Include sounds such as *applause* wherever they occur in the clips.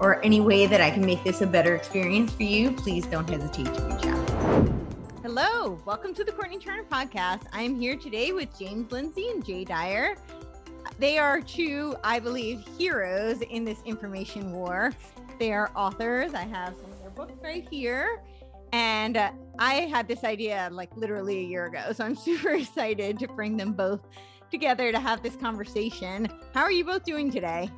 or any way that I can make this a better experience for you, please don't hesitate to reach out. Hello, welcome to the Courtenay Turner podcast. I'm here today with James Lindsay and Jay Dyer. They are two, I believe, heroes in this information war. They are authors. I have some of their books right here. And uh, I had this idea like literally a year ago. *laughs* So I'm super excited to bring them both together to have this conversation. How are you both doing today?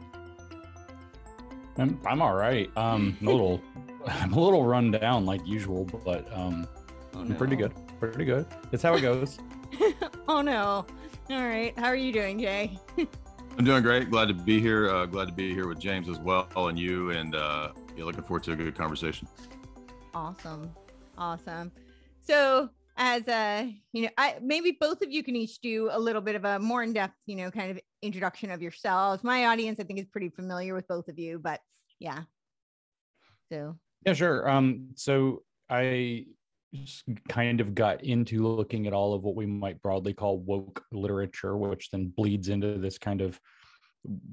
I'm, I'm all right. Um, I'm a little, *laughs* I'm a little run down like usual, but um, oh, no. I'm pretty good. Pretty good. It's how it goes. *laughs* oh no! All right. How are you doing, Jay? *laughs* I'm doing great. Glad to be here. Uh, glad to be here with James as well, and you. And uh, yeah, looking forward to a good conversation. Awesome, awesome. So, as a you know, I maybe both of you can each do a little bit of a more in depth, you know, kind of introduction of yourselves. My audience, I think, is pretty familiar with both of you, but yeah. So yeah, sure. Um, so I kind of got into looking at all of what we might broadly call woke literature, which then bleeds into this kind of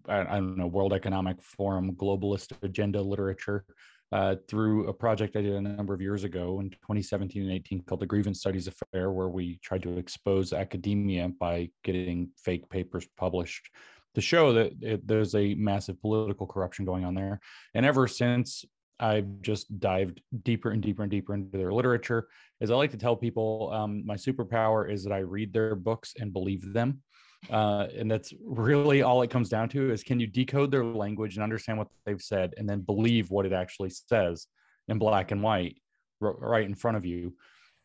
I, I don't know World Economic Forum globalist agenda literature uh, through a project I did a number of years ago in 2017 and 18 called the Grievance Studies Affair, where we tried to expose academia by getting fake papers published to show that it, there's a massive political corruption going on there. And ever since, I've just dived deeper and deeper and deeper into their literature. As I like to tell people, um, my superpower is that I read their books and believe them uh, and that's really all it comes down to is can you decode their language and understand what they've said and then believe what it actually says in black and white r- right in front of you?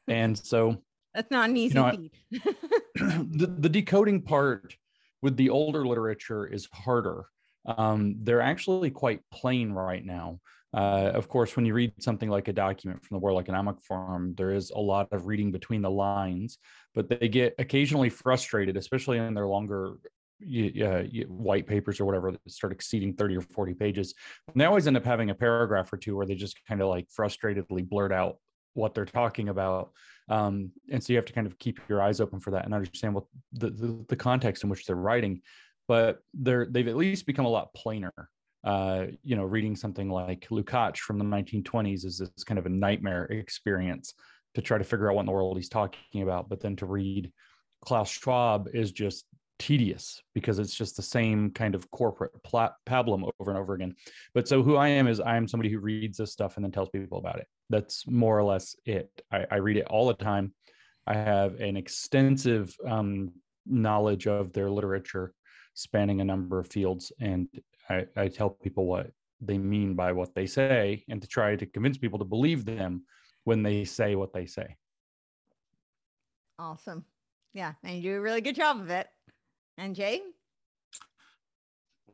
And so that's not an easy you know, feat. *clears throat* the, the decoding part with the older literature is harder. Um, they're actually quite plain right now uh, of course, when you read something like a document from the World Economic Forum, there is a lot of reading between the lines, but they get occasionally frustrated, especially in their longer uh, white papers or whatever that start exceeding 30 or 40 pages. And they always end up having a paragraph or two where they just kind of like frustratedly blurt out what they're talking about. Um, and so you have to kind of keep your eyes open for that and understand what the, the, the context in which they're writing. But they're they've at least become a lot plainer uh, you know, reading something like Lukács from the 1920s is this kind of a nightmare experience to try to figure out what in the world he's talking about. But then to read Klaus Schwab is just tedious because it's just the same kind of corporate pablum over and over again. But so who I am is I am somebody who reads this stuff and then tells people about it. That's more or less it. I, I read it all the time. I have an extensive um, knowledge of their literature spanning a number of fields and I, I tell people what they mean by what they say and to try to convince people to believe them when they say what they say. Awesome. Yeah. And you do a really good job of it. And Jay?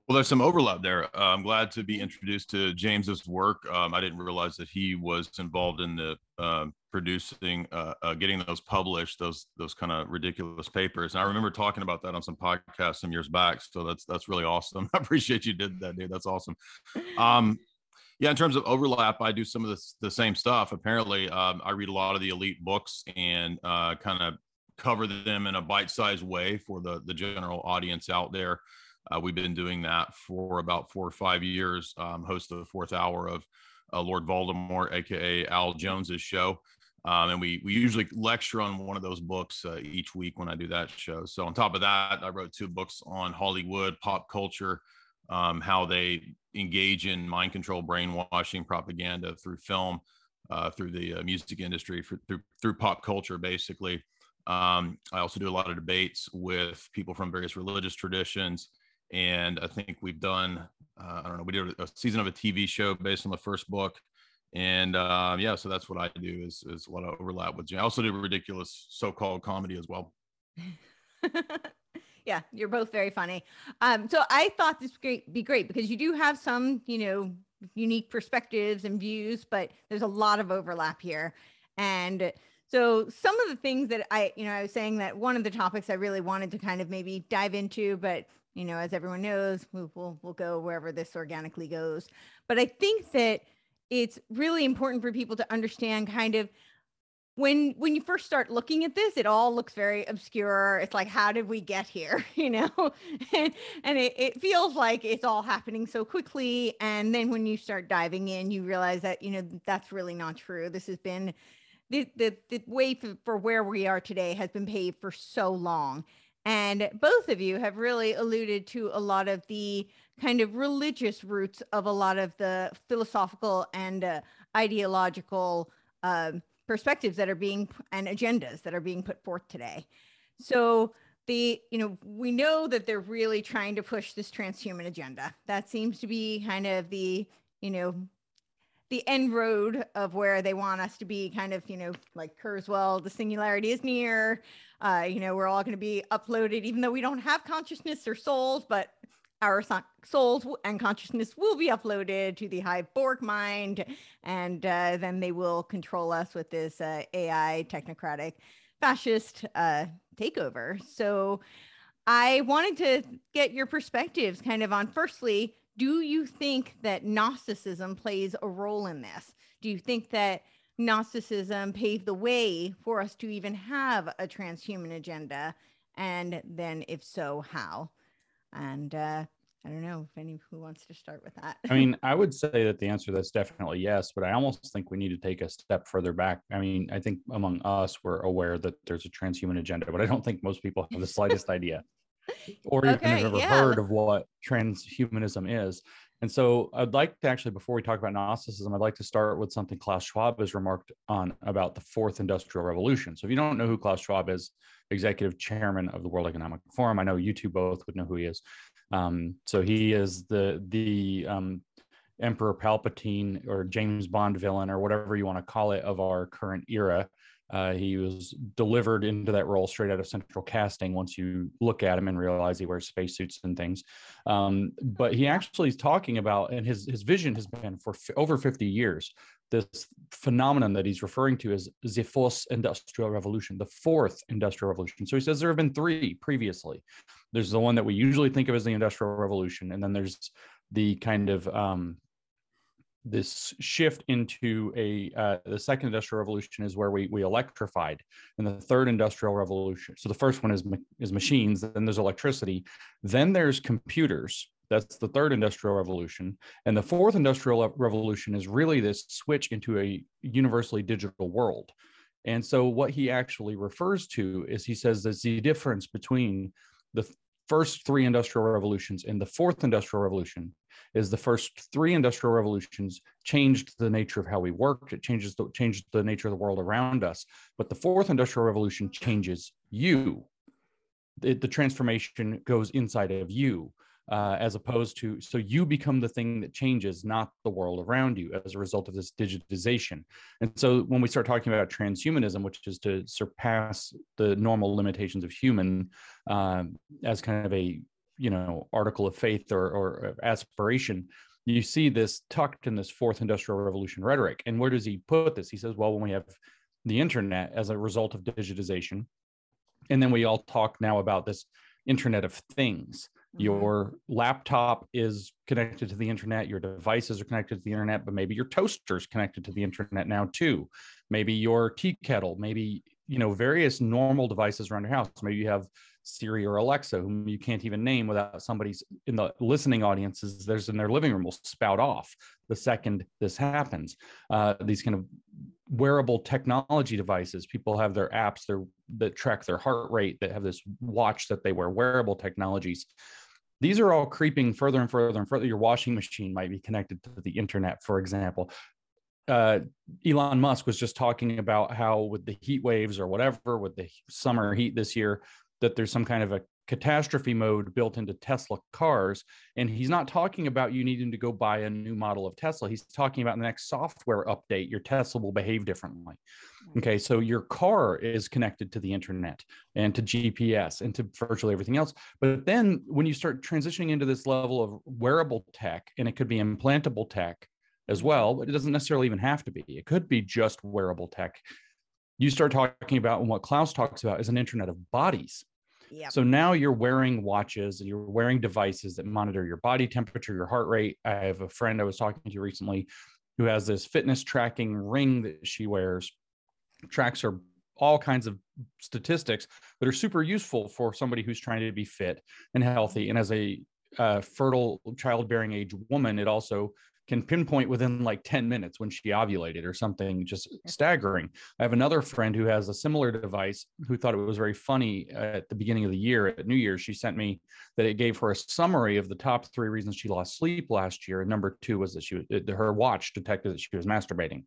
Well, there's some overlap there. Uh, I'm glad to be introduced to James's work. Um, I didn't realize that he was involved in the uh, producing, uh, uh, getting those published, those those kind of ridiculous papers. And I remember talking about that on some podcasts some years back. So that's that's really awesome. *laughs* I appreciate you did that, dude. That's awesome. Um, yeah, in terms of overlap, I do some of the, the same stuff. Apparently, um, I read a lot of the elite books and uh, kind of cover them in a bite-sized way for the the general audience out there. Uh, we've been doing that for about four or five years. Um, host of the fourth hour of uh, Lord Voldemort, aka Alex Jones's show, um, and we we usually lecture on one of those books uh, each week when I do that show. So on top of that, I wrote two books on Hollywood pop culture, um, how they engage in mind control, brainwashing, propaganda through film, uh, through the uh, music industry, for, through through pop culture, basically. Um, I also do a lot of debates with people from various religious traditions and I think we've done uh, I don't know we did a season of a TV show based on the first book, and uh, yeah, so that's what I do is is a lot of overlap with. You. I also do ridiculous so-called comedy as well. *laughs* yeah, you're both very funny. Um, so I thought this would be great because you do have some, you know, unique perspectives and views, but there's a lot of overlap here. And so some of the things that I, you know, I was saying that one of the topics I really wanted to kind of maybe dive into, but you know, as everyone knows, we'll, we'll, we'll go wherever this organically goes. But I think that it's really important for people to understand kind of when when you first start looking at this it all looks very obscure. It's like how did we get here? *laughs* You know? And, *laughs* and it, it feels like it's all happening so quickly. And then when you start diving in you realize that you know that's really not true. This has been the the, the way for, for where we are today has been paved for so long. And both of you have really alluded to a lot of the kind of religious roots of a lot of the philosophical and uh, ideological um, perspectives that are being and agendas that are being put forth today. So the you know we know that they're really trying to push this transhuman agenda. That seems to be kind of the you know the end road of where they want us to be kind of you know like kurzweil the singularity is near uh, you know we're all going to be uploaded even though we don't have consciousness or souls but our souls and consciousness will be uploaded to the Hive Borg mind, and uh, then they will control us with this uh, AI technocratic fascist uh, takeover. So I wanted to get your perspectives kind of on firstly, do you think that Gnosticism plays a role in this? Do you think that Gnosticism paved the way for us to even have a transhuman agenda? And then, if so, how? And uh, I don't know if any who wants to start with that. I mean, *laughs* I would say that the answer to that's definitely yes, but I almost think we need to take a step further back. I mean, I think among us, we're aware that there's a transhuman agenda, but I don't think most people have the slightest idea *laughs* or even okay, have ever yeah. heard of what transhumanism is. And so I'd like to actually, before we talk about Gnosticism, I'd like to start with something Klaus Schwab has remarked on about the fourth industrial revolution. So if you don't know who Klaus Schwab is, executive chairman of the World Economic Forum, I know you two both would know who he is. Um, so he is the the um, Emperor Palpatine or James Bond villain or whatever you want to call it of our current era. Uh, he was delivered into that role straight out of central casting once you look at him and realize he wears spacesuits and things. Um, but he actually is talking about, and his, his vision has been for f- over 50 years, this phenomenon that he's referring to as the fourth industrial revolution, the fourth industrial revolution. So he says there have been three previously. There's the one that we usually think of as the industrial revolution, and then there's the kind of um, this shift into a uh, the second industrial revolution is where we we electrified and the third industrial revolution so the first one is is machines then there's electricity then there's computers that's the third industrial revolution and the fourth industrial revolution is really this switch into a universally digital world and so what he actually refers to is he says there's the difference between the first three industrial revolutions and the fourth industrial revolution is the first three industrial revolutions changed the nature of how we worked. It changes the changed the nature of the world around us. But the fourth industrial revolution changes you. It, the transformation goes inside of you uh, as opposed to so you become the thing that changes not the world around you as a result of this digitization. And so when we start talking about transhumanism which is to surpass the normal limitations of human um, as kind of a you know article of faith or, or aspiration you see this tucked in this fourth industrial revolution rhetoric and where does he put this he says well when we have the internet as a result of digitization and then we all talk now about this internet of things Mm-hmm. Your laptop is connected to the internet. Your devices are connected to the internet, but maybe your toaster is connected to the internet now too. Maybe your tea kettle, maybe you know various normal devices around your house. Maybe you have Siri or Alexa, whom you can't even name without somebody's in the listening audiences. There's in their living room will spout off the second this happens. Uh, these kind of wearable technology devices. People have their apps their, that track their heart rate, that have this watch that they wear. Wearable technologies these are all creeping further and further and further. Your washing machine might be connected to the internet, for example. Uh, Elon Musk was just talking about how, with the heat waves or whatever, with the summer heat this year, that there's some kind of a catastrophe mode built into Tesla cars. And he's not talking about you needing to go buy a new model of Tesla. He's talking about the next software update, your Tesla will behave differently. Okay. So your car is connected to the internet and to GPS and to virtually everything else. But then when you start transitioning into this level of wearable tech, and it could be implantable tech, as well, but it doesn't necessarily even have to be. It could be just wearable tech. You start talking about, and what Klaus talks about is an internet of bodies. Yeah. So now you're wearing watches, and you're wearing devices that monitor your body temperature, your heart rate. I have a friend I was talking to recently who has this fitness tracking ring that she wears, tracks her all kinds of statistics that are super useful for somebody who's trying to be fit and healthy. And as a uh, fertile childbearing age woman, it also can pinpoint within like 10 minutes when she ovulated or something just staggering. I have another friend who has a similar device who thought it was very funny at the beginning of the year at New Year's. She sent me that it gave her a summary of the top three reasons she lost sleep last year. And number two was that she her watch detected that she was masturbating.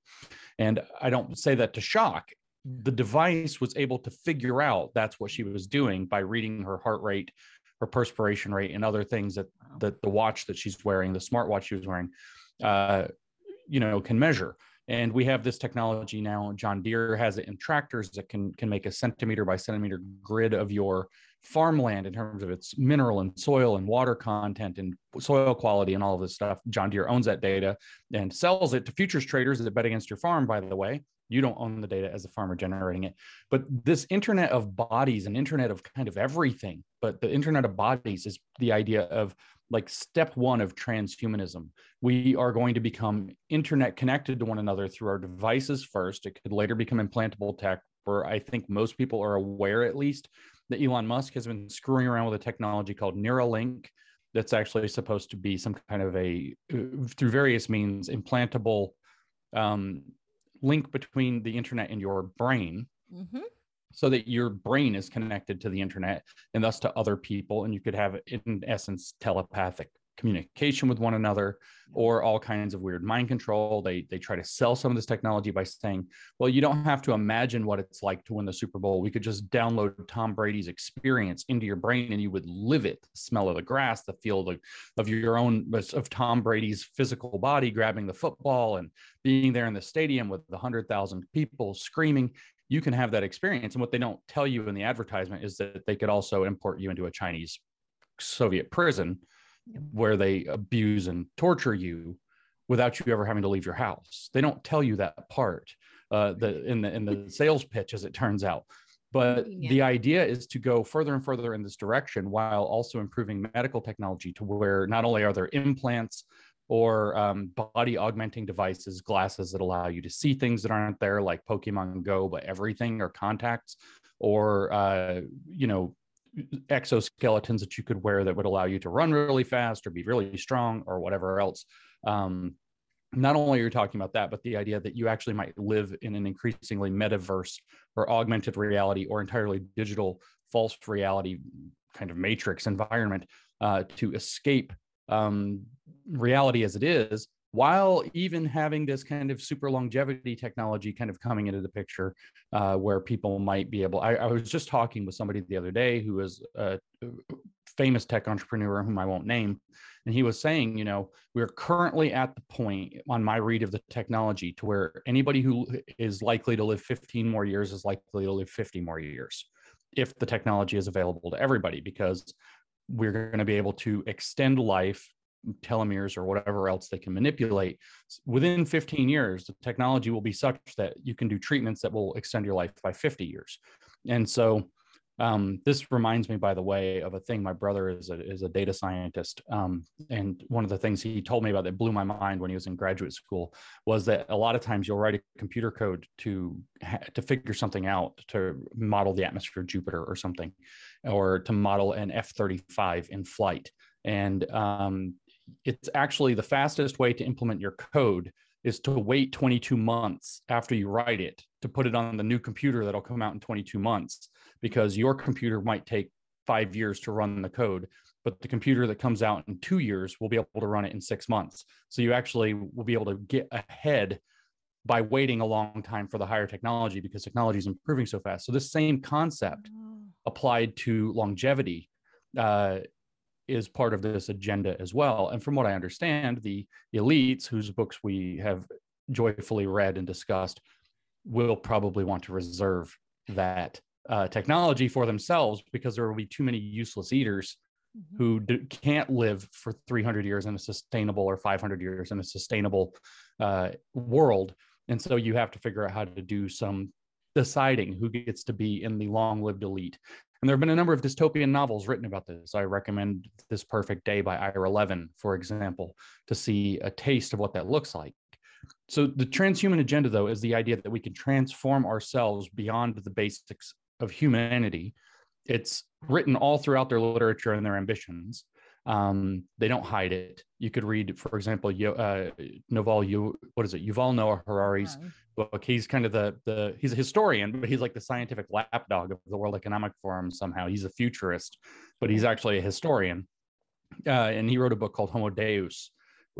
And I don't say that to shock. The device was able to figure out that's what she was doing by reading her heart rate, her perspiration rate, and other things that that the watch that she's wearing, the smartwatch she was wearing, uh, you know, can measure. And we have this technology now. John Deere has it in tractors that can can make a centimeter by centimeter grid of your farmland in terms of its mineral and soil and water content and soil quality and all of this stuff. John Deere owns that data and sells it to futures traders that bet against your farm, by the way. You don't own the data as a farmer generating it. But this internet of bodies and internet of kind of everything, but the internet of bodies is the idea of like step one of transhumanism. We are going to become internet connected to one another through our devices first. It could later become implantable tech, where I think most people are aware, at least, that Elon Musk has been screwing around with a technology called Neuralink that's actually supposed to be some kind of a, through various means, implantable um, link between the internet and your brain. Mm-hmm so that your brain is connected to the internet and thus to other people and you could have in essence telepathic communication with one another or all kinds of weird mind control. They they try to sell some of this technology by saying well you don't have to imagine what it's like to win the super bowl. We could just download tom brady's experience into your brain and you would live it. The smell of the grass the feel of, of your own of tom brady's physical body grabbing the football and being there in the stadium with the 100000 people screaming you can have that experience. And what they don't tell you in the advertisement is that they could also import you into a Chinese Soviet prison where they abuse and torture you without you ever having to leave your house. They don't tell you that part uh, the, in the in the sales pitch, as it turns out. But yeah. the idea is to go further and further in this direction while also improving medical technology to where not only are there implants, or um, body augmenting devices, glasses that allow you to see things that aren't there, like Pokemon Go, but everything or contacts, or uh, you know, exoskeletons that you could wear that would allow you to run really fast or be really strong or whatever else. Um, not only are you talking about that, but the idea that you actually might live in an increasingly metaverse or augmented reality or entirely digital false reality kind of matrix environment uh, to escape um, reality as it is while even having this kind of super longevity technology kind of coming into the picture uh, where people might be able I, I, was just talking with somebody the other day who is a famous tech entrepreneur whom i won't name and he was saying you know we're currently at the point on my read of the technology to where anybody who is likely to live 15 more years is likely to live 50 more years if the technology is available to everybody because we're going to be able to extend life telomeres or whatever else they can manipulate. Within 15 years the technology will be such that you can do treatments that will extend your life by 50 years. And so um, this reminds me by the way of a thing my brother is a, is a data scientist um, and one of the things he told me about that blew my mind when he was in graduate school was that a lot of times you'll write a computer code to to figure something out to model the atmosphere of jupiter or something or to model an f-35 in flight. And um, it's actually the fastest way to implement your code is to wait 22 months after you write it to put it on the new computer that'll come out in 22 months because your computer might take five years to run the code but the computer that comes out in two years will be able to run it in six months. So you actually will be able to get ahead by waiting a long time for the higher technology because technology is improving so fast. So this same concept applied to longevity uh, is part of this agenda as well. And from what I understand, the elites whose books we have joyfully read and discussed will probably want to reserve that uh, technology for themselves because there will be too many useless eaters mm-hmm. who d- can't live for 300 years in a sustainable or 500 years in a sustainable uh, world. And so you have to figure out how to do some deciding who gets to be in the long lived elite. And there have been a number of dystopian novels written about this. I recommend This Perfect Day by Ira Levin, for example, to see a taste of what that looks like. So, the transhuman agenda, though, is the idea that we can transform ourselves beyond the basics of humanity. It's written all throughout their literature and their ambitions. Um, they don't hide it. You could read, for example, uh, Noval, you what is it? Yuval Noah Harari's book. He's kind of the the he's a historian, but he's like the scientific lapdog of the World Economic Forum. Somehow he's a futurist, but he's actually a historian. Uh, and he wrote a book called Homo Deus.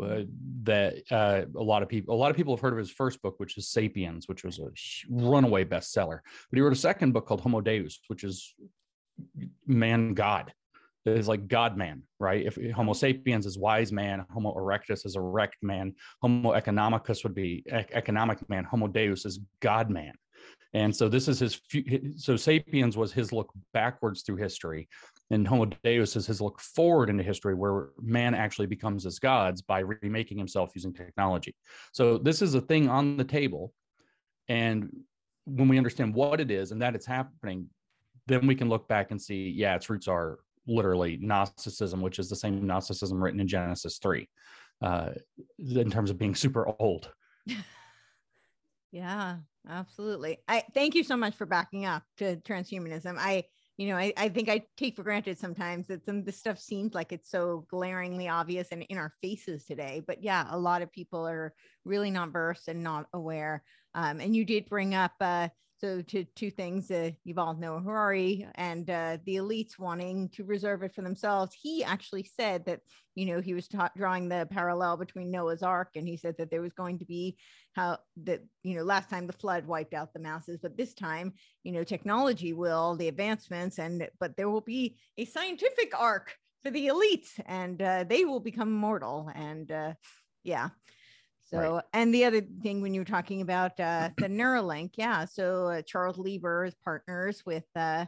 Uh, that uh, a lot of people a lot of people have heard of his first book which is sapiens which was a runaway bestseller but he wrote a second book called homo deus which is man god is like God man, right? If Homo sapiens is wise man, Homo erectus is erect man, Homo economicus would be economic man, Homo Deus is God man. And so this is his, so sapiens was his look backwards through history. And Homo Deus is his look forward into history, where man actually becomes as gods by remaking himself using technology. So this is a thing on the table. And when we understand what it is and that it's happening, then we can look back and see, yeah, its roots are literally Gnosticism, which is the same Gnosticism written in Genesis 3, uh, in terms of being super old. *laughs* yeah, absolutely. I thank you so much for backing up to transhumanism. I, you know, I, I think I take for granted sometimes that some of this stuff seems like it's so glaringly obvious and in our faces today. But yeah, a lot of people are really not versed and not aware. Um, and you did bring up uh, so to two things, that uh, Yuval Noah Harari and uh, the elites wanting to reserve it for themselves. He actually said that, you know, he was ta- drawing the parallel between Noah's Ark, and he said that there was going to be how that, you know, last time the flood wiped out the masses, but this time, you know, technology will, the advancements, and but there will be a scientific ark for the elites, and uh, they will become mortal. And uh, yeah, so, right. and the other thing when you were talking about uh, the Neuralink, yeah. So uh, Charles Lieber is partners with, uh,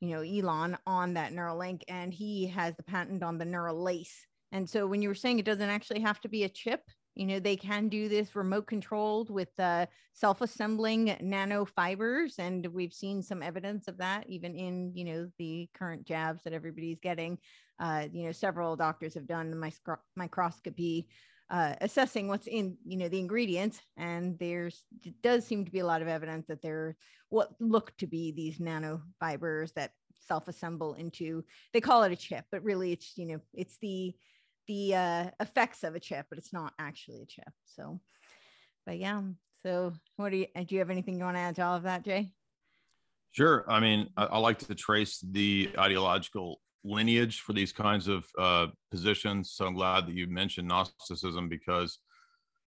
you know, Elon on that Neuralink, and he has the patent on the neural lace. And so when you were saying it doesn't actually have to be a chip, you know, they can do this remote controlled with uh, self-assembling nanofibers, and we've seen some evidence of that even in, you know, the current jabs that everybody's getting. Uh, you know, several doctors have done the micro- microscopy uh, assessing what's in you know the ingredients and there's does seem to be a lot of evidence that there what look to be these nanofibers that self-assemble into they call it a chip but really it's you know it's the the uh, effects of a chip but it's not actually a chip so but yeah so what do you do you have anything you want to add to all of that jay Sure. I mean, I, I, like to trace the ideological lineage for these kinds of uh, positions. So I'm glad that you mentioned Gnosticism because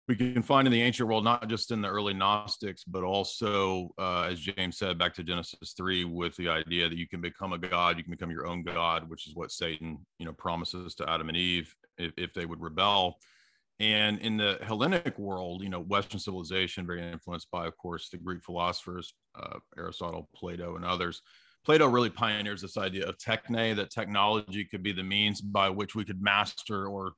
we can find in the ancient world, not just in the early Gnostics, but also, uh, as James said, back to Genesis 3, with the idea that you can become a God, you can become your own God, which is what Satan, you know, promises to Adam and Eve if, if they would rebel. And in the Hellenic world, you know, Western civilization, very influenced by, of course, the Greek philosophers, uh, Aristotle, Plato, and others, Plato really pioneers this idea of techne, that technology could be the means by which we could master or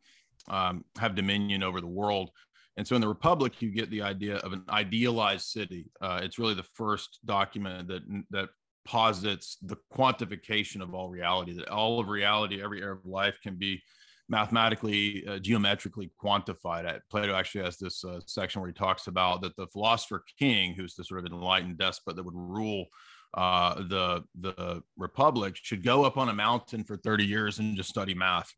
um, have dominion over the world. And so in the Republic, you get the idea of an idealized city. Uh, it's really the first document that that posits the quantification of all reality. That all of reality, every area of life, can be mathematically, uh, geometrically quantified. Plato actually has this uh, section where he talks about that the philosopher king, who's the sort of enlightened despot that would rule uh, the the republic should go up on a mountain for 30 years and just study math.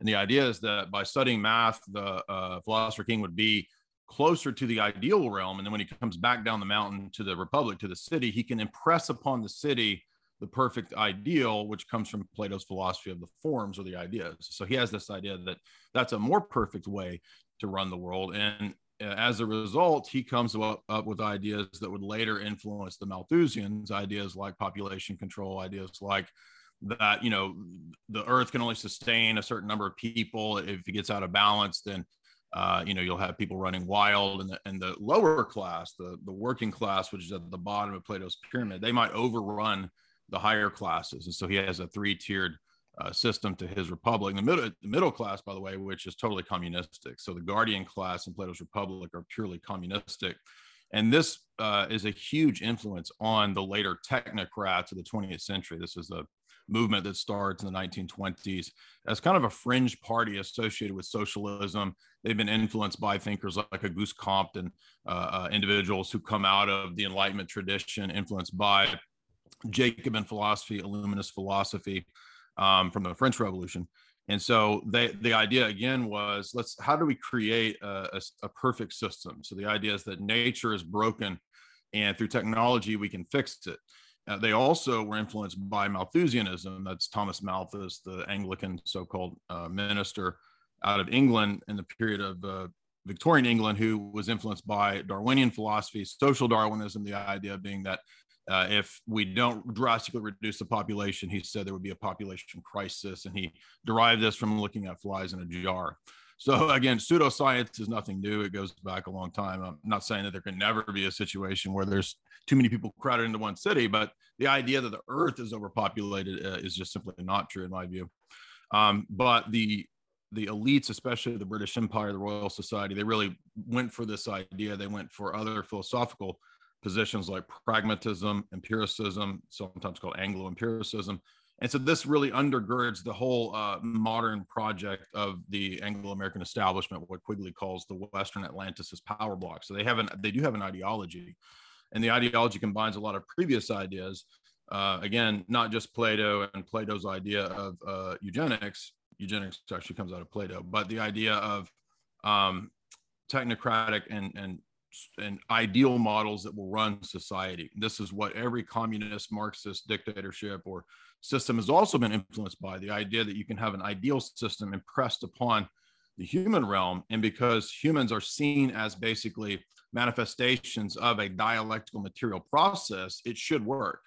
And the idea is that by studying math, the uh, philosopher king would be closer to the ideal realm. And then when he comes back down the mountain to the republic, to the city, he can impress upon the city the perfect ideal, which comes from Plato's philosophy of the forms or the ideas. So he has this idea that that's a more perfect way to run the world. And as a result, he comes up, up, with ideas that would later influence the Malthusians, ideas like population control, ideas like that, you know, the earth can only sustain a certain number of people. If it gets out of balance, then, uh, you know, you'll have people running wild and the, and the lower class, the, the working class, which is at the bottom of Plato's pyramid, they might overrun the higher classes. And so he has a three tiered uh, system to his republic. The middle, the middle class, by the way, which is totally communistic. So the guardian class in Plato's Republic are purely communistic. And this uh, is a huge influence on the later technocrats of the 20th century. This is a movement that starts in the 1920s as kind of a fringe party associated with socialism. They've been influenced by thinkers like Auguste Comte and uh, uh, individuals who come out of the Enlightenment tradition, influenced by Jacobin philosophy, Illuminist philosophy um, from the French Revolution. And so they, the idea again was let's how do we create a, a, a perfect system? So the idea is that nature is broken, and through technology we can fix it. Uh, they also were influenced by Malthusianism. That's Thomas Malthus, the Anglican so-called uh, minister out of England in the period of uh, Victorian England, who was influenced by Darwinian philosophy, social Darwinism, the idea being that uh, if we don't drastically reduce the population, he said there would be a population crisis. And he derived this from looking at flies in a jar. So *laughs* again, pseudoscience is nothing new. It goes back a long time. I'm not saying that there can never be a situation where there's too many people crowded into one city, but the idea that the earth is overpopulated uh, is just simply not true in my view. Um, but the the elites, especially the British Empire, the Royal Society, they really went for this idea. They went for other philosophical positions like pragmatism, empiricism, sometimes called Anglo empiricism. And so this really undergirds the whole uh, modern project of the Anglo-American establishment, what Quigley calls the Western Atlanticist power block. So they have an, they do have an ideology, and the ideology combines a lot of previous ideas. Uh, again, not just Plato and Plato's idea of uh, eugenics. Eugenics actually comes out of Plato, but the idea of um, technocratic and, and and ideal models that will run society. This is what every communist, Marxist dictatorship or system has also been influenced by the idea that you can have an ideal system impressed upon the human realm. And because humans are seen as basically manifestations of a dialectical material process, it should work.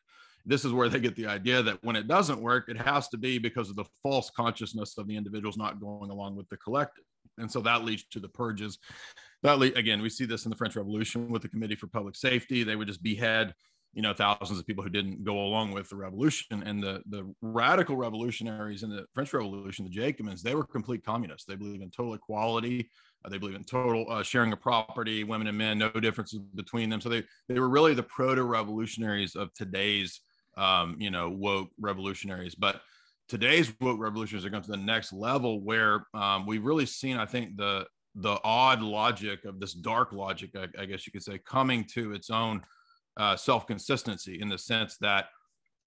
This is where they get the idea that when it doesn't work, it has to be because of the false consciousness of the individuals not going along with the collective. And so that leads to the purges that again, we see this in the French Revolution with the Committee for Public Safety. They would just behead, you know, thousands of people who didn't go along with the revolution. And the the radical revolutionaries in the French Revolution, the Jacobins, they were complete communists. They believe in total equality. Uh, they believe in total uh, sharing of property, women and men, no differences between them. So they they were really the proto revolutionaries of today's, um, you know, woke revolutionaries. But today's woke revolutionaries are going to the next level where um, we've really seen, I think, the the odd logic of this dark logic, I, I guess you could say, coming to its own uh, self consistency in the sense that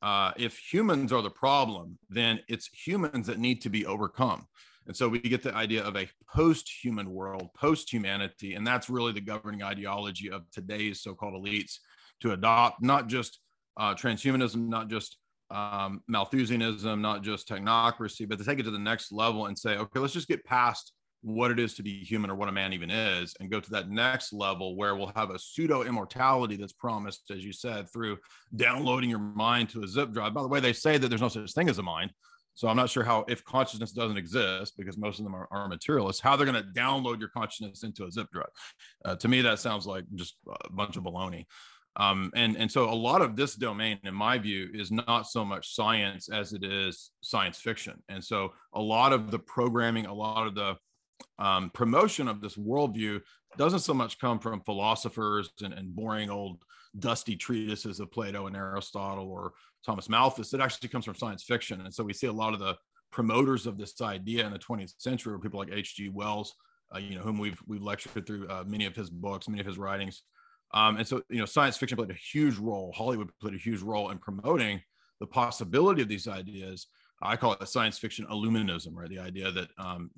uh, if humans are the problem, then it's humans that need to be overcome. And so we get the idea of a post human world, post humanity. And that's really the governing ideology of today's so called elites to adopt not just uh, transhumanism, not just um, Malthusianism, not just technocracy, but to take it to the next level and say, okay, let's just get past what it is to be human or what a man even is and go to that next level where we'll have a pseudo immortality that's promised as you said through downloading your mind to a zip drive. By the way they say that there's no such thing as a mind. So i'm not sure how if consciousness doesn't exist because most of them are, are materialists how they're going to download your consciousness into a zip drive. Uh, to me that sounds like just a bunch of baloney. Um, and and so a lot of this domain in my view is not so much science as it is science fiction. And so a lot of the programming a lot of the um, promotion of this worldview doesn't so much come from philosophers and, and, boring old dusty treatises of Plato and Aristotle or Thomas Malthus. It actually comes from science fiction. And so we see a lot of the promoters of this idea in the 20th century were people like H.G. Wells, uh, you know, whom we've we've lectured through uh, many of his books, many of his writings. Um, and so, you know, science fiction played a huge role. Hollywood played a huge role in promoting the possibility of these ideas I call it science fiction illuminism, right? The idea that um,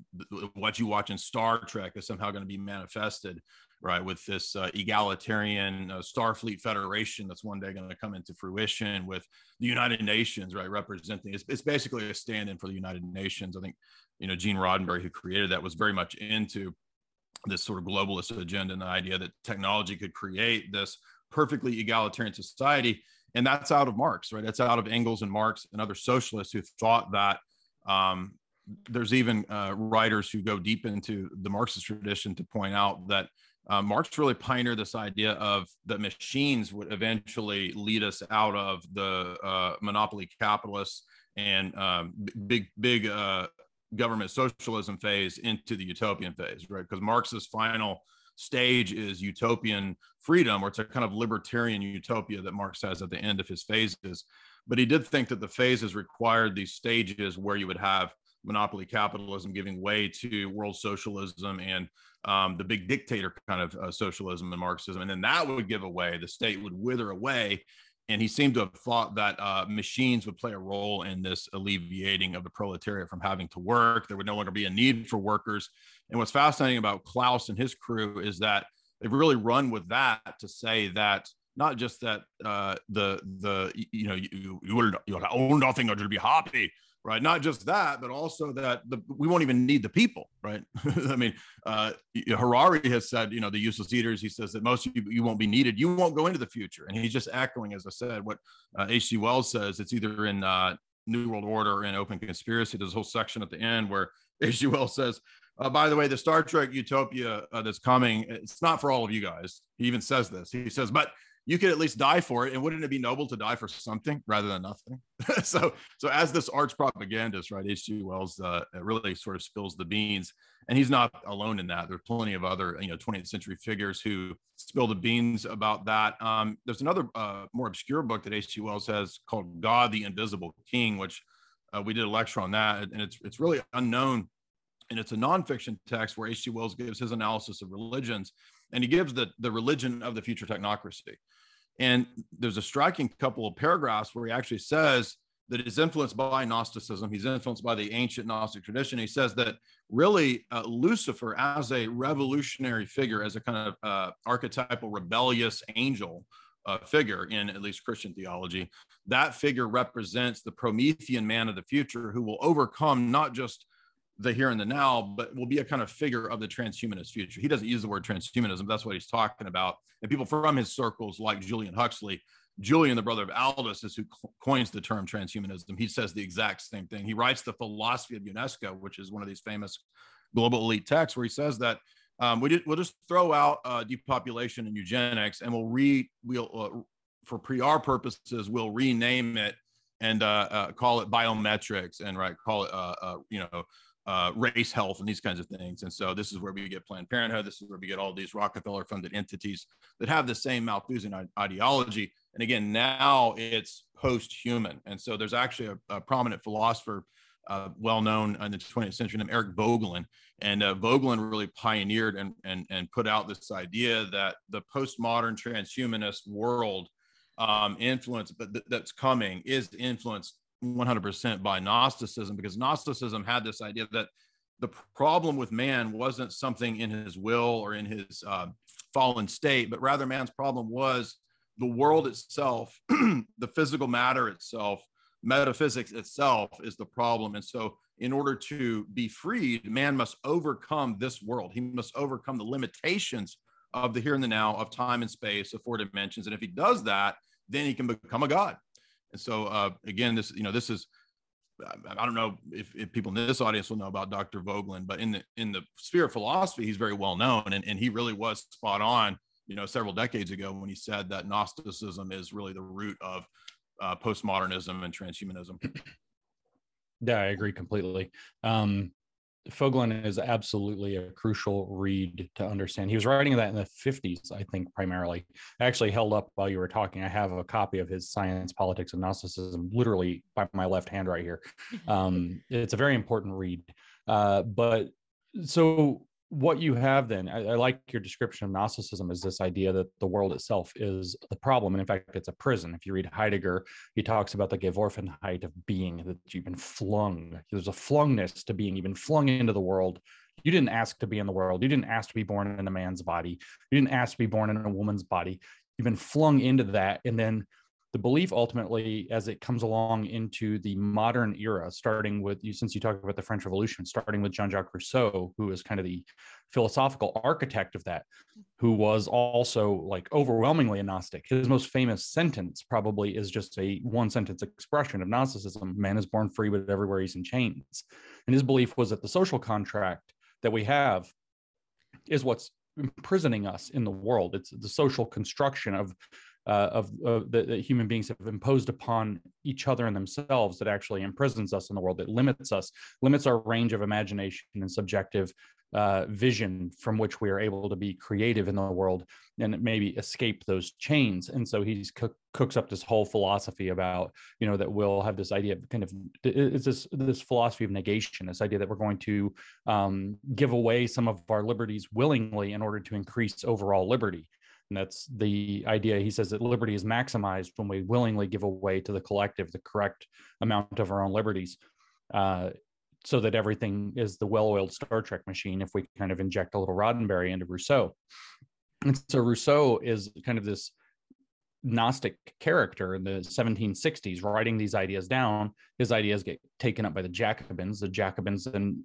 what you watch in Star Trek is somehow going to be manifested, right, with this uh, egalitarian uh, Starfleet Federation that's one day going to come into fruition with the United Nations, right, representing. It's, it's basically a stand-in for the United Nations. I think, you know, Gene Roddenberry, who created that, was very much into this sort of globalist agenda and the idea that technology could create this perfectly egalitarian society and that's out of Marx, right? That's out of Engels and Marx and other socialists who thought that. Um, there's even uh, writers who go deep into the Marxist tradition to point out that uh, Marx really pioneered this idea of that machines would eventually lead us out of the uh, monopoly capitalists and um, big big uh, government socialism phase into the utopian phase, right? Because Marx's final stage is utopian freedom, or it's a kind of libertarian utopia that Marx has at the end of his phases. But he did think that the phases required these stages where you would have monopoly capitalism giving way to world socialism and um, the big dictator kind of uh, socialism and Marxism. And then that would give away, the state would wither away. And he seemed to have thought that uh, machines would play a role in this alleviating of the proletariat from having to work. There would no longer be a need for workers. And what's fascinating about Klaus and his crew is that they've really run with that to say that not just that uh, the the you know you you you will own nothing or you'll be happy, right? Not just that, but also that the, we won't even need the people, right? *laughs* I mean, uh, Harari has said, you know, the useless eaters. He says that most of you, you won't be needed. You won't go into the future, and he's just echoing, as I said, what uh, H.G. Wells says. It's either in uh, New World Order or in Open Conspiracy. There's a whole section at the end where H.G. Wells says. Uh, by the way, the Star Trek Utopia uh, that's coming, it's not for all of you guys. He even says this. He says, but you could at least die for it. And wouldn't it be noble to die for something rather than nothing? *laughs* so, so as this arch propagandist, right, H.G. Wells uh, really sort of spills the beans, and he's not alone in that. There's plenty of other, you know, 20th century figures who spill the beans about that. Um, there's another uh, more obscure book that H.G. Wells has called God, the Invisible King, which uh, we did a lecture on that, and it's it's really unknown, and it's a nonfiction text where H.G. Wells gives his analysis of religions, and he gives the the religion of the future technocracy. And there's a striking couple of paragraphs where he actually says that he's influenced by Gnosticism. He's influenced by the ancient Gnostic tradition. He says that really uh, Lucifer, as a revolutionary figure, as a kind of uh, archetypal rebellious angel uh, figure in at least Christian theology, that figure represents the Promethean man of the future who will overcome not just the here and the now, but will be a kind of figure of the transhumanist future. He doesn't use the word transhumanism. That's what he's talking about. And people from his circles, like Julian Huxley, Julian, the brother of Aldous, is who coins the term transhumanism. He says the exact same thing. He writes the philosophy of UNESCO, which is one of these famous global elite texts, where he says that um, we we'll just throw out uh, depopulation and eugenics, and we'll re we'll uh, for PR purposes we'll rename it and uh, uh call it biometrics and right call it uh, uh, you know uh, race health and these kinds of things. And so this is where we get Planned Parenthood. This is where we get all these Rockefeller funded entities that have the same Malthusian ideology. And again, now it's post human. And so there's actually a, a prominent philosopher, uh, well known in the 20th century, named Eric Voegelin. And uh, Voegelin really pioneered and, and, and put out this idea that the postmodern transhumanist world um, influence, but th- that's coming is influenced 100% by Gnosticism because Gnosticism had this idea that the problem with man wasn't something in his will or in his uh, fallen state, but rather man's problem was the world itself, *clears throat* the physical matter itself, metaphysics itself is the problem. And so, in order to be freed, man must overcome this world. He must overcome the limitations of the here and the now, of time and space, of four dimensions. And if he does that, then he can become a god. And so uh, again, this you know this is I don't know if, if, people in this audience will know about Dr. Voegelin, but in the in the sphere of philosophy, he's very well known, and, and he really was spot on. You know, several decades ago when he said that Gnosticism is really the root of uh, postmodernism and transhumanism. *clears throat* Yeah, I agree completely. Um, Voegelin is absolutely a crucial read to understand. He was writing that in the 50s, I think, primarily. I actually held up while you were talking. I have a copy of his Science, Politics, and Gnosticism literally by my left hand right here. *laughs* Um, it's a very important read. Uh, but so what you have then I, I, like your description of gnosticism is this idea that the world itself is the problem. And in fact it's a prison. If you read heidegger he talks about the geworfenheit of being that you've been flung. There's a flungness to being. You've been flung into the world. You didn't ask to be in the world. You didn't ask to be born in a man's body. You didn't ask to be born in a woman's body. You've been flung into that. And then the belief ultimately as it comes along into the modern era starting with you since you talk about the french revolution starting with jean-jacques rousseau who is kind of the philosophical architect of that who was also like overwhelmingly a gnostic. His most famous sentence probably is just a one sentence expression of gnosticism man is born free but everywhere he's in chains. And his belief was that the social contract that we have is what's imprisoning us in the world. It's the social construction of uh, of uh, that, human beings have imposed upon each other and themselves that actually imprisons us in the world, that limits us, limits our range of imagination and subjective uh, vision from which we are able to be creative in the world and maybe escape those chains. And so he's cook, cooks up this whole philosophy about, you know, that we'll have this idea of kind of it's this this philosophy of negation, this idea that we're going to um, give away some of our liberties willingly in order to increase overall liberty. And that's the idea. He says that liberty is maximized when we willingly give away to the collective the correct amount of our own liberties. Uh, so that everything is the well-oiled Star Trek machine if we kind of inject a little Roddenberry into Rousseau. And so Rousseau is kind of this Gnostic character in the 1760s, writing these ideas down. His ideas get taken up by the Jacobins. The Jacobins then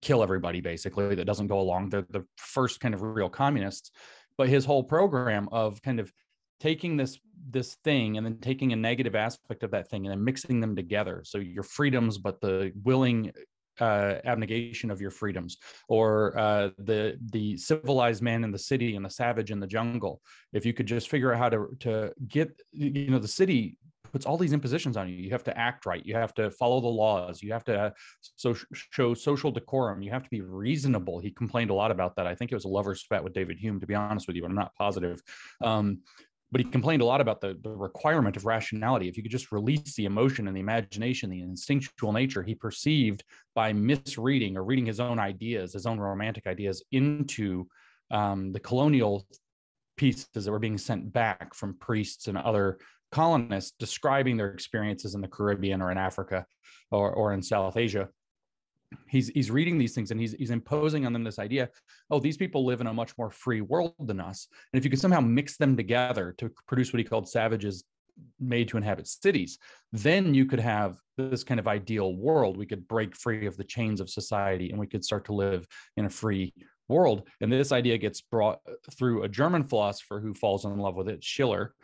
kill everybody basically that doesn't go along. They're the first kind of real communists. But his whole program of kind of taking this this thing and then taking a negative aspect of that thing and then mixing them together. So your freedoms but the willing uh, abnegation of your freedoms or uh, the the civilized man in the city and the savage in the jungle. If you could just figure out how to to get you know the city puts all these impositions on you. You have to act right. You have to follow the laws. You have to uh, so show social decorum. You have to be reasonable. He complained a lot about that. I think it was a lover's spat with david hume to be honest with you but i'm not positive. Um, but he complained a lot about the, the requirement of rationality. If you could just release the emotion and the imagination, the instinctual nature he perceived by misreading or reading his own ideas, his own romantic ideas into um, the colonial pieces that were being sent back from priests and other colonists describing their experiences in the Caribbean or in Africa or, or in South Asia. He's he's reading these things and he's he's imposing on them this idea oh these people live in a much more free world than us. And if you could somehow mix them together to produce what he called savages made to inhabit cities then you could have this kind of ideal world. We could break free of the chains of society and we could start to live in a free world. And this idea gets brought through a german philosopher who falls in love with it schiller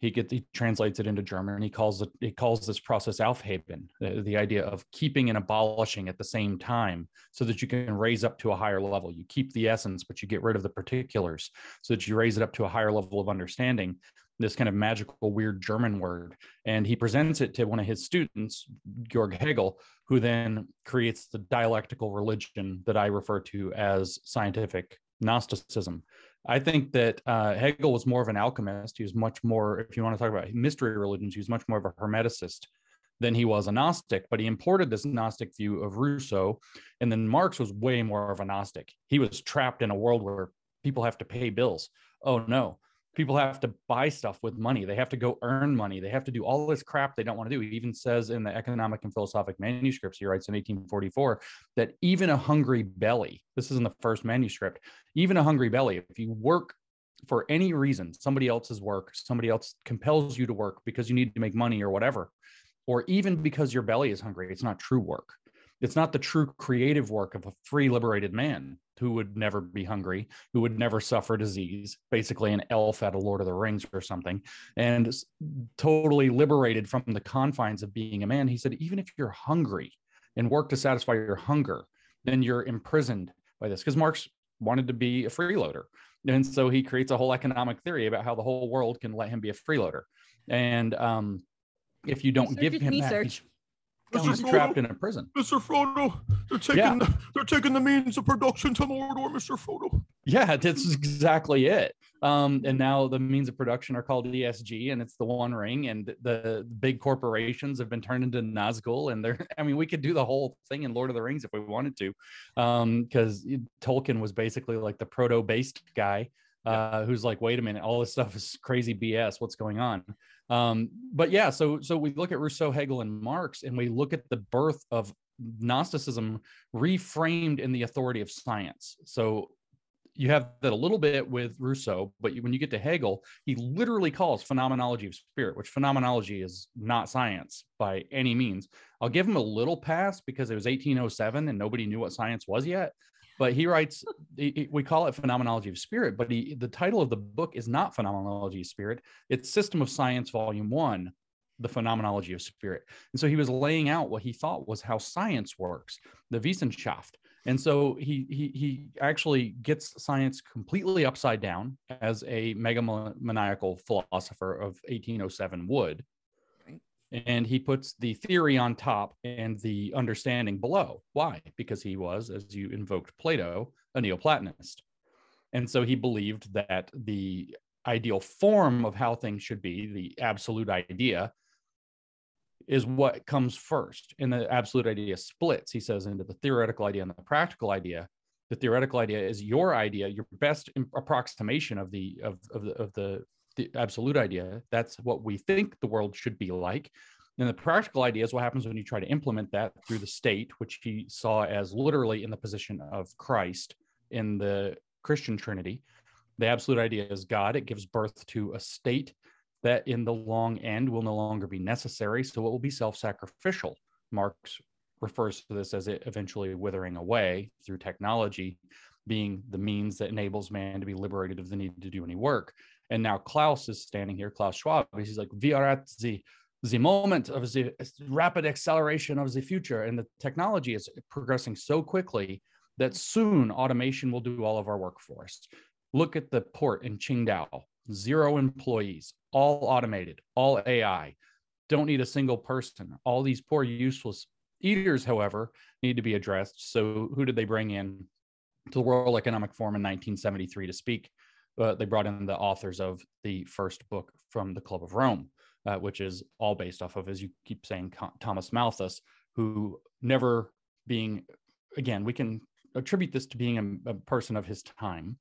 he gets he translates it into German he calls it he calls this process Aufheben, the, the idea of keeping and abolishing at the same time, so that you can raise up to a higher level. You keep the essence, but you get rid of the particulars, so that you raise it up to a higher level of understanding. This kind of magical, weird German word, and he presents it to one of his students, Georg Hegel, who then creates the dialectical religion that I refer to as scientific Gnosticism I think that uh, Hegel was more of an alchemist. He was much more, if you want to talk about mystery religions, he was much more of a hermeticist than he was a Gnostic, but he imported this Gnostic view of Rousseau. And then Marx was way more of a Gnostic. He was trapped in a world where people have to pay bills. Oh no, people have to buy stuff with money. They have to go earn money. They have to do all this crap they don't want to do. He even says in the economic and philosophic manuscripts he writes in 1844 that even a hungry belly this is in the first manuscript even a hungry belly if you work for any reason somebody else's work somebody else compels you to work because you need to make money or whatever or even because your belly is hungry it's not true work it's not the true creative work of a free liberated man who would never be hungry, who would never suffer disease, basically an elf at a Lord of the Rings or something, and totally liberated from the confines of being a man. He said, even if you're hungry and work to satisfy your hunger, then you're imprisoned by this. Because Marx wanted to be a freeloader. And so he creates a whole economic theory about how the whole world can let him be a freeloader. And um, if you don't give him that, He's trapped in a prison. Mr. Frodo, they're taking yeah. the, they're taking the means of production to Mordor, Mr. Frodo. Yeah, that's exactly it. Um, and now the means of production are called ESG, and it's the One Ring, and the big corporations have been turned into Nazgul, and they're. *laughs* I mean, we could do the whole thing in Lord of the Rings if we wanted to, because um, Tolkien was basically like the proto-based guy. Uh, who's like, wait a minute, all this stuff is crazy BS. What's going on? Um, but yeah, so so we look at Rousseau, Hegel, and Marx, and we look at the birth of Gnosticism reframed in the authority of science. So you have that a little bit with Rousseau, but when you get to Hegel, he literally calls phenomenology of spirit, which phenomenology is not science by any means. I'll give him a little pass because it was 1807 and nobody knew what science was yet but he writes he, we call it phenomenology of spirit but he, the title of the book is not phenomenology of spirit. It's system of science volume one the phenomenology of spirit. And so he was laying out what he thought was how science works the wissenschaft. And so he he he actually gets science completely upside down as a megamaniacal philosopher of 1807 would. And he puts the theory on top and the understanding below. Why? Because he was, as you invoked Plato, a Neoplatonist. And so he believed that the ideal form of how things should be, the absolute idea, is what comes first. And the absolute idea splits, he says, into the theoretical idea and the practical idea. The theoretical idea is your idea, your best approximation of the of, of the of the, the absolute idea. That's what we think the world should be like. And the practical idea is what happens when you try to implement that through the state, which he saw as literally in the position of Christ in the Christian Trinity. The absolute idea is God. It gives birth to a state that in the long end will no longer be necessary. So it will be self sacrificial. Marx refers to this as it eventually withering away through technology being the means that enables man to be liberated of the need to do any work. And now Klaus is standing here, Klaus Schwab. He's like, we are at the the moment of the rapid acceleration of the future, and the technology is progressing so quickly that soon automation will do all of our work for us. Look at the port in Qingdao, zero employees, all automated, all AI. Don't need a single person. All these poor, useless eaters, however, need to be addressed. So, who did they bring in to the World Economic Forum in 1973 to speak? Uh, they brought in the authors of the first book from the Club of Rome, uh, which is all based off of, as you keep saying, Thomas Malthus, who never being, again, we can attribute this to being a, a person of his time,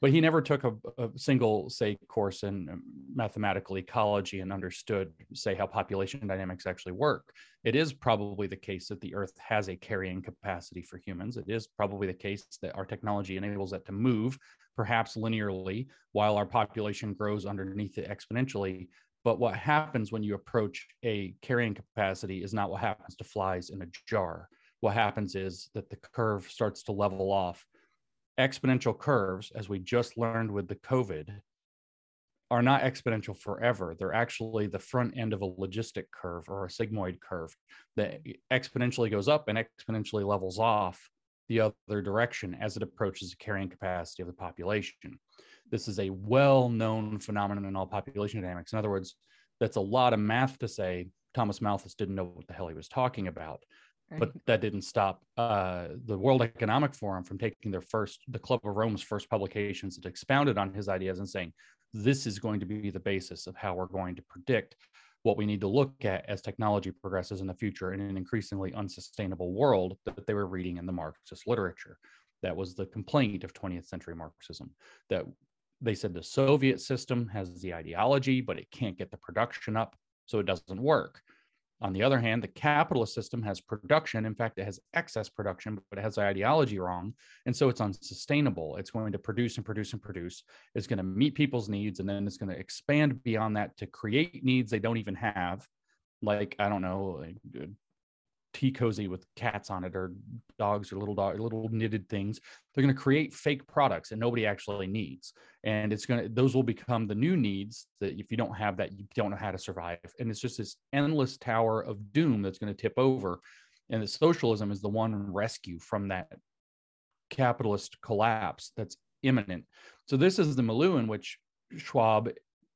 but he never took a, a, single say course in um, mathematical ecology and understood say how population dynamics actually work. It is probably the case that the earth has a carrying capacity for humans. It is probably the case that our technology enables it to move perhaps linearly while our population grows underneath it exponentially. But what happens when you approach a carrying capacity is not what happens to flies in a jar. What happens is that the curve starts to level off exponential curves, as we just learned with the COVID, are not exponential forever. They're actually the front end of a logistic curve or a sigmoid curve that exponentially goes up and exponentially levels off the other direction as it approaches the carrying capacity of the population. This is a well known phenomenon in all population dynamics. In other words, that's a lot of math to say Thomas Malthus didn't know what the hell he was talking about. But that didn't stop uh, the World Economic Forum from taking their first, the Club of Rome's first publications that expounded on his ideas and saying, this is going to be the basis of how we're going to predict what we need to look at as technology progresses in the future in an increasingly unsustainable world that they were reading in the Marxist literature. That was the complaint of 20th century Marxism that they said the Soviet system has the ideology, but it can't get the production up, so it doesn't work. On the other hand, the capitalist system has production. In fact, it has excess production, but it has the ideology wrong. And so it's unsustainable. It's going to produce and produce and produce. It's going to meet people's needs. And then it's going to expand beyond that to create needs they don't even have. Like, I don't know, like tea cozy with cats on it or dogs or little dog little knitted things. They're going to create fake products that nobody actually needs. And it's going to those will become the new needs that if you don't have that you don't know how to survive. And it's just this endless tower of doom that's going to tip over. And the socialism is the one rescue from that capitalist collapse that's imminent. So this is the milieu in which schwab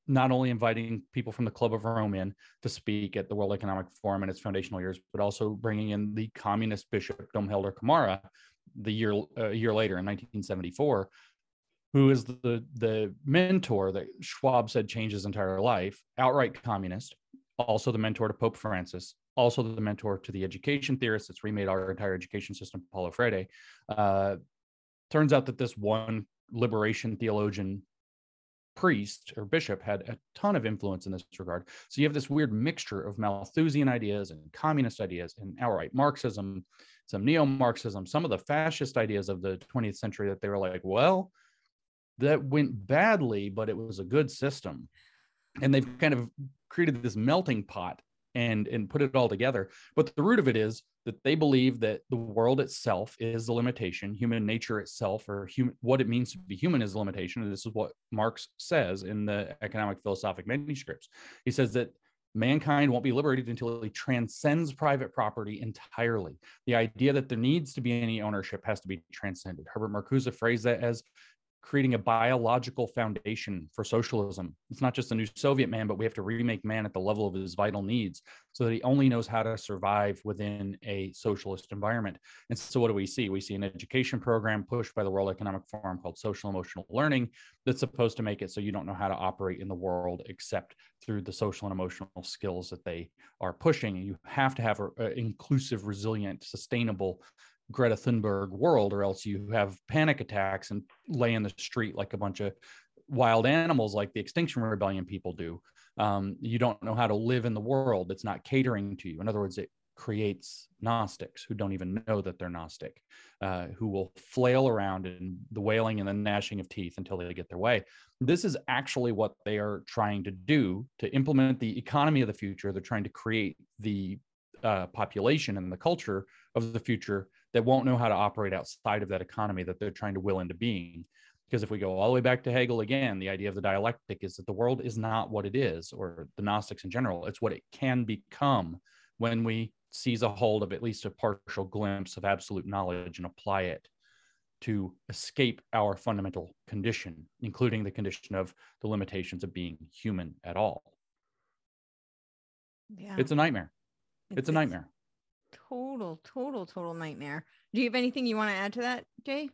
not only inviting people from the Club of Rome in to speak at the World Economic Forum in its foundational years, but also bringing in the communist bishop Dom Helder Camara the year a year later in 1974, who is the the mentor that Schwab said changed his entire life, outright communist, also the mentor to Pope Francis, also the mentor to the education theorist that's remade our entire education system, Paulo Freire. Uh, turns out that this one liberation theologian priest or bishop had a ton of influence in this regard. So you have this weird mixture of Malthusian ideas and communist ideas and outright Marxism, some neo Marxism, some of the fascist ideas of the 20th century that they were like, well, that went badly, but it was a good system. And they've kind of created this melting pot and and put it all together but the root of it is that they believe that the world itself is the limitation human nature itself or human what it means to be human is a limitation and this is what marx says in the economic philosophic manuscripts he says that mankind won't be liberated until he transcends private property entirely. The idea that there needs to be any ownership has to be transcended. Herbert Marcuse phrased that as creating a biological foundation for socialism. It's not just a new Soviet man, but we have to remake man at the level of his vital needs so that he only knows how to survive within a socialist environment. And so, what do we see? We see an education program pushed by the World Economic Forum called social emotional learning that's supposed to make it so you don't know how to operate in the world except through the social and emotional skills that they are pushing. You have to have an inclusive, resilient, sustainable Greta Thunberg world, or else you have panic attacks and lay in the street like a bunch of wild animals, like the Extinction Rebellion people do. Um, you don't know how to live in the world. It's not catering to you. In other words, it creates Gnostics who don't even know that they're Gnostic, uh, who will flail around in the wailing and the gnashing of teeth until they get their way. This is actually what they are trying to do to implement the economy of the future. They're trying to create the uh, population and the culture of the future that won't know how to operate outside of that economy that they're trying to will into being. Because if we go all the way back to Hegel again, the idea of the dialectic is that the world is not what it is, or the Gnostics in general, it's what it can become when we seize a hold of at least a partial glimpse of absolute knowledge and apply it to escape our fundamental condition, including the condition of the limitations of being human at all. Yeah. It's a nightmare. It's, it's a nightmare total, total, total nightmare. Do you have anything you want to add to that, Jay?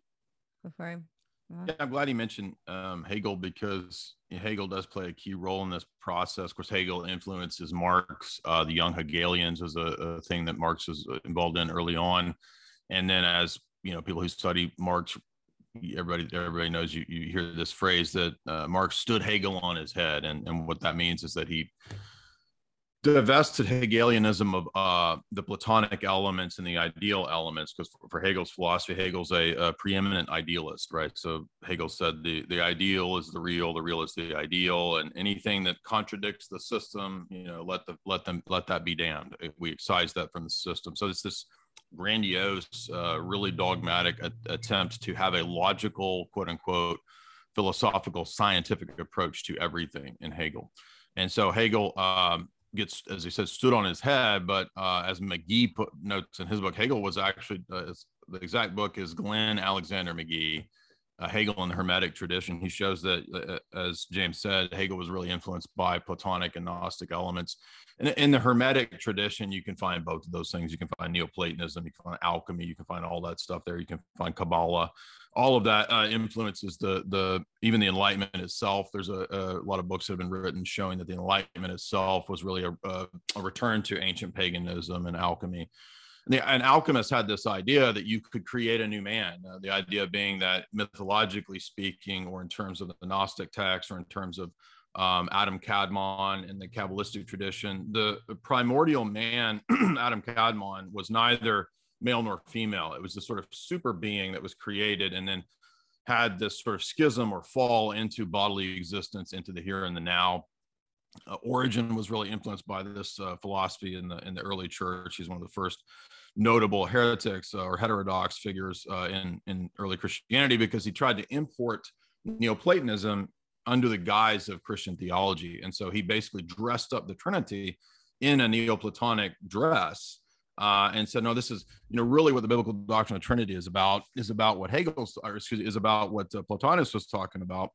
Before I yeah, I'm glad he mentioned um, Hegel because Hegel does play a key role in this process. Of course, Hegel influences Marx. Uh, the young Hegelians is a, a, thing that Marx was involved in early on, and then as you know, people who study Marx, everybody everybody knows you, you hear this phrase that uh, Marx stood Hegel on his head, and and what that means is that he divested Hegelianism of uh, the Platonic elements and the ideal elements, because for, Hegel's philosophy, Hegel's a, a, preeminent idealist, right? So Hegel said the the ideal is the real, the real is the ideal, and anything that contradicts the system, you know, let the let them let that be damned. We excise that from the system. So it's this grandiose, uh, really dogmatic a- attempt to have a logical, quote unquote, philosophical, scientific approach to everything in Hegel. And so Hegel um, gets, as he said, stood on his head. But uh, as Magee put notes in his book, Hegel was actually uh, the exact book is Glenn Alexander Magee, uh, Hegel and the Hermetic tradition. He shows that, uh, as James said, Hegel was really influenced by Platonic and Gnostic elements. And in the Hermetic tradition, you can find both of those things. You can find Neoplatonism, you can find alchemy, you can find all that stuff there. You can find Kabbalah all of that uh, influences the the even the enlightenment itself there's a, a, lot of books that have been written showing that the enlightenment itself was really a, a, a return to ancient paganism and alchemy the, and alchemists had this idea that you could create a new man uh, the idea being that mythologically speaking or in terms of the gnostic text or in terms of um, Adam Kadmon in the Kabbalistic tradition, the, the primordial man, *clears throat* Adam Kadmon, was neither male nor female. It was this sort of super being that was created and then had this sort of schism or fall into bodily existence, into the here and the now. Uh, Origen was really influenced by this uh, philosophy in the in the early church. He's one of the first notable heretics uh, or heterodox figures uh, in in early Christianity because he tried to import Neoplatonism under the guise of Christian theology, and so he basically dressed up the Trinity in a Neoplatonic dress uh, and said, no, this is, you know, really what the biblical doctrine of Trinity is about, is about what Hegel's, or excuse me, is about what uh, Plotinus was talking about.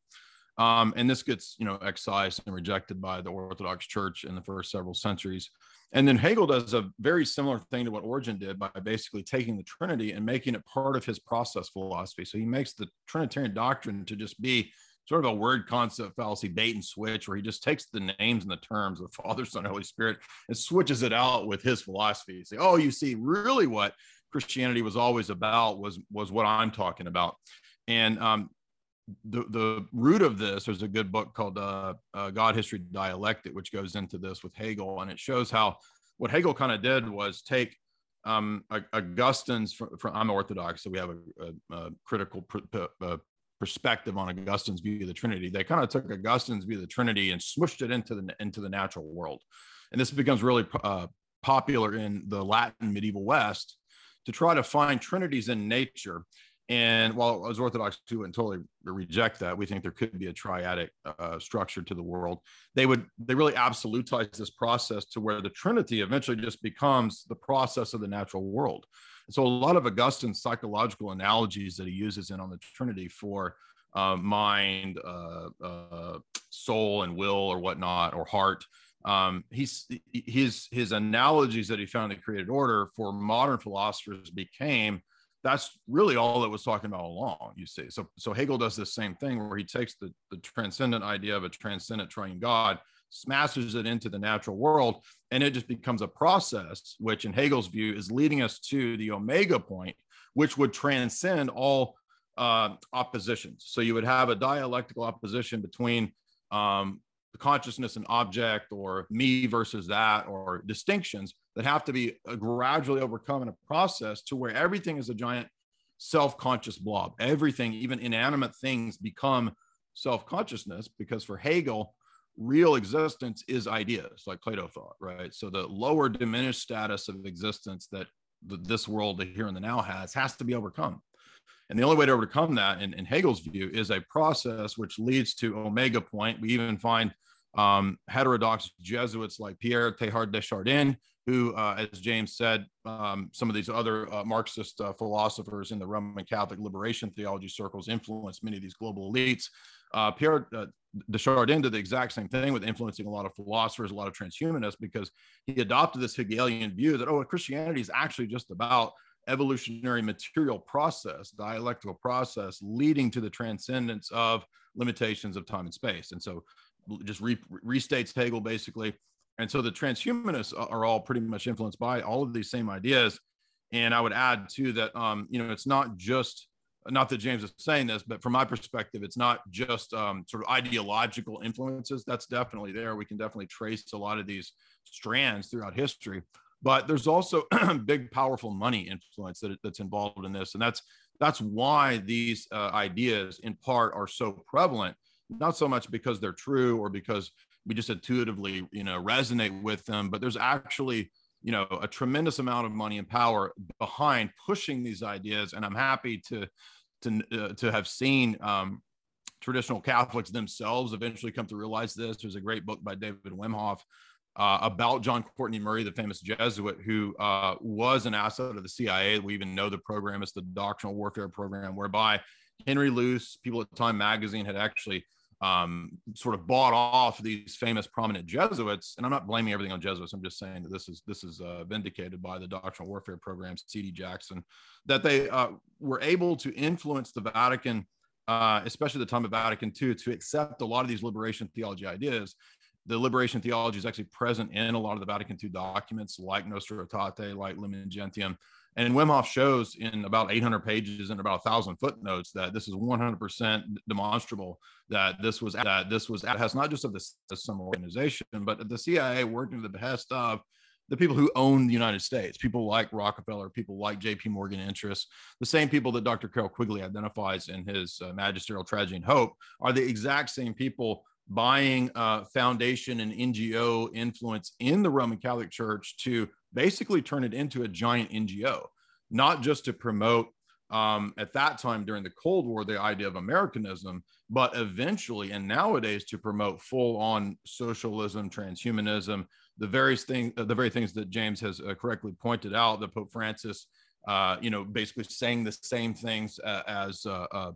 Um, and this gets, you know, excised and rejected by the Orthodox Church in the first several centuries. And then Hegel does a very similar thing to what Origen did by basically taking the Trinity and making it part of his process philosophy. So he makes the Trinitarian doctrine to just be sort of a word concept fallacy bait and switch where he just takes the names and the terms of Father, Son, Holy Spirit and switches it out with his philosophy. Say, oh, you see, really what Christianity was always about was was what I'm talking about. And um, the the root of this, there's a good book called uh, uh, God History Dialectic, which goes into this with Hegel, and it shows how what Hegel kind of did was take um, Augustine's from, from, I'm Orthodox, so we have a, a, a critical pr- uh, perspective on Augustine's view of the Trinity. They kind of took Augustine's view of the Trinity and smushed it into the into the natural world, and this becomes really uh, popular in the Latin medieval West to try to find trinities in nature. And while as Orthodox we wouldn't totally reject that, we think there could be a triadic uh, structure to the world. They would they really absolutize this process to where the Trinity eventually just becomes the process of the natural world. And so a lot of Augustine's psychological analogies that he uses in on the Trinity for uh, mind, uh, uh soul, and will, or whatnot, or heart. Um, he's his his analogies that he found in the created order for modern philosophers became that's really all it was talking about along you see. So so hegel does this same thing where he takes the, the transcendent idea of a transcendent triune god smashes it into the natural world and it just becomes a process which in hegel's view is leading us to the omega point which would transcend all uh, oppositions. So you would have a dialectical opposition between um, consciousness and object or me versus that or distinctions that have to be uh, gradually overcome in a process to where everything is a giant self-conscious blob. Everything even inanimate things become self-consciousness because for hegel real existence is ideas like plato thought right? So the lower diminished status of existence that this world here and the now has has to be overcome. And the only way to overcome that in, in hegel's view is a process which leads to omega point. We even find um, heterodox Jesuits like Pierre Teilhard de Chardin, who, uh, as James said, um, some of these other uh, Marxist uh, philosophers in the Roman Catholic liberation theology circles influenced many of these global elites. Uh, Pierre uh, de Chardin did the exact same thing with influencing a lot of philosophers, a lot of transhumanists, because he adopted this Hegelian view that, oh, Christianity is actually just about evolutionary material process, dialectical process leading to the transcendence of limitations of time and space. And so just re- restates Hegel basically. And so the transhumanists are all pretty much influenced by all of these same ideas. And I would add too that um, you know it's not just not that James is saying this, but from my perspective, it's not just um, sort of ideological influences. That's definitely there. We can definitely trace a lot of these strands throughout history. But there's also *clears throat* big, powerful money influence that, that's involved in this, and that's that's why these uh, ideas, in part, are so prevalent not so much because they're true or because we just intuitively you know resonate with them but there's actually you know a tremendous amount of money and power behind pushing these ideas and i'm happy to to uh, to have seen um, traditional catholics themselves eventually come to realize this there's a great book by david wemhoff uh, about John Courtney Murray, the famous Jesuit who uh, was an asset of the CIA. We even know the program is the doctrinal warfare program, whereby Henry Luce, people at Time Magazine had actually um, sort of bought off these famous prominent Jesuits. And I'm not blaming everything on Jesuits. I'm just saying that this is this is uh, vindicated by the doctrinal warfare program, C.D. Jackson, that they uh, were able to influence the Vatican, uh, especially the time of Vatican II, to accept a lot of these liberation theology ideas. The liberation theology is actually present in a lot of the Vatican II documents, like Nostra Aetate, like Lumen Gentium. And Wemhoff shows in about 800 pages and about a thousand footnotes that this is 100% demonstrable that this was that this was has not just of this some organization, but the CIA working to the behest of the people who own the United States, people like Rockefeller, people like J.P. Morgan interests, the same people that Dr. Carroll Quigley identifies in his uh, Magisterial Tragedy and Hope, are the exact same people buying uh, foundation and NGO influence in the Roman Catholic Church to basically turn it into a giant NGO, not just to promote um, at that time during the Cold War the idea of Americanism, but eventually and nowadays to promote full on socialism, transhumanism, the various things, the very things that James has uh, correctly pointed out that Pope Francis, uh, you know, basically saying the same things uh, as uh, uh,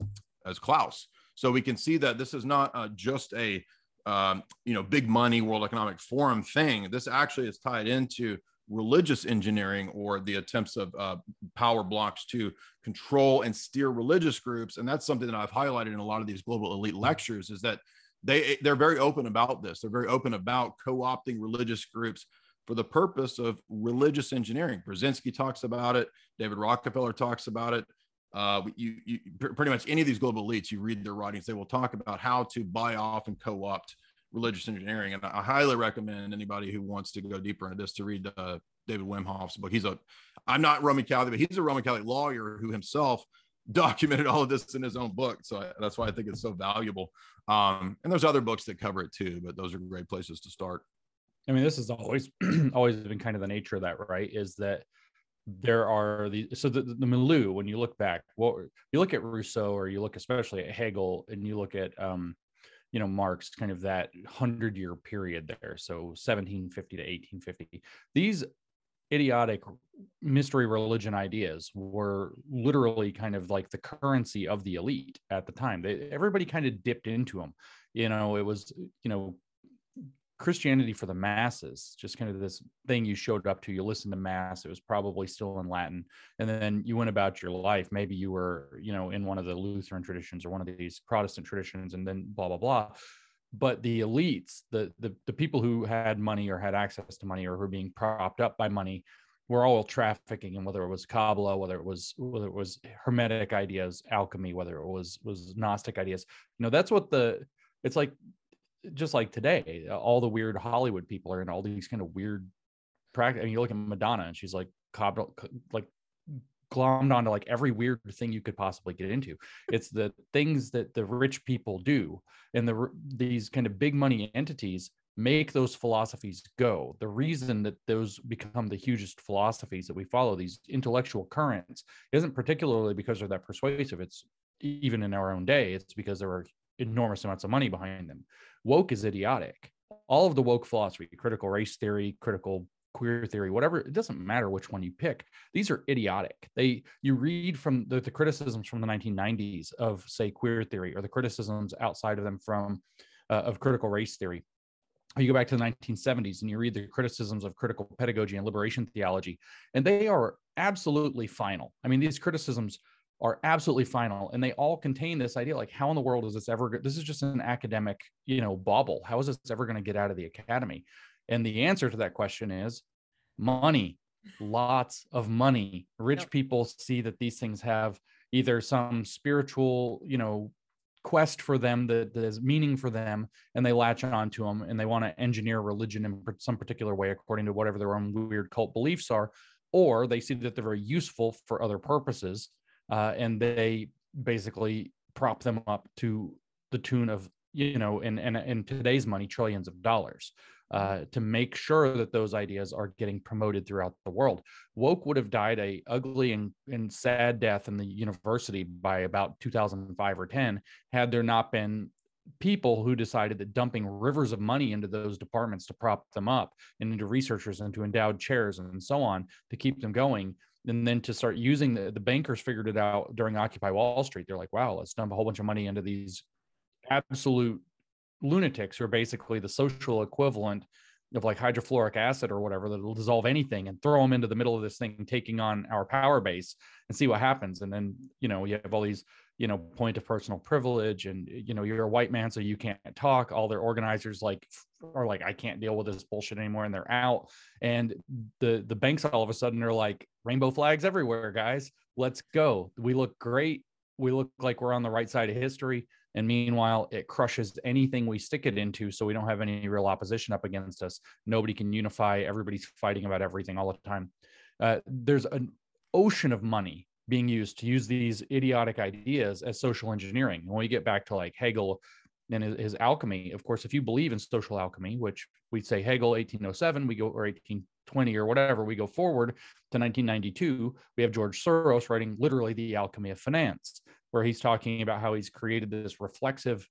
as Klaus. So we can see that this is not uh, just a um, you know big money World Economic Forum thing. This actually is tied into religious engineering or the attempts of uh, power blocs to control and steer religious groups. And that's something that i've highlighted in a lot of these global elite lectures is that they they're very open about this. They're very open about co-opting religious groups for the purpose of religious engineering. Brzezinski talks about it. David rockefeller talks about it uh, you, you pretty much any of these global elites you read their writings they will talk about how to buy off and co-opt religious engineering. And I highly recommend anybody who wants to go deeper into this to read uh, David Wemhoff's book. He's a, I'm not Roman Catholic, but he's a Roman Catholic lawyer who himself *laughs* documented all of this in his own book. So I, that's why I think it's so valuable. Um, and there's other books that cover it too, but those are great places to start. I mean, this has always, *clears throat* always been kind of the nature of that, right? Is that there are the so the, the milieu when you look back what you look at rousseau or you look especially at hegel and you look at um you know marx kind of that 100 year period there. So 1750 to 1850 these idiotic mystery religion ideas were literally kind of like the currency of the elite at the time. They, everybody kind of dipped into them you know it was you know Christianity for the masses, just kind of this thing you showed up to. You listened to mass. It was probably still in Latin, and then you went about your life. Maybe you were, you know, in one of the Lutheran traditions or one of these Protestant traditions, and then blah blah blah. But the elites, the the the people who had money or had access to money or who were being propped up by money, were all trafficking. And whether it was Kabbalah, whether it was whether it was Hermetic ideas, alchemy, whether it was was Gnostic ideas, you know, that's what the it's like just like today, all the weird Hollywood people are in all these kind of weird practice. I mean, you look at Madonna and she's like cobbled like glommed onto like every weird thing you could possibly get into. It's the things that the rich people do, and the these kind of big money entities make those philosophies go. The reason that those become the hugest philosophies that we follow, these intellectual currents, isn't particularly because they're that persuasive. It's even in our own day, it's because there are enormous amounts of money behind them woke is idiotic. All of the woke philosophy, critical race theory, critical queer theory, whatever, it doesn't matter which one you pick. These are idiotic. They you read from the, the criticisms from the 1990s of say queer theory or the criticisms outside of them from uh, of critical race theory. You go back to the 1970s and you read the criticisms of critical pedagogy and liberation theology, and they are absolutely final. I mean, these criticisms are absolutely final and they all contain this idea like how in the world is this ever this is just an academic you know bauble how is this ever going to get out of the academy? And the answer to that question is money. Lots of money. Rich yep. people see that these things have either some spiritual you know quest for them that, that is meaning for them and they latch on to them and they want to engineer religion in some particular way according to whatever their own weird cult beliefs are or they see that they're very useful for other purposes uh, and they basically prop them up to the tune of you know in in, in today's money trillions of dollars uh, to make sure that those ideas are getting promoted throughout the world. Woke would have died a ugly and, and sad death in the university by about 2005 or 10 had there not been people who decided that dumping rivers of money into those departments to prop them up and into researchers and to endowed chairs and so on to keep them going and then to start using the, the bankers figured it out during occupy wall street. They're like wow let's dump a whole bunch of money into these absolute lunatics who are basically the social equivalent of like hydrofluoric acid or whatever that'll dissolve anything and throw them into the middle of this thing taking on our power base and see what happens. And then you know you have all these you know point of personal privilege and you know you're a white man so you can't talk. All their organizers like are like i can't deal with this bullshit anymore and they're out. And the the banks all of a sudden are like rainbow flags everywhere guys. Let's go. We look great. We look like we're on the right side of history. And meanwhile it crushes anything we stick it into so we don't have any real opposition up against us. Nobody can unify. Everybody's fighting about everything all the time. Uh, there's an ocean of money being used to use these idiotic ideas as social engineering. When we get back to like Hegel and his, his, alchemy, of course, if you believe in social alchemy, which we'd say Hegel 1807, we go or 1820 or whatever, we go forward to 1992, we have George Soros writing literally the alchemy of finance, where he's talking about how he's created this reflexive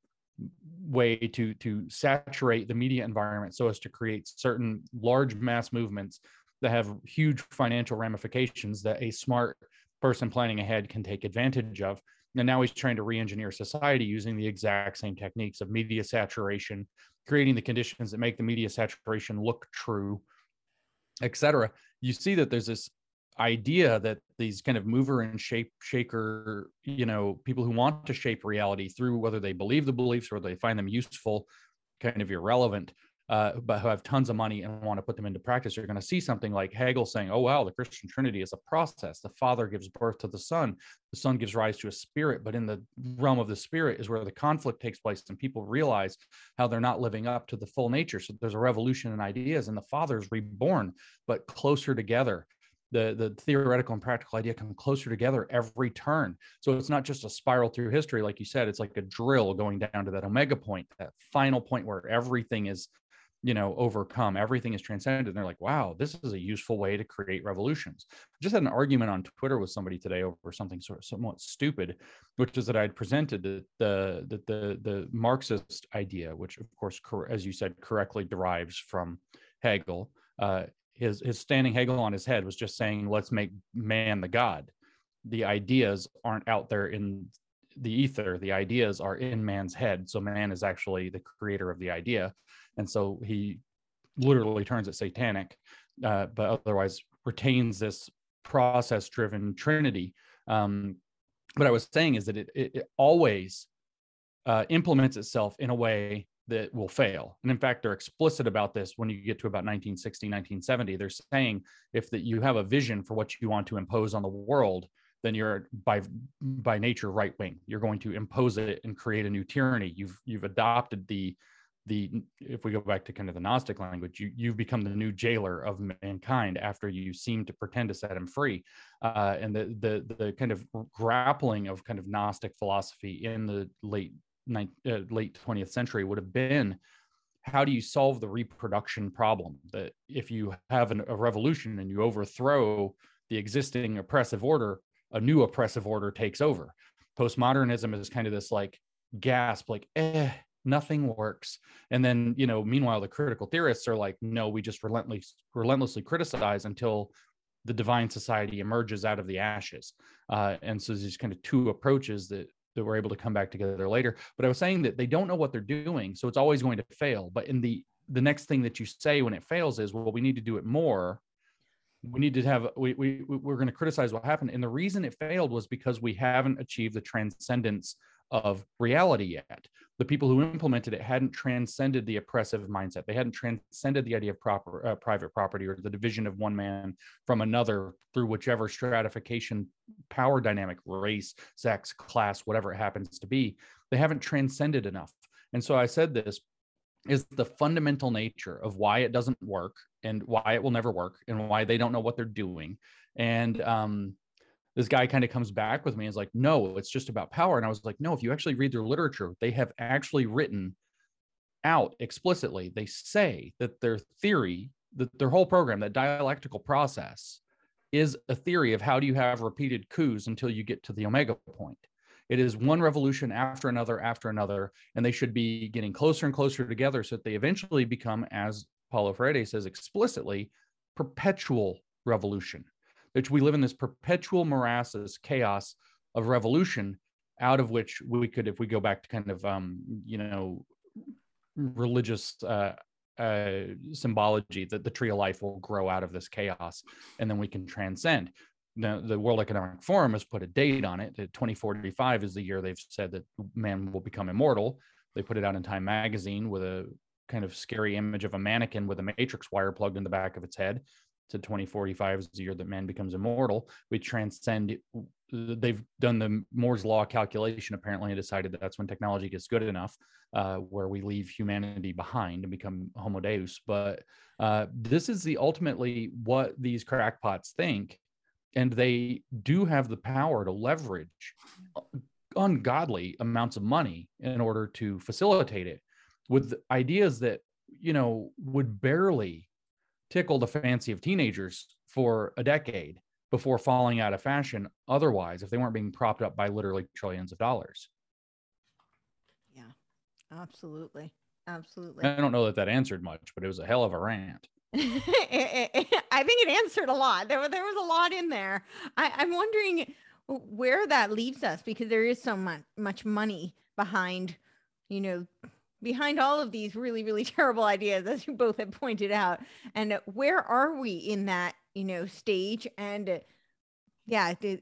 way to to saturate the media environment so as to create certain large mass movements that have huge financial ramifications that a smart person planning ahead can take advantage of. And now he's trying to re-engineer society using the exact same techniques of media saturation, creating the conditions that make the media saturation look true, etc. You see that there's this idea that these kind of mover and shape shaker, you know, people who want to shape reality through whether they believe the beliefs or they find them useful, kind of irrelevant, uh, but who have tons of money and want to put them into practice, you're going to see something like Hegel saying, "Oh wow, the Christian Trinity is a process. The Father gives birth to the Son, the Son gives rise to a Spirit, but in the realm of the Spirit is where the conflict takes place, and people realize how they're not living up to the full nature. So there's a revolution in ideas, and the Father is reborn, but closer together." the the theoretical and practical idea come closer together every turn so it's not just a spiral through history like you said it's like a drill going down to that omega point that final point where everything is you know overcome everything is transcended and they're like wow this is a useful way to create revolutions. I just had an argument on twitter with somebody today over something sort of somewhat stupid which is that i'd presented the the the the, the marxist idea which of course as you said correctly derives from hegel. Uh, his his standing hegel on his head was just saying let's make man the god. The ideas aren't out there in the ether. The ideas are in man's head so man is actually the creator of the idea and so he literally turns it satanic uh, but otherwise retains this process driven trinity um, what i was saying is that it, it, it always uh, implements itself in a way that will fail and in fact they're explicit about this when you get to about 1960 1970 they're saying if that you have a vision for what you want to impose on the world then you're by by nature right wing. You're going to impose it and create a new tyranny. You've you've adopted the the if we go back to kind of the Gnostic language, you you've become the new jailer of mankind after you seem to pretend to set him free. Uh, and the the the kind of grappling of kind of Gnostic philosophy in the late uh, late 20th century would have been how do you solve the reproduction problem that if you have an, a revolution and you overthrow the existing oppressive order a new oppressive order takes over. Postmodernism is kind of this like gasp, like, eh, nothing works. And then, you know, meanwhile, the critical theorists are like, no, we just relentlessly, relentlessly criticize until the divine society emerges out of the ashes. Uh, and so these kind of two approaches that that we're able to come back together later. But I was saying that they don't know what they're doing, so it's always going to fail. But in the the next thing that you say when it fails is, well, we need to do it more we need to have we, we we're going to criticize what happened and the reason it failed was because we haven't achieved the transcendence of reality yet. The people who implemented it hadn't transcended the oppressive mindset. They hadn't transcended the idea of proper uh, private property or the division of one man from another through whichever stratification power dynamic race sex class whatever it happens to be. They haven't transcended enough. And so i said this is the fundamental nature of why it doesn't work and why it will never work and why they don't know what they're doing. And um, this guy kind of comes back with me and is like, no, it's just about power. And I was like, no, if you actually read their literature, they have actually written out explicitly, they say that their theory, that their whole program, that dialectical process is a theory of how do you have repeated coups until you get to the omega point. It is one revolution after another after another, and they should be getting closer and closer together so that they eventually become, as Paulo Freire says explicitly, perpetual revolution. That we live in this perpetual morass, this chaos of revolution, out of which we could, if we go back to kind of, um, you know, religious uh, uh, symbology, that the tree of life will grow out of this chaos, and then we can transcend the, the World Economic Forum has put a date on it. 2045 is the year they've said that man will become immortal. They put it out in Time magazine with a kind of scary image of a mannequin with a matrix wire plugged in the back of its head. To 2045 is the year that man becomes immortal. We transcend. They've done the Moore's law calculation apparently and decided that that's when technology gets good enough, uh, where we leave humanity behind and become Homo Deus. But uh, this is the ultimately what these crackpots think and they do have the power to leverage ungodly amounts of money in order to facilitate it with ideas that you know would barely tickle the fancy of teenagers for a decade before falling out of fashion otherwise if they weren't being propped up by literally trillions of dollars yeah absolutely absolutely i don't know that that answered much but it was a hell of a rant *laughs* I think it answered a lot. There, there was a lot in there. I, I'm wondering where that leaves us because there is so much, much money behind, you know, behind all of these really, really *laughs* terrible ideas, as you both have pointed out. And where are we in that, you know, stage? And uh, yeah, the,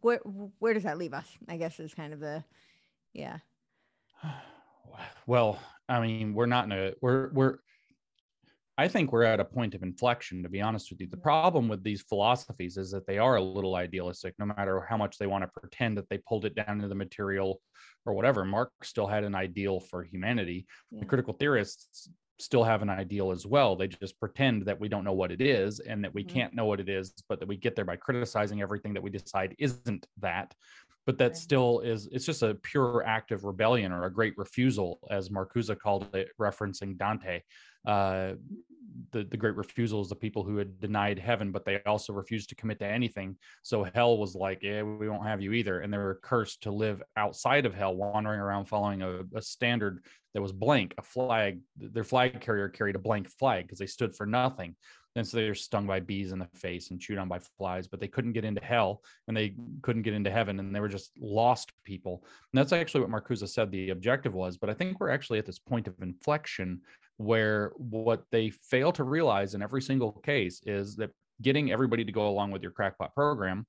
where where does that leave us? I guess is kind of the, yeah. *sighs* Well, I mean, we're not in a we're we're I think we're at a point of inflection, to be honest with you. The problem with these philosophies is that they are a little idealistic, no matter how much they want to pretend that they pulled it down into the material or whatever. Marx still had an ideal for humanity. Yeah. The critical theorists still have an ideal as well. They just pretend that we don't know what it is and that we mm-hmm. can't know what it is, but that we get there by criticizing everything that we decide isn't that. but that Right. still is it's just a pure act of rebellion or a great refusal as marcuse called it referencing dante uh, the, the great refusal is the people who had denied heaven but they also refused to commit to anything. So hell was like yeah we won't have you either. And they were cursed to live outside of hell wandering around following a, a standard that was blank a flag their flag carrier carried a blank flag because they stood for nothing. And so they were stung by bees in the face and chewed on by flies but they couldn't get into hell and they couldn't get into heaven and they were just lost people. And that's actually what marcuse said the objective was but i think we're actually at this point of inflection where what they fail to realize in every single case is that getting everybody to go along with your crackpot program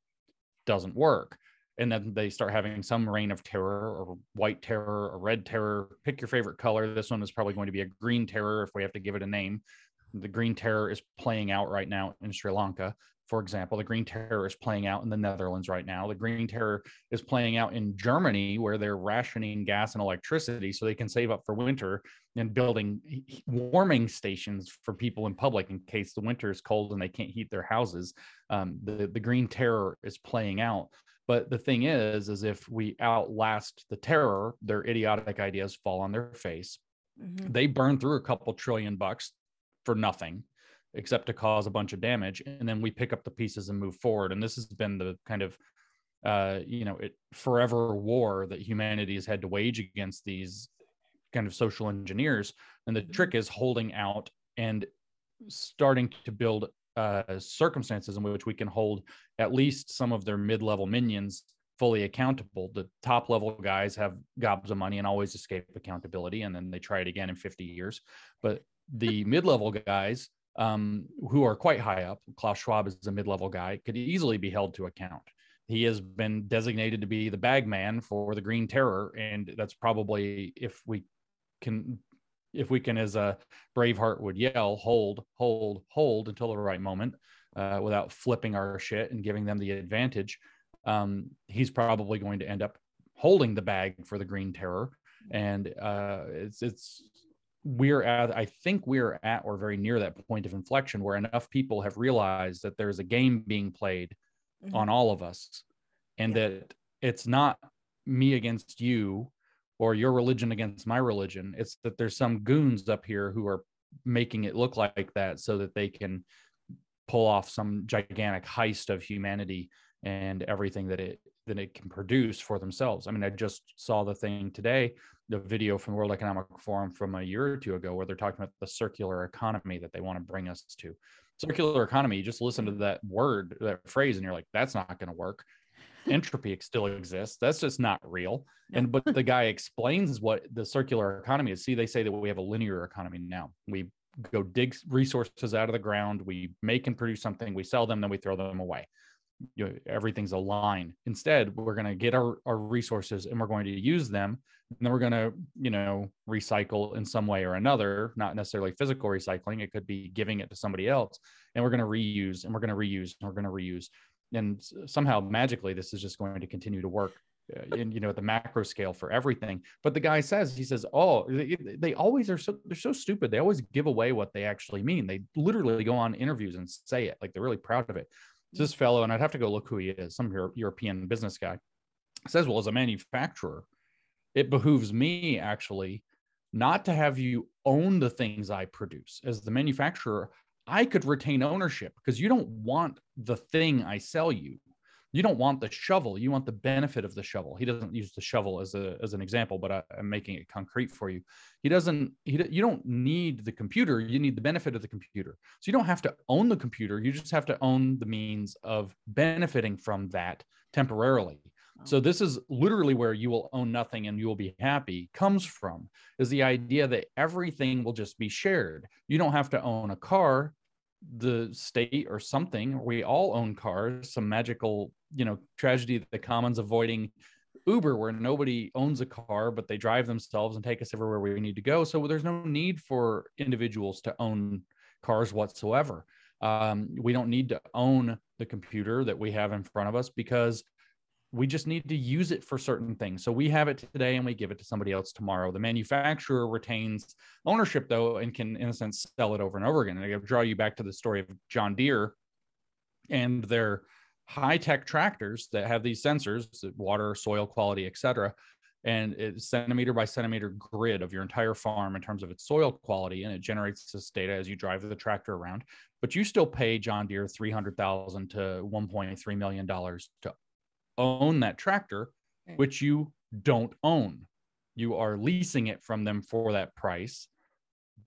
doesn't work. And then they start having some reign of terror or white terror or red terror. Pick your favorite color. This one is probably going to be a green terror if we have to give it a name. The green terror is playing out right now in sri lanka for example the green terror is playing out in the netherlands right now. The green terror is playing out in germany where they're rationing gas and electricity so they can save up for winter and building warming stations for people in public in case the winter is cold and they can't heat their houses. Um, the, the green terror is playing out. But the thing is is if we outlast the terror their idiotic ideas fall on their face. Mhm. they burn through a couple trillion bucks for nothing except to cause a bunch of damage and then we pick up the pieces and move forward and this has been the kind of uh you know it forever war that humanity has had to wage against these kind of social engineers and the trick is holding out and starting to build uh circumstances in which we can hold at least some of their mid-level minions fully accountable. The top level guys have gobs of money and always escape accountability, and then they try it again in 50 years. But the mid level guys, um, who are quite high up, Klaus Schwab is a mid level guy, could easily be held to account. He has been designated to be the bag man for the Green Terror, and that's probably if we can. If we can, as a Braveheart would yell, hold, hold, hold until the right moment, uh, without flipping our shit and giving them the advantage, um, he's probably going to end up holding the bag for the Green Terror. And uh, it's it's we're at I think we're at or very near that point of inflection where enough people have realized that there's a game being played Mhm. on all of us, and Yeah. that it's not me against you or your religion against my religion. It's that there's some goons up here who are making it look like that so that they can pull off some gigantic heist of humanity and everything that it that it can produce for themselves. I mean, I just saw the thing today, the video from the World Economic Forum from a year or two ago, where they're talking about the circular economy that they want to bring us to. Circular economy, you just listen to that word, that phrase, and you're like, that's not going to work. *laughs* Entropy still exists. That's just not real. And but the guy explains what the circular economy is. See, they say that we have a linear economy now. We go dig resources out of the ground, we make and produce something, we sell them, then we throw them away you know, everything's aligned. Instead, we're going to get our, our resources and we're going to use them. And then we're going to, you know, recycle in some way or another, not necessarily physical recycling. It could be giving it to somebody else. And we're going to reuse and we're going to reuse and we're going to reuse. And somehow magically, this is just going to continue to work. uh, In you know at the macro scale for everything, but the guy says he says, "Oh, they, they always are so they're so stupid. They always give away what they actually mean. They literally go on interviews and say it like they're really proud of it." This fellow, and I'd have to go look who he is, some European business guy, says, Well, as a manufacturer, it behooves me actually not to have you own the things I produce. As the manufacturer, I could retain ownership because you don't want the thing I sell you. You don't want the shovel. You want the benefit of the shovel. He doesn't use the shovel as a as an example, but I, I'm making it concrete for you. He doesn't. He you don't need the computer. You need the benefit of the computer. So you don't have to own the computer. You just have to own the means of benefiting from that temporarily. So this is literally where you will own nothing and you will be happy comes from is the idea that everything will just be shared. You don't have to own a car, the state or something. We all own cars, some magical, you know, tragedy that the commons avoiding Uber where nobody owns a car but they drive themselves and take us everywhere we need to go. So there's no need for individuals to own cars whatsoever. Um, we don't need to own the computer that we have in front of us because we just need to use it for certain things. So we have it today and we give it to somebody else tomorrow. The manufacturer retains ownership though and can in a sense sell it over and over again. And I draw you back to the story of John Deere and their high tech tractors that have these sensors, water, soil quality, etc. And it's centimeter by centimeter grid of your entire farm in terms of its soil quality, and it generates this data as you drive the tractor around. But you still pay John Deere three hundred thousand to one point three million dollars to own that tractor, which you don't own. You are leasing it from them for that price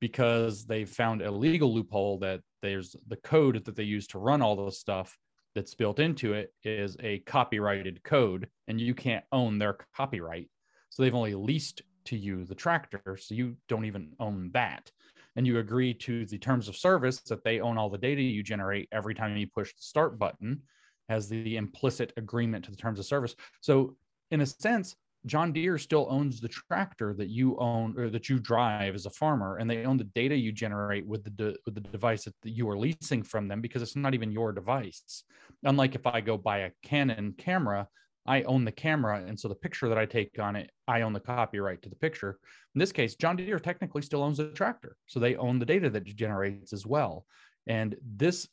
because they found a legal loophole that there's the code that they use to run all the stuff that's built into it is a copyrighted code and you can't own their copyright. So they've only leased to you the tractor so you don't even own that. And you agree to the terms of service that they own all the data you generate every time you push the start button has the implicit agreement to the terms of service so in a sense John Deere still owns the tractor that you own or that you drive as a farmer, and they own the data you generate with the de- with the device that you are leasing from them because it's not even your device. Unlike if I go buy a Canon camera, I own the camera, and so the picture that I take on it, I own the copyright to the picture. In this case, John Deere technically still owns the tractor, so they own the data that it generates as well. And this,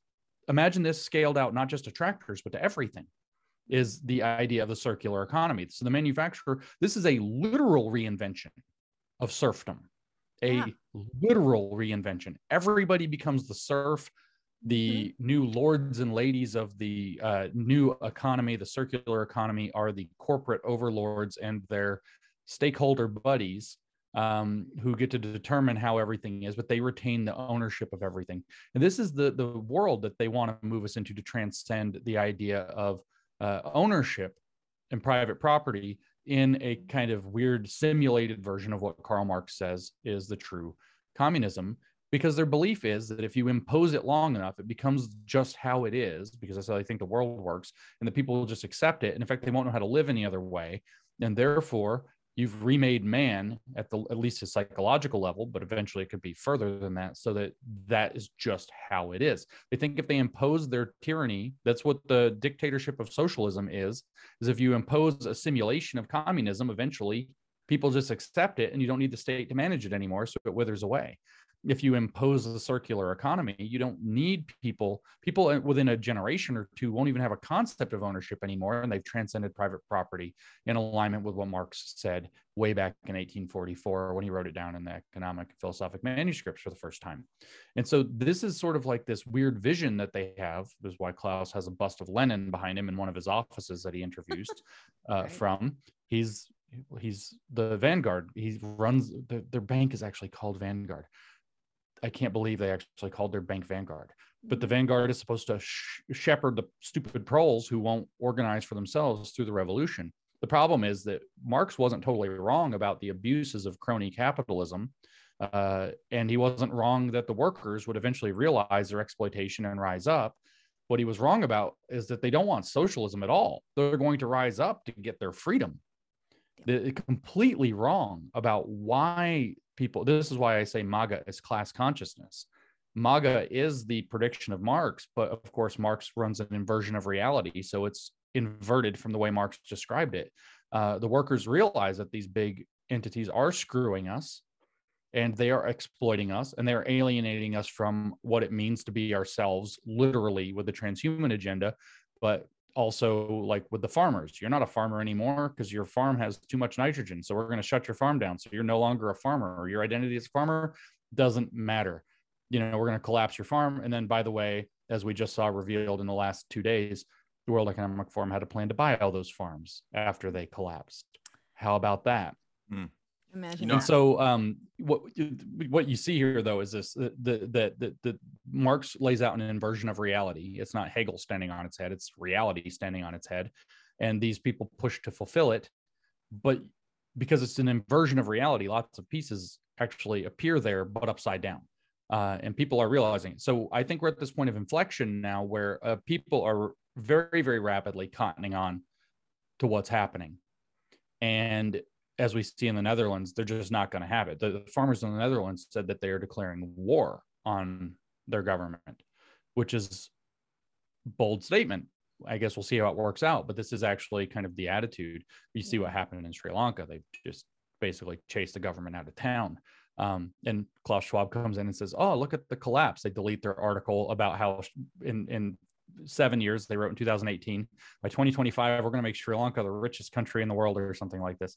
imagine this scaled out not just to tractors but to everything is the idea of the circular economy. So the manufacturer, this is a literal reinvention of serfdom, a yeah. literal reinvention. Everybody becomes the serf. The mm-hmm. new lords and ladies of the uh, new economy, the circular economy, are the corporate overlords and their stakeholder buddies um, who get to determine how everything is, but they retain the ownership of everything. And this is the the world that they want to move us into to transcend the idea of uh, ownership and private property in a kind of weird simulated version of what Karl Marx says is the true communism because their belief is that if you impose it long enough it becomes just how it is because that's how they think the world works and the people will just accept it and in fact they won't know how to live any other way and therefore you've remade man at the at least a psychological level but eventually it could be further than that so that that is just how it is. They think if they impose their tyranny that's what the dictatorship of socialism is is if you impose a simulation of communism eventually people just accept it and you don't need the state to manage it anymore so it withers away if you impose a circular economy, you don't need people. People within a generation or two won't even have a concept of ownership anymore, and they've transcended private property in alignment with what Marx said way back in 1844 when he wrote it down in the economic and philosophic manuscripts for the first time. And so this is sort of like this weird vision that they have. This is why Klaus has a bust of Lenin behind him in one of his offices that he introduced *laughs* uh, right. from. He's he's the Vanguard. He runs the, their bank is actually called Vanguard. I can't believe they actually called their bank Vanguard. But the mm-hmm. Vanguard is supposed to sh- shepherd the stupid proles who won't organize for themselves through the revolution. The problem is that Marx wasn't totally wrong about the abuses of crony capitalism. Uh, and he wasn't wrong that the workers would eventually realize their exploitation and rise up. What he was wrong about is that they don't want socialism at all. They're going to rise up to get their freedom. They're completely wrong about why people this is why i say maga is class consciousness. Maga is the prediction of marx but of course marx runs an inversion of reality so it's inverted from the way marx described it. Uh, the workers realize that these big entities are screwing us and they are exploiting us and they're alienating us from what it means to be ourselves literally with the transhuman agenda but also like with the farmers you're not a farmer anymore because your farm has too much nitrogen so we're going to shut your farm down so you're no longer a farmer or your identity as a farmer doesn't matter. You know we're going to collapse your farm and then by the way as we just saw revealed in the last two days the world economic forum had a plan to buy all those farms after they collapsed. How about that? Mm. Imagine. And so, um, what what you see here, though, is this: the the the, the Marx lays out an inversion of reality. It's not Hegel standing on its head; it's reality standing on its head, and these people push to fulfill it. But because it's an inversion of reality, lots of pieces actually appear there, but upside down, uh, and people are realizing it. So, I think we're at this point of inflection now, where uh, people are very, very rapidly cottoning on to what's happening, and as we see in the Netherlands, they're just not going to have it. The, farmers in the Netherlands said that they are declaring war on their government, which is bold statement. I guess we'll see how it works out, but this is actually kind of the attitude. You see what happened in Sri Lanka. They just basically chased the government out of town. Um, and Klaus Schwab comes in and says, "Oh, look at the collapse." They delete their article about how in in seven years. They wrote in 2018. By 2025, we're going to make Sri Lanka the richest country in the world, or something like this.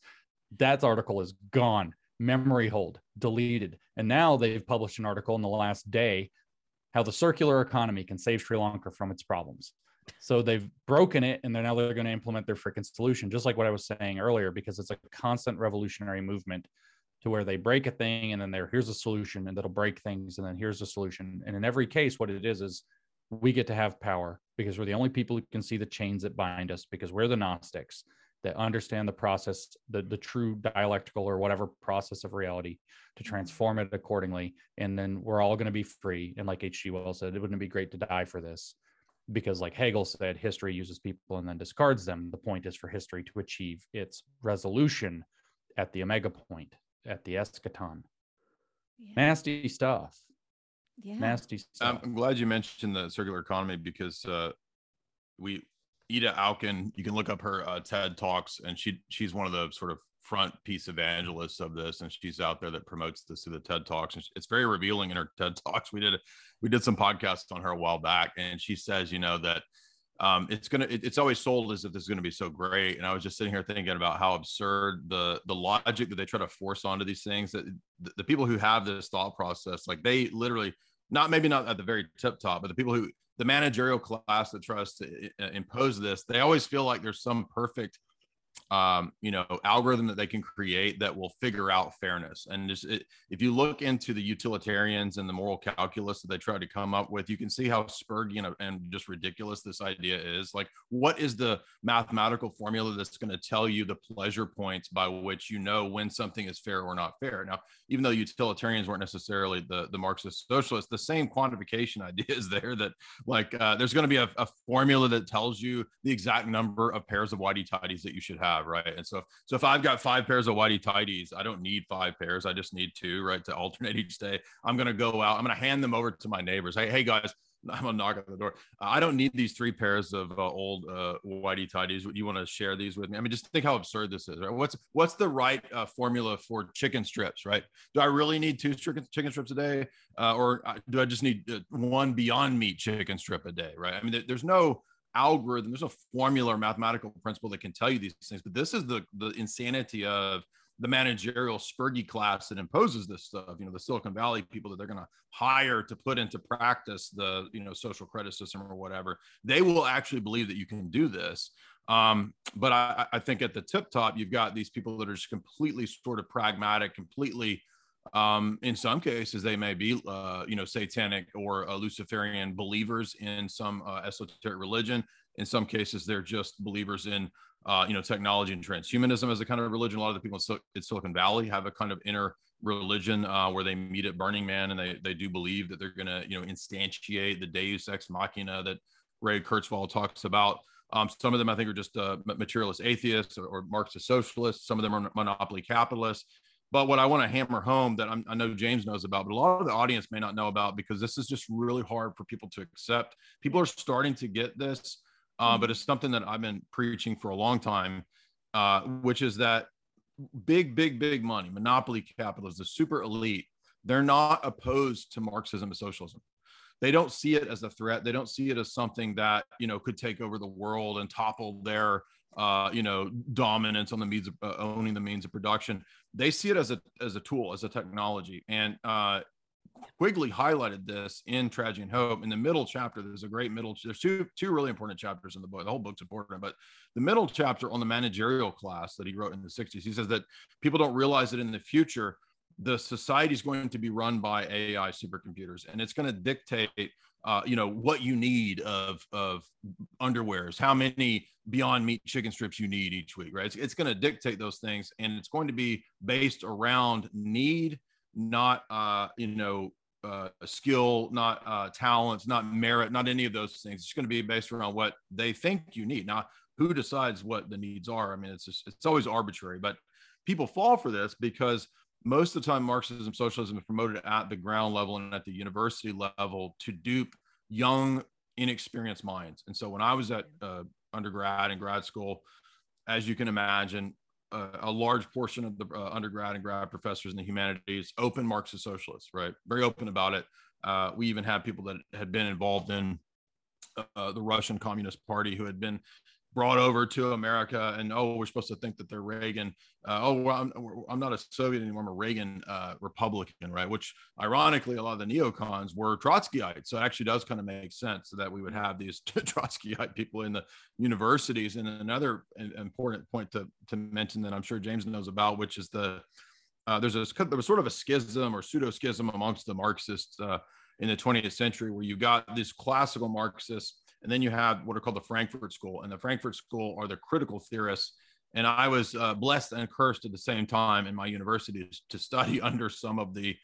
That article is gone, memory hold, deleted. And now they've published an article in the last day how the circular economy can save Sri Lanka from its problems. So they've broken it and they're now they're going to implement their freaking solution, just like what I was saying earlier, because it's a constant revolutionary movement to where they break a thing and then there here's a solution and that'll break things and then here's a solution. And in every case, what it is is we get to have power because we're the only people who can see the chains that bind us because we're the Gnostics that understand the process, the, the true dialectical or whatever process of reality to mm-hmm. transform it accordingly. And then we're all going to be free. And like H.G. Wells said, it wouldn't be great to die for this because, like Hegel said, history uses people and then discards them. The point is for history to achieve its resolution at the omega point, at the eschaton. Yeah. Nasty stuff. Yeah. Nasty stuff. I'm glad you mentioned the circular economy because uh, we Ida Auken, you can look up her uh, TED talks, and she she's one of the sort of front piece evangelists of this, and she's out there that promotes this through the TED talks. And it's very revealing in her TED talks. We did we did some podcasts on her a while back, and she says, you know, that um, it's gonna it, it's always sold as if this is gonna be so great. And I was just sitting here thinking about how absurd the the logic that they try to force onto these things. That the, the people who have this thought process, like they literally not maybe not at the very tip top, but the people who the managerial class that tries to uh, impose this, they always feel like there's some perfect um, you know, algorithm that they can create that will figure out fairness. And just it, if you look into the utilitarians and the moral calculus that they try to come up with, you can see how Spurgeon and just ridiculous this idea is. Like, what is the mathematical formula that's going to tell you the pleasure points by which you know when something is fair or not fair? Now, even though utilitarians weren't necessarily the the Marxist socialists, the same quantification *laughs* idea is there. That like uh, there's going to be a, a formula that tells you the exact number of pairs of whitey tidies that you should have have, right? And so, so if I've got five pairs of whitey tidies, I don't need five pairs. I just need two, right, to alternate *laughs* each day. I'm gonna go out. I'm gonna hand them over to my neighbors. Hey, hey guys, *laughs* I'm gonna knock at the door. I don't need these three pairs of uh, old uh, whitey tidies. You want to share these with me? I mean, just think how absurd this is, right? What's what's the right uh, formula for chicken strips, right? Do I really need two chicken chicken strips a day, uh, or uh, do I just need uh, one Beyond Meat chicken strip a day, right? I mean, there's no algorithm there's a formula or mathematical principle that can tell you these things but this is the the insanity of the managerial spurgy class that imposes this stuff you know the silicon valley people that they're going to hire to put into practice the you know social credit system or whatever. They will actually believe that you can do this. Um, but I, I think at the tip top you've got these people that are just completely sort of pragmatic completely um, in some cases, they may be, uh, you know, satanic or uh, Luciferian believers in some uh, esoteric religion. In some cases, they're just believers in, uh, you know, technology and transhumanism as a kind of religion. A lot of the people in Silicon Valley have a kind of inner religion uh, where they meet at Burning Man and they they do believe that they're going to, you know, instantiate the Deus ex machina that Ray Kurzweil talks about. Um, some of them, I think, are just uh, materialist atheists or, or Marxist socialists. Some of them are monopoly capitalists but what I want to hammer home that I'm, i know James knows about, but a lot of the audience may not know about because this is just really hard for people to accept. People are starting to get this, uh, but it's something that I've been preaching for a long time, uh, which is that big, big, big money, monopoly capitalists, the super elite, they're not opposed to Marxism and socialism. They don't see it as a threat. They don't see it as something that you know could take over the world and topple their uh, you know, dominance on the means of uh, owning the means of production. They see it as a as a tool, as a technology. And uh, Quigley highlighted this in Tragedy and Hope. In the middle chapter, there's a great middle. There's two two really important chapters in the book. The whole book's important, but the middle chapter on the managerial class that he wrote in the 60s, he says that people don't realize that in the future the society is going to be run by AI supercomputers, and it's going to dictate uh, you know what you need of of underwears, how many Beyond Meat chicken strips you need each week, right? It's, it's going to dictate those things, and it's going to be based around need, not uh, you know uh, skill, not uh, talents, not merit, not any of those things. It's going to be based around what they think you need. Now, who decides what the needs are? I mean, it's just it's always arbitrary, but people fall for this because most of the time Marxism, socialism is promoted at the ground level and at the university level to dupe young, inexperienced minds. And so when I was at uh, undergrad and grad school, as you can imagine, uh, a large portion of the uh, undergrad and grad professors in the humanities open Marxist socialists, right? Very open about it. Uh, we even had people that had been involved in uh, the Russian Communist Party, who had been brought over to America, and oh, we're supposed to think that they're Reagan. Uh, oh, well, I'm, I'm not a Soviet anymore. I'm a Reagan uh, Republican, right? Which, ironically, a lot of the neocons were Trotskyites. So it actually does kind of make sense that we would have these *laughs* Trotskyite people in the universities. And another important point to to mention that I'm sure James knows about, which is the uh, there's a there was sort of a schism or pseudo schism amongst the Marxists uh, in the 20th century, where you got these classical Marxists and then you have what are called the Frankfurt School, and the Frankfurt School are the critical theorists. And I was uh, blessed and cursed at the same time in my university to study *laughs* under some of the.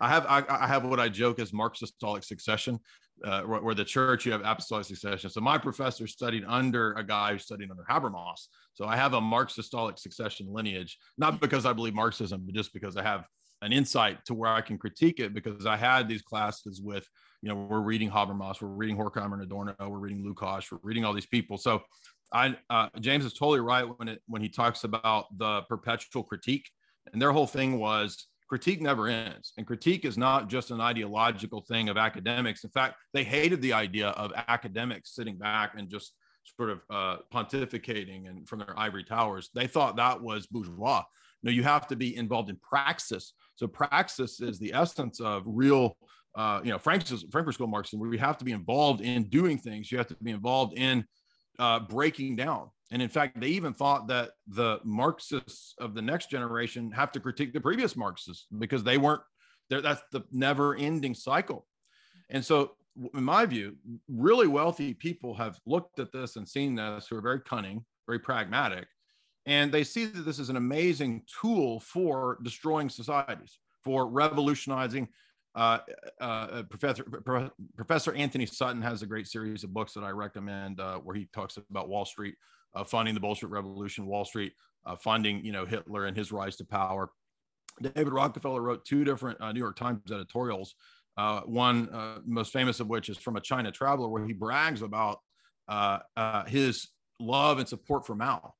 I have I, I have what I joke as Marxistolic succession, uh, where, where, the church you have apostolic succession. So my professor studied under a guy who studied under Habermas. So I have a Marxistolic succession lineage, not because I believe Marxism, but just because I have an insight to where I can critique it because I had these classes with you know, we're reading Habermas, we're reading Horkheimer and Adorno, we're reading Lukács, we're reading all these people. So I, uh, James is totally right when it, when he talks about the perpetual critique and their whole thing was critique never ends. And critique is not just an ideological thing of academics. In fact, they hated the idea of academics sitting back and just sort of uh, pontificating and from their ivory towers. They thought that was bourgeois. No, you have to be involved in praxis. So praxis is the essence of real uh, you know, Frank's Frankfurt School Marxism, where you have to be involved in doing things. You have to be involved in uh, breaking down. And in fact, they even thought that the Marxists of the next generation have to critique the previous Marxists because they weren't there. That's the never ending cycle. And so, in my view, really wealthy people have looked at this and seen this who are very cunning, very pragmatic, and they see that this is an amazing tool for destroying societies, for revolutionizing uh, uh, uh, Professor Professor Antony Sutton has a great series of books that I recommend, uh, where he talks about Wall Street uh, funding the Bolshevik Revolution, Wall Street funding, you know, Hitler and his rise to power. David Rockefeller wrote two different New York Times editorials. one most famous of which is from a China traveler, where he brags about his love and support for Mao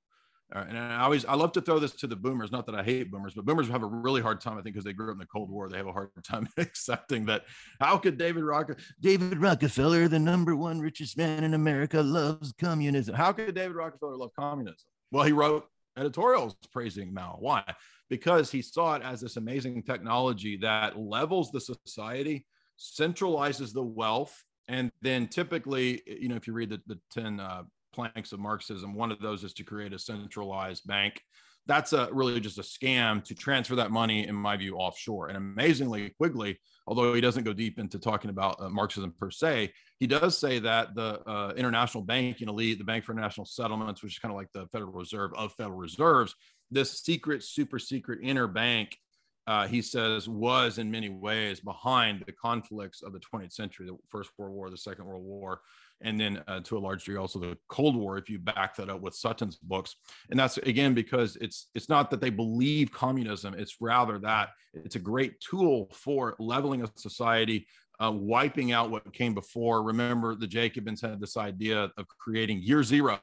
and I always I love to throw this to the boomers. Not that I hate boomers, but boomers have a really hard time. I think because they grew up in the Cold War, they have a hard *laughs* time accepting that. How could David Rock David Rockefeller, the number one richest man in America, loves communism? How could David Rockefeller love communism? Well, he wrote editorials praising Mao. Why? Because he saw it as this amazing technology that levels the society, centralizes the wealth, and then typically, you know, if you read the, the 10 uh, planks of Marxism. One of those is to create a centralized bank. That's a really just a scam to transfer that money, in my view, offshore. And amazingly, Quigley, although he doesn't go deep into talking about uh, Marxism per se, he does say that the uh, international banking elite, the Bank for International Settlements, which is kind of like the Federal Reserve of Federal Reserves, this secret, super secret inner bank uh, he says, was in many ways behind the conflicts of the 20th century, the First World War, the Second World War, and then uh, to a large degree also the Cold War. If you back that up with Sutton's books, and that's again because it's it's not that they believe communism; it's rather that it's a great tool for leveling a society, uh, wiping out what came before. Remember, the Jacobins had this idea of creating year zero.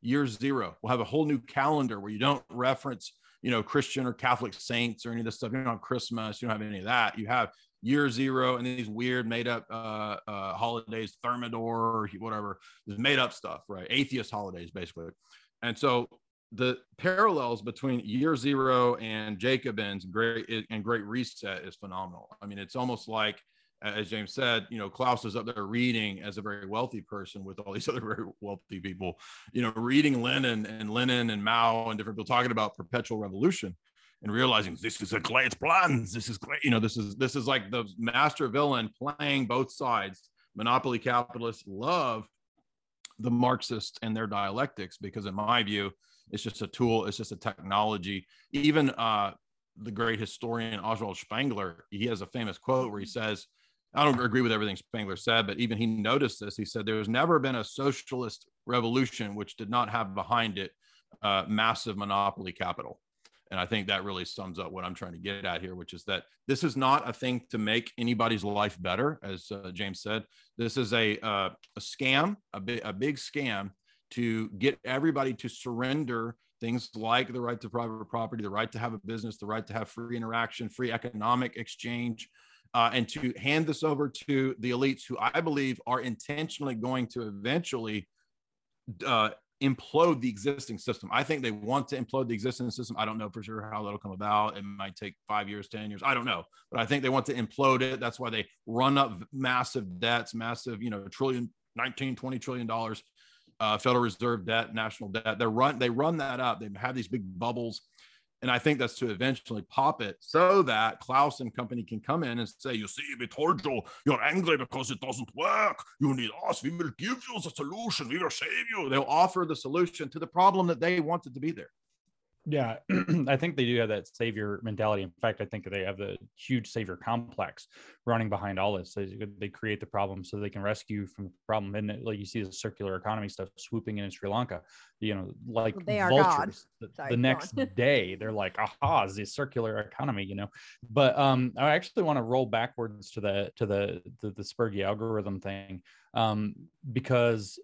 Year zero. We'll have a whole new calendar where you don't reference you know, Christian or Catholic saints or any of this stuff. You don't have Christmas, you don't have any of that. You have year zero and these weird made up uh, uh, holidays, Thermidor or whatever, this made up stuff, right? Atheist holidays, basically. And so the parallels between year zero and Jacobins great and great reset is phenomenal. I mean, it's almost like as James said, you know, Klaus is up there reading as a very wealthy person with all these *laughs* other very wealthy people, you know, reading Lenin and Lenin and Mao and different people talking about perpetual revolution and realizing this is a great plan. This is great. You know, this is this is like the master villain playing both sides. Monopoly capitalists love the Marxists and their dialectics because, in my view, it's just a tool. It's just a technology. Even uh, the great historian Oswald Spengler, he has a famous quote where he says, I don't agree with everything Spengler said, but even he noticed this. He said, There's never been a socialist revolution which did not have behind it uh, massive monopoly capital. And I think that really sums up what I'm trying to get at here, which is that this is not a thing to make anybody's life better, as uh, James said. This is a, uh, a scam, a, bi- a big scam to get everybody to surrender things like the right to private property, the right to have a business, the right to have free interaction, free economic exchange, uh, and to hand this over to the elites who I believe are intentionally going to eventually uh, implode the existing system. I think they want to implode the existing system. I don't know for sure how that'll come about. It might take five years, 10 years. I don't know. But I think they want to implode it. That's why they run up massive debts, massive, you know, trillion, 19, 20 trillion dollars, uh, Federal Reserve debt, national debt. They run, they run that up. They have these big bubbles and I think that's to eventually pop it so that Klaus and company can come in and say, You see, you, you're angry because it doesn't work. You need us. We will give you the solution. We will save you. They'll offer the solution to the problem that they wanted to be there. Yeah, *clears throat* I think they do have that savior mentality. In fact, I think they have the huge savior complex running behind all this. They, they create the problem so they can rescue from the problem. And like you see the circular economy stuff swooping in in Sri Lanka, you know, like they are vultures. The, Sorry, the next *laughs* day, they're like, aha, the circular economy, you know. But um, I actually want to roll backwards to the to the the, the Spurgey algorithm thing um, because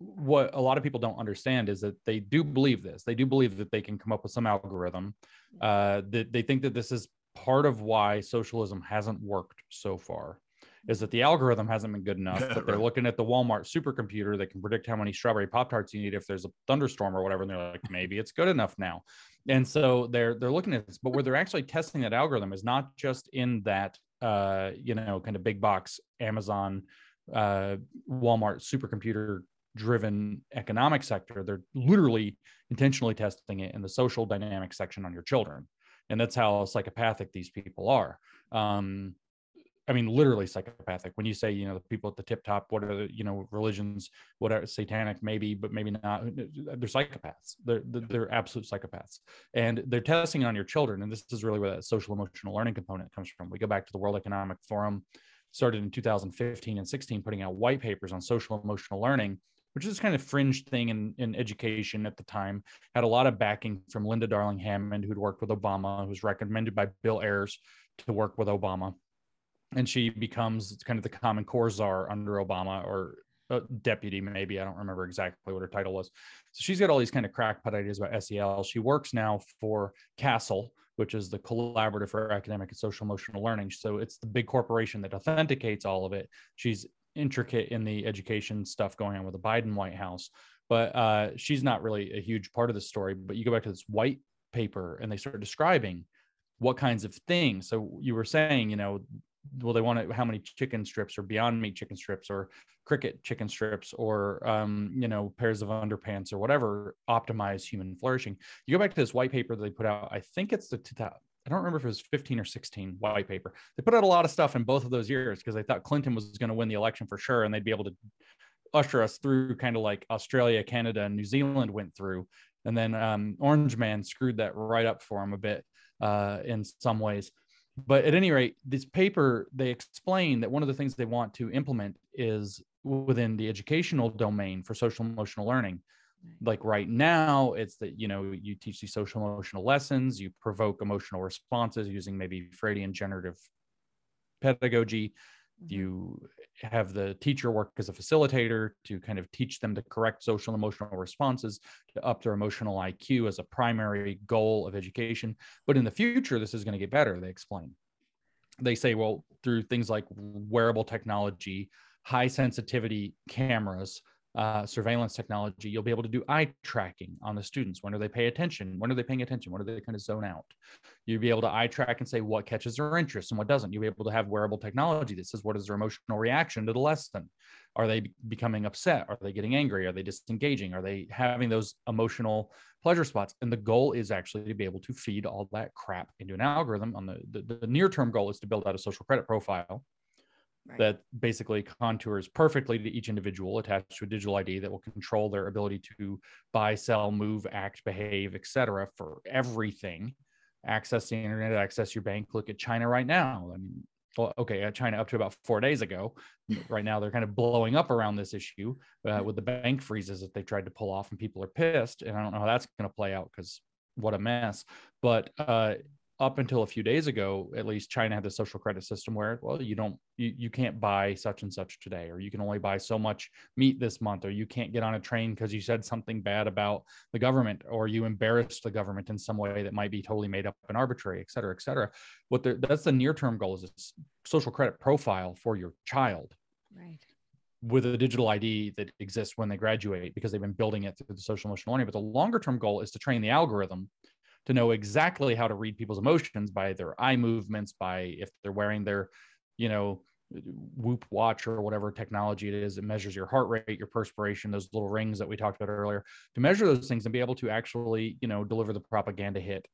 what a lot of people don't understand is that they do believe this. They do believe that they can come up with some algorithm. Uh, that they think that this is part of why socialism hasn't worked so far. Is that the algorithm hasn't been good *laughs* enough? But they're looking at the Walmart supercomputer that can predict how many strawberry pop tarts you need if there's a thunderstorm or whatever, and they're like, maybe it's good enough now. And so they're they're looking at this, but where they're actually testing that algorithm is not just in that uh, you know kind of big box Amazon uh, Walmart supercomputer driven economic sector they're literally intentionally testing it in the social dynamic section on your children. And that's how psychopathic these people are. Um, i mean literally psychopathic. When you say you know the people at the tip top what are the you know religions what are satanic maybe but maybe not they're psychopaths. They're they're absolute psychopaths. And they're testing on your children. And this is really where that social emotional learning component comes from. We go back to the world economic forum started in 2015 and 16 putting out white papers on social emotional learning which is kind of fringe thing in, in education at the time, had a lot of backing from Linda Darling Hammond, who'd worked with Obama, who was recommended by Bill Ayers to work with Obama. And she becomes kind of the Common Core czar under Obama or deputy, maybe. I don't remember exactly what her title was. So she's got all these kind of crackpot ideas about SEL. She works now for CASEL, which is the Collaborative for Academic and Social Emotional Learning. So it's the big corporation that authenticates all of it. She's intricate in the education stuff going on with the Biden White House, but uh, she's not really a huge part of the story. But you go back to this white paper and they start describing what kinds of things. So you were saying, you know, well, they want it, how many chicken strips or beyond meat chicken strips or cricket chicken strips or, um, you know, pairs of underpants or whatever optimize human flourishing. You go back to this white paper that they put out, I think it's the I don't remember if it was 15 or 16 white paper. They put out a lot of stuff in both of those years because they thought Clinton was going to win the election for sure and they'd be able to usher us through kind of like Australia, Canada, and New Zealand went through. And then um, Orange Man screwed that right up for him a bit uh, in some ways. But at any rate, this paper, they explain that one of the things they want to implement is within the educational domain for social emotional learning like right now it's that you know you teach these social emotional lessons you provoke emotional responses using maybe freudian generative pedagogy. Mm-hmm. you have the teacher work as a facilitator to kind of teach them the correct social emotional responses to up their emotional iq as a primary goal of education. But in the future this is going to get better they explain. They say well through things like wearable technology high sensitivity cameras uh, surveillance technology, you'll be able to do eye tracking on the students. When do they pay attention? When are they paying attention? When are they kind of zone out? You'll be able to eye track and say what catches their interest and what doesn't. You'll be able to have wearable technology that says what is their emotional reaction to the lesson. Are they becoming upset? Are they getting angry? Are they disengaging? Are they having those emotional pleasure spots? And the goal is actually to be able to feed all that crap into an algorithm. On the, the, the near term goal is to build out a social credit profile right. that basically contours perfectly to each individual attached to a digital ID that will control their ability to buy, sell, move, act, behave, etc. for everything. Access the internet, access your bank. Look at China right now. I mean, well, okay, China up to about four days ago. Right now, they're kind of blowing up around this issue uh, with the bank freezes that they tried to pull off, and people are pissed. And I don't know how that's going to play out because what a mess. But uh, up until a few days ago, at least China had the social credit system where, well, you don't, you, you can't buy such and such today, or you can only buy so much meat this month, or you can't get on a train because you said something bad about the government, or you embarrassed the government in some way that might be totally made up and arbitrary, et cetera, et cetera. What the, that's the near term goal is a social credit profile for your child. Right with a digital ID that exists when they graduate because they've been building it through the social emotional learning. But the longer term goal is to train the algorithm to know exactly how to read people's emotions by their eye movements, by if they're wearing their, you know, whoop watch or whatever technology it is it measures your heart rate your perspiration those little rings that we talked about earlier to measure those things and be able to actually you know deliver the propaganda hit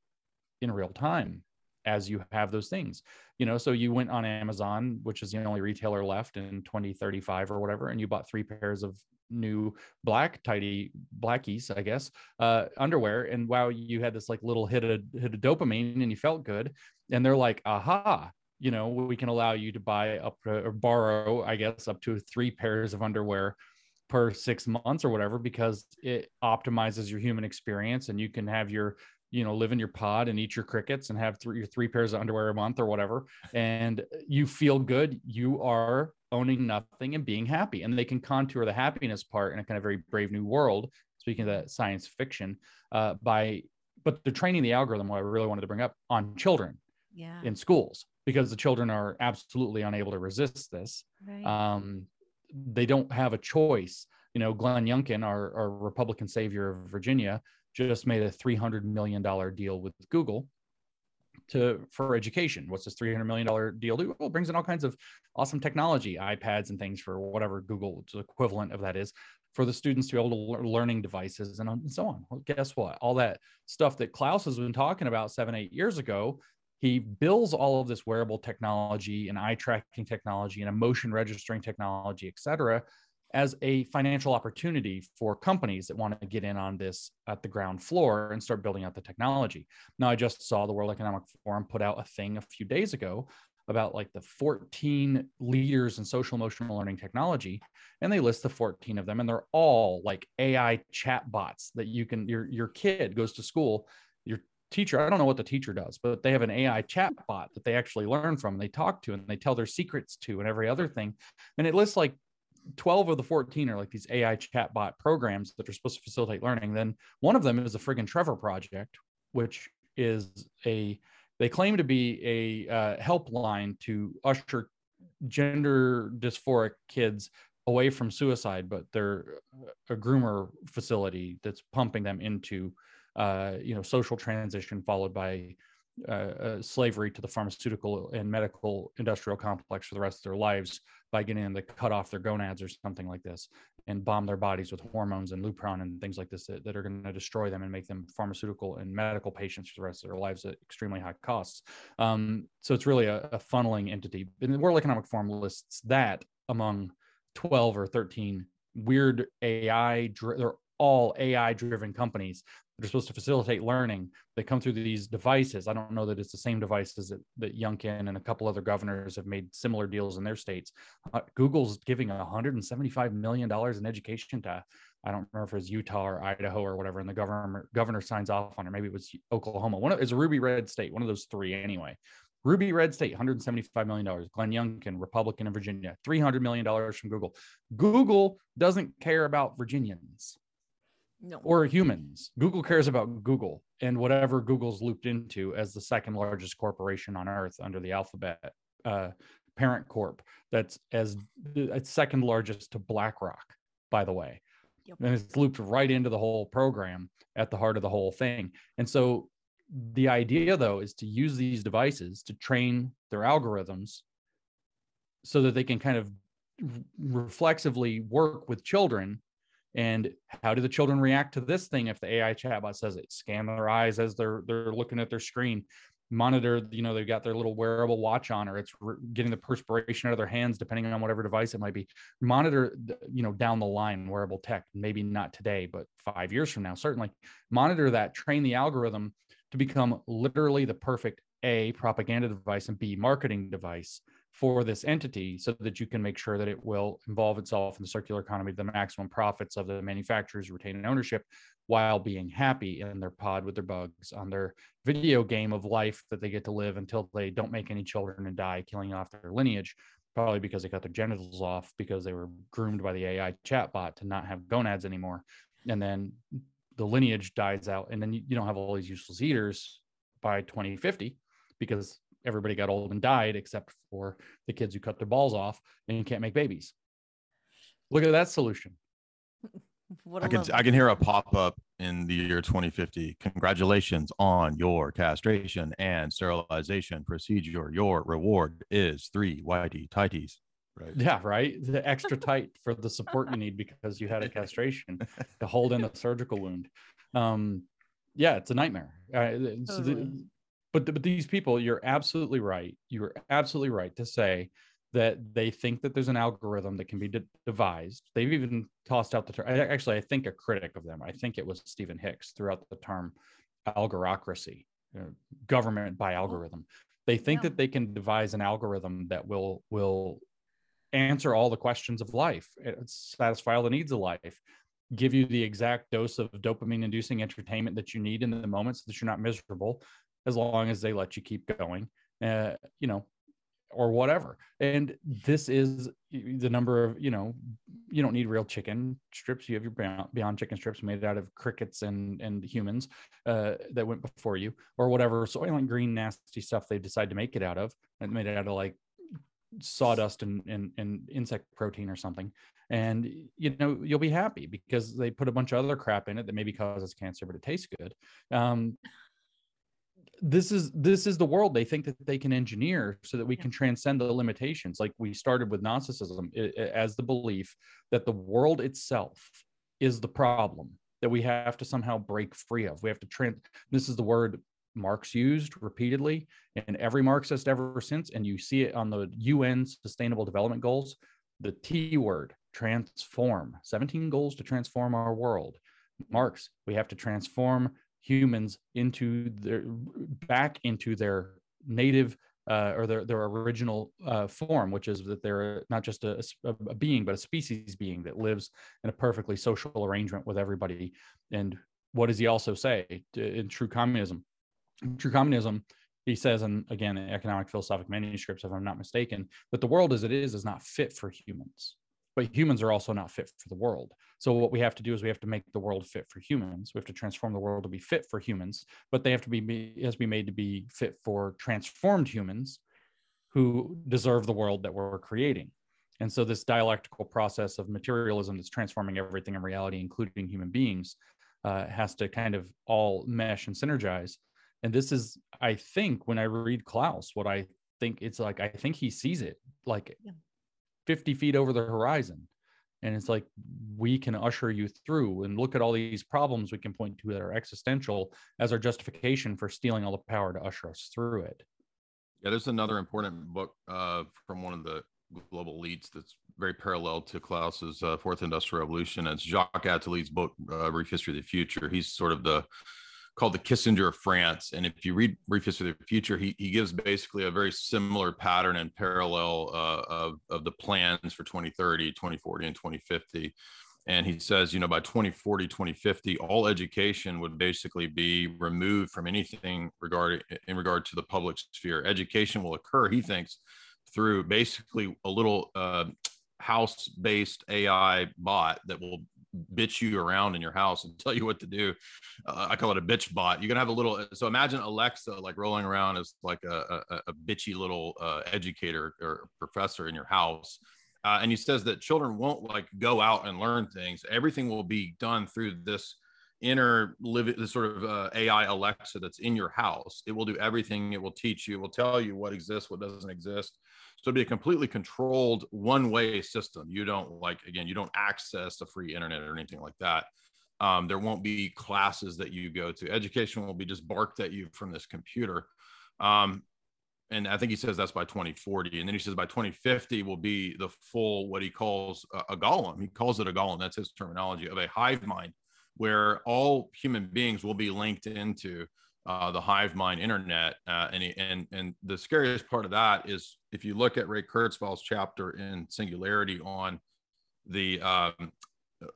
in real time as you have those things. You know so you went on amazon which is the only retailer left in 2035 or whatever and you bought three pairs of new black tidy blackies, I guess, uh, underwear. And wow, you had this like little hit of hit of dopamine and you felt good. And they're like, aha, you know, we can allow you to buy up to, or borrow, I guess, up to three pairs of underwear per six months or whatever, because it optimizes your human experience and you can have your you know live in your pod and eat your crickets and have three, your three pairs of underwear a month or whatever and you feel good you are owning nothing and being happy. And they can contour the happiness part in a kind of very brave new world, speaking of that science fiction, uh, by, but they're training the algorithm, what I really wanted to bring up on children yeah. in schools, because the children are absolutely unable to resist this. Right. Um, they don't have a choice. You know, Glenn Youngkin, our, our Republican savior of Virginia, just made a $300 million deal with Google to for education. What's this three hundred million dollar deal do? Well, brings in all kinds of awesome technology, iPads and things for whatever Google's equivalent of that is for the students to be able to learn learning devices and, and so on. Well, guess what? All that stuff that Klaus has been talking about seven, eight years ago, he builds all of this wearable technology and eye tracking technology and emotion registering technology, et cetera, as a financial opportunity for companies that want to get in on this at the ground floor and start building out the technology. Now, I just saw the World Economic Forum put out a thing a few days ago about like the 14 leaders in social emotional learning technology and they list the 14 of them and they're all like ai chatbots that you can your your kid goes to school your teacher i don't know what the teacher does but they have an ai chatbot that they actually learn from and they talk to and they tell their secrets to and every other thing and it lists like 12 of the 14 are like these AI chatbot programs that are supposed to facilitate learning. Then one of them is the friggin' Trevor Project, which is a they claim to be a uh, helpline to usher gender dysphoric kids away from suicide, but they're a groomer facility that's pumping them into uh, you know social transition followed by uh, uh, slavery to the pharmaceutical and medical industrial complex for the rest of their lives by getting them to cut off their gonads or something like this and bomb their bodies with hormones and lupron and things like this that, that are going to destroy them and make them pharmaceutical and medical patients for the rest of their lives at extremely high costs. Um, so it's really a, a funneling entity. And the World Economic Forum lists that among 12 or 13 weird AI, they're all AI driven companies that are supposed to facilitate learning. They come through these devices. I don't know that it's the same devices that, that Youngkin and a couple other governors have made similar deals in their states. Uh, Google's giving $175 million in education to, I don't remember if it was Utah or Idaho or whatever, and the governor governor signs off on it. Maybe it was Oklahoma. One of, it's a ruby red state, one of those three anyway. Ruby Red State, $175 million. Glenn Youngkin, Republican in Virginia, $300 million from Google. Google doesn't care about Virginians no. or humans. Google cares about Google and whatever Google's looped into as the second largest corporation on earth under the alphabet uh, parent corp. That's as it's second largest to BlackRock, by the way. Yep. And it's looped right into the whole program at the heart of the whole thing. And so the idea though is to use these devices to train their algorithms so that they can kind of reflexively work with children and how do the children react to this thing if the ai chatbot says it? Scan their eyes as they're they're looking at their screen. Monitor you know they've got their little wearable watch on or it's re- getting the perspiration out of their hands depending on whatever device it might be. Monitor you know down the line wearable tech maybe not today but 5 years from now certainly. Monitor that train the algorithm to become literally the perfect a propaganda device and b marketing device for this entity so that you can make sure that it will involve itself in the circular economy, the maximum profits of the manufacturers retaining ownership while being happy in their pod with their bugs on their video game of life that they get to live until they don't make any children and die, killing off their lineage, probably because they cut their genitals off because they were groomed by the AI chatbot to not have gonads anymore. And then the lineage dies out, and then you, you don't have all these useless eaters by 2050 because everybody got old and died except for the kids who cut their balls off and you can't make babies. Look at that solution. *laughs* I can I can hear a pop up in the year 2050. Congratulations on your castration and sterilization procedure. Your reward is three whitey tighties. Right. Yeah, right. The extra *laughs* tight for the support you need because you had a castration to hold in a surgical wound. Um, yeah, it's a nightmare. Uh, so the, but but these people, you're absolutely right. You're absolutely right to say that they think that there's an algorithm that can be de- devised. They've even tossed out the term. Actually, I think a critic of them. I think it was Stephen Hicks throughout the term algorocracy, you know, government by oh. algorithm. They think yeah. that they can devise an algorithm that will will answer all the questions of life, eh, satisfy all the needs of life, give you the exact dose of dopamine inducing entertainment that you need in the moment so that you're not miserable as long as they let you keep going uh, you know or whatever. And this is the number of you know you don't need real chicken strips. You have your beyond, chicken strips made out of crickets and and humans uh, that went before you or whatever soylent green nasty stuff they decide to make it out of and made it out of like sawdust and, and, and insect protein or something. And you know you'll be happy because they put a bunch of other crap in it that maybe causes cancer but it tastes good. Um, this is this is the world they think that they can engineer so that we can transcend the limitations. Like we started with gnosticism as the belief that the world itself is the problem that we have to somehow break free of. We have to trans this is the word marx used repeatedly and every marxist ever since and you see it on the un sustainable development goals the t word transform. 17 goals to transform our world. Marx we have to transform humans into their back into their native uh, or their, their original uh, form, which is that they're not just a, a, being, but a species being that lives in a perfectly social arrangement with everybody. And what does he also say in True Communism? In True Communism, he says, and again, in economic philosophic manuscripts, if I'm not mistaken, that the world as it is is not fit for humans but humans are also not fit for the world. So what we have to do is we have to make the world fit for humans. We have to transform the world to be fit for humans, but they have to be has to be made to be fit for transformed humans who deserve the world that we're creating. And so this dialectical process of materialism that's transforming everything in reality, including human beings, uh, has to kind of all mesh and synergize. And this is, I think, when I read Klaus, what I think it's like, I think he sees it like yeah 50 feet over the horizon. And it's like we can usher you through and look at all these problems we can point to that are existential as our justification for stealing all the power to usher us through it. Yeah there's another important book uh, from one of the global elites that's very parallel to klaus's uh, fourth industrial revolution. It's jacques attali's book uh, brief history of the future. He's sort of the called the Kissinger of France. And if you read Brief History of the Future, he, he gives basically a very similar pattern and parallel uh, of, of the plans for 2030, 2040, and 2050. And he says, you know, by 2040, 2050, all education would basically be removed from anything regarding in regard to the public sphere. Education will occur, he thinks, through basically a little uh, house-based AI bot that will bitch you around in your house and *laughs* tell you what to do. Uh, I call it a bitch bot. You're gonna have a little. So imagine Alexa like rolling around as like a, a, a bitchy little uh, educator or professor in your house. Uh, and he says that children won't like go out and learn things. Everything will be done through this inner live this sort of uh, AI Alexa that's in your house. It will do everything. It will teach you. It will tell you what exists, what doesn't exist. So it'd be a completely controlled one-way system. You don't like again, you don't access the free internet or anything like that. Um, there won't be classes that you go to. Education will be just barked at you from this computer. Um, and I think he says that's by 2040. And then he says by 2050 will be the full what he calls a, a golem. He calls it a golem. That's his terminology of a hive mind, where all human beings will be linked into uh, the hive mind internet. Uh, and, and, and the scariest part of that is if you look at Ray Kurzweil's chapter in Singularity on the um,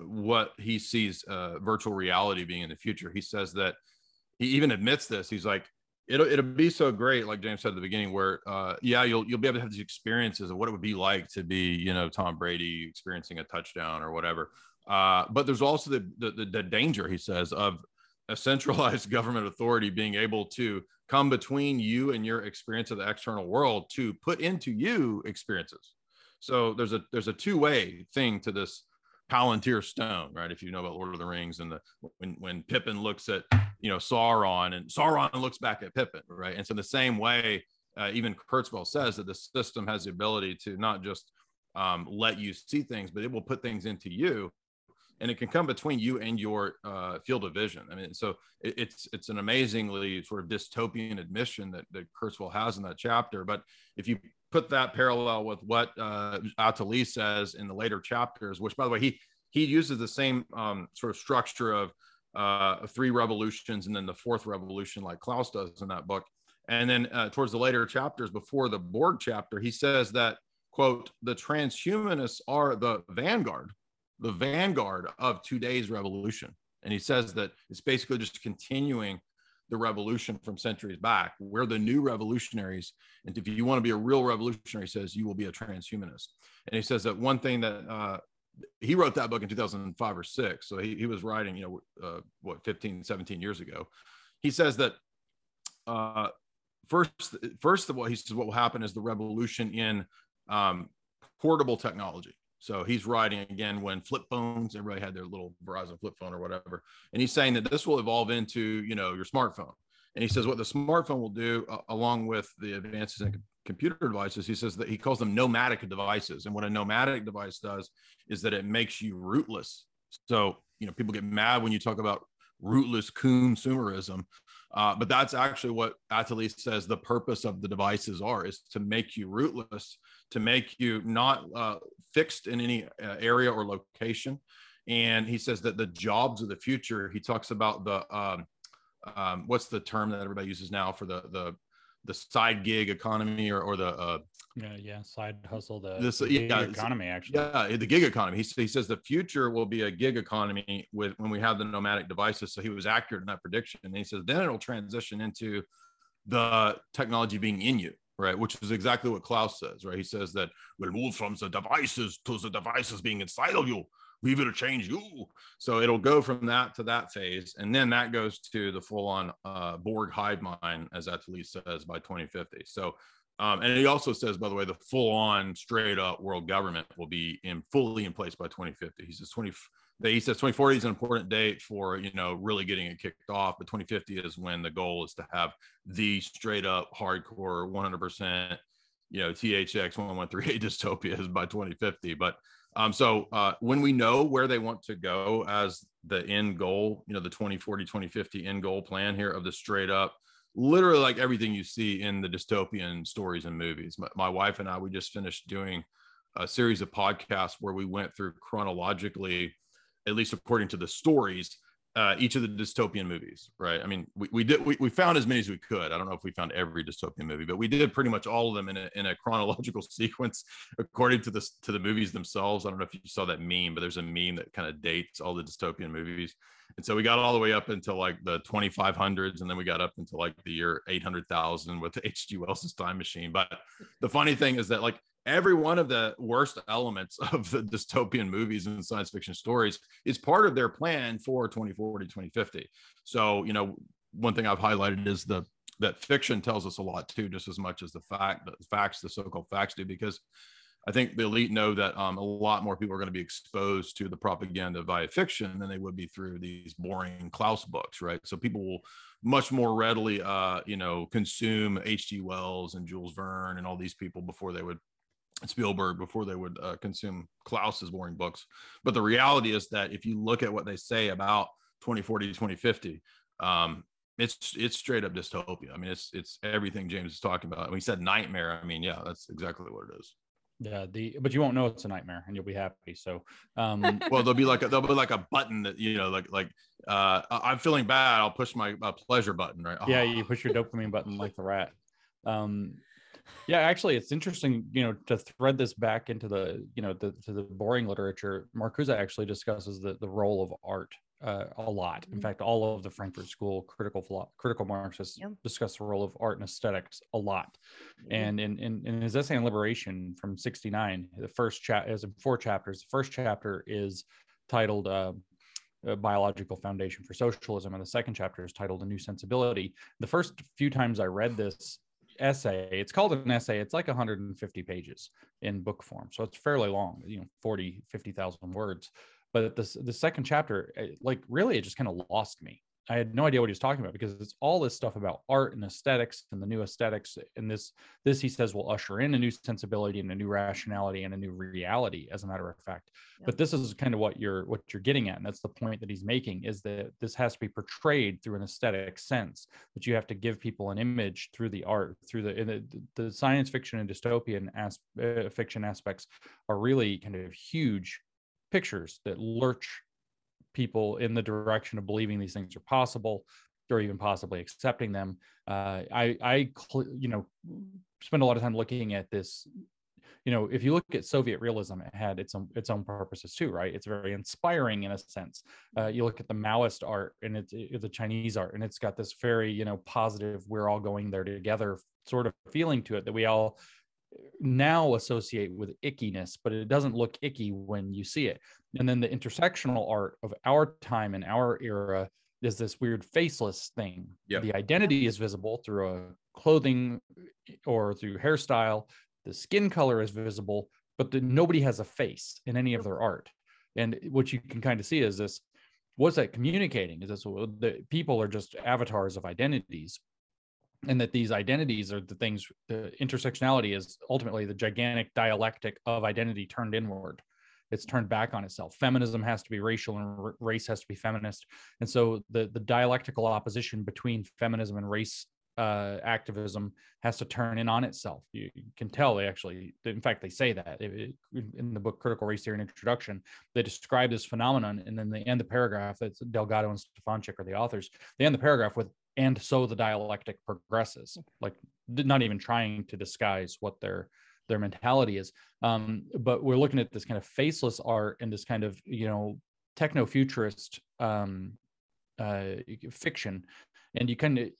what he sees uh, virtual reality being in the future, he says that he even admits this. He's like, it'll it'll be so great, like James said at the beginning, where uh, yeah, you'll you'll be able to have these experiences of what it would be like to be, you know, Tom Brady experiencing a touchdown or whatever. Uh, but there's also the, the the danger, he says, of a centralized *laughs* government authority being able to come between you and your experience of the external world to put into you experiences. So there's a there's a two-way thing to this Palantir stone, right? If you know about Lord of the Rings and the when when Pippin looks at you know Sauron and Sauron looks back at Pippin, right? And so the same way, uh, even Kurzweil says that the system has the ability to not just um, let you see things, but it will put things into you and it can come between you and your uh, field of vision. I mean, so it, it's it's an amazingly sort of dystopian admission that that Kurzweil has in that chapter. But if you put that parallel with what uh, Attali says in the later chapters, which by the way he he uses the same um, sort of structure of uh, three revolutions and then the fourth revolution, like Klaus does in that book. And then uh, towards the later chapters, before the Borg chapter, he says that quote the transhumanists are the vanguard the vanguard of today's revolution. And he says that it's basically just continuing the revolution from centuries back. We're the new revolutionaries. And if you want to be a real revolutionary, he says you will be a transhumanist. And he says that one thing that uh, he wrote that book in 2005 or six. So he, he was writing, you know, uh, what, 15, 17 years ago. He says that uh, first, first of all, he says what will happen is the revolution in um, portable technology. So he's writing again when flip phones, everybody had their little Verizon flip phone or whatever. And he's saying that this will evolve into, you know, your smartphone. And he says what the smartphone will do, uh, along with the advances in computer devices, he says that he calls them nomadic devices. And what a nomadic device does is that it makes you rootless. So, you know, people get mad when you talk about rootless consumerism. Uh, but that's actually what Attali says the purpose of the devices are is to make you rootless, to make you not uh, fixed in any uh, area or location. And he says that the jobs of the future, he talks about the, um, um, what's the term that everybody uses now for the, the, the side gig economy or, or the uh, yeah yeah side hustle the, this, the yeah, economy actually. yeah the gig economy. He, he says the future will be a gig economy with when we have the nomadic devices. So he was accurate in that prediction. And he says then it'll transition into the technology being in you right? Which is exactly what klaus says right? He says that we'll move from the devices to the devices being inside of you we will change you. So it'll go from that to that phase. And then that goes to the full on uh, Borg hive mind, as Attali says, by 2050. So, um, and he also says, by the way, the full on straight up world government will be in fully in place by 2050. He says 20, he says 2040 is an important date for, you know, really getting it kicked off. But 2050 is when the goal is to have the straight up hardcore 100%, you know, THX 1138 *laughs* dystopias by 2050. But um, so uh, when we know where they want to go as the end goal, you know, the 2040, 2050 end goal plan here of the straight up, literally like everything you see in the dystopian stories and movies. My, my wife and I, we just finished doing a series of podcasts where we went through chronologically, at least according to the stories, uh, each of the dystopian movies, right? I mean, we, we did we, we found as many as we could. I don't know if we found every dystopian movie, but we did pretty much all of them in a, in a *laughs* chronological sequence according to the to the movies themselves. I don't know if you saw that meme, but there's a meme that kind of dates all the dystopian movies. And so we got all the way up until like the 2500s, and then we got up into like the year 800,000 with H.G. *laughs* Wells's Time Machine. But the funny thing is that like every one of the worst elements *laughs* of the dystopian movies and science fiction stories is part of their plan for 2040 2050 so you know one thing i've highlighted is the that fiction tells us a lot too just as much as the fact the facts the so-called facts do because i think the elite know that um, a lot more people are going to be exposed to the propaganda via fiction than they would be through these boring klaus books right? So people will much more readily uh, you know consume hg wells and jules verne and all these people before they would Spielberg before they would uh, consume Klaus's boring books. But the reality is that if you look at what they say about 2040 to 2050, um, it's it's straight up dystopia. I mean, it's it's everything James is talking about. When he said nightmare, I mean, yeah, that's exactly what it is. Yeah, the but you won't know it's a nightmare, and you'll be happy. So, um, *laughs* well, there'll be like a, there'll be like a button that you know, like like uh, I'm feeling bad. I'll push my uh, pleasure button, right? Yeah, you push your dopamine button like the rat. Um, yeah, actually, it's interesting, you know, to thread this back into the, you know, the, to the boring literature. Marcuse actually discusses the the role of art uh, a lot. In mm-hmm. fact, all of the Frankfurt School critical critical Marxists discuss the role of art and aesthetics a lot. Mm-hmm. And in, in, in his essay on liberation from '69, the first chapter is in four chapters. The first chapter is titled uh, biological foundation for socialism and the second chapter is titled a new sensibility the first few times i read this essay. It's called an essay. It's like 150 pages in book form. So it's fairly long you know 40 50000 words. But the the second chapter eh, like really it just kind of lost me i had no idea what he was talking about because it's all this stuff about art and aesthetics and the new aesthetics and this this he says will usher in a new sensibility and a new rationality and a new reality as a matter of fact yeah. but this is kind of what you're what you're getting at and that's the point that he's making is that this has to be portrayed through an aesthetic sense that you have to give people an image through the art through the the, the science fiction and dystopian as, uh, fiction aspects are really kind of huge pictures that lurch people in the direction of believing these things are possible or even possibly accepting them. Uh, I, I, you know, spend a lot of time looking at this. You know, if you look at Soviet realism, it had its own its own purposes too, right? It's very inspiring in a sense. Uh, you look at the Maoist art and it's it, the Chinese art, and it's got this very you know positive, we're all going there together sort of feeling to it that we all now associate with ickiness, but it doesn't look icky when you see it. And then the intersectional art of our time and our era is this weird faceless thing. Yep. The identity is visible through a clothing eh, or through hairstyle. The skin color is visible, but the, nobody has a face in any of their art. And what you can kind of see is this what's that communicating? Is this the people are just avatars of identities and that these identities are the things the intersectionality is ultimately the gigantic dialectic of identity turned inward it's turned back on itself feminism has to be racial and race has to be feminist and so the the dialectical opposition between feminism and race uh, activism has to turn in on itself. You, you, can tell they actually, in fact, they say that it, it, in the book Critical Race Theory and Introduction, they describe this phenomenon, and then they end the paragraph. That's Delgado and Stefancic are the authors. They end the paragraph with and so the dialectic progresses like not even trying to disguise what their their mentality is. Um, but we're looking at this kind of faceless art and this kind of you know techno futurist um, uh, fiction. And you kind of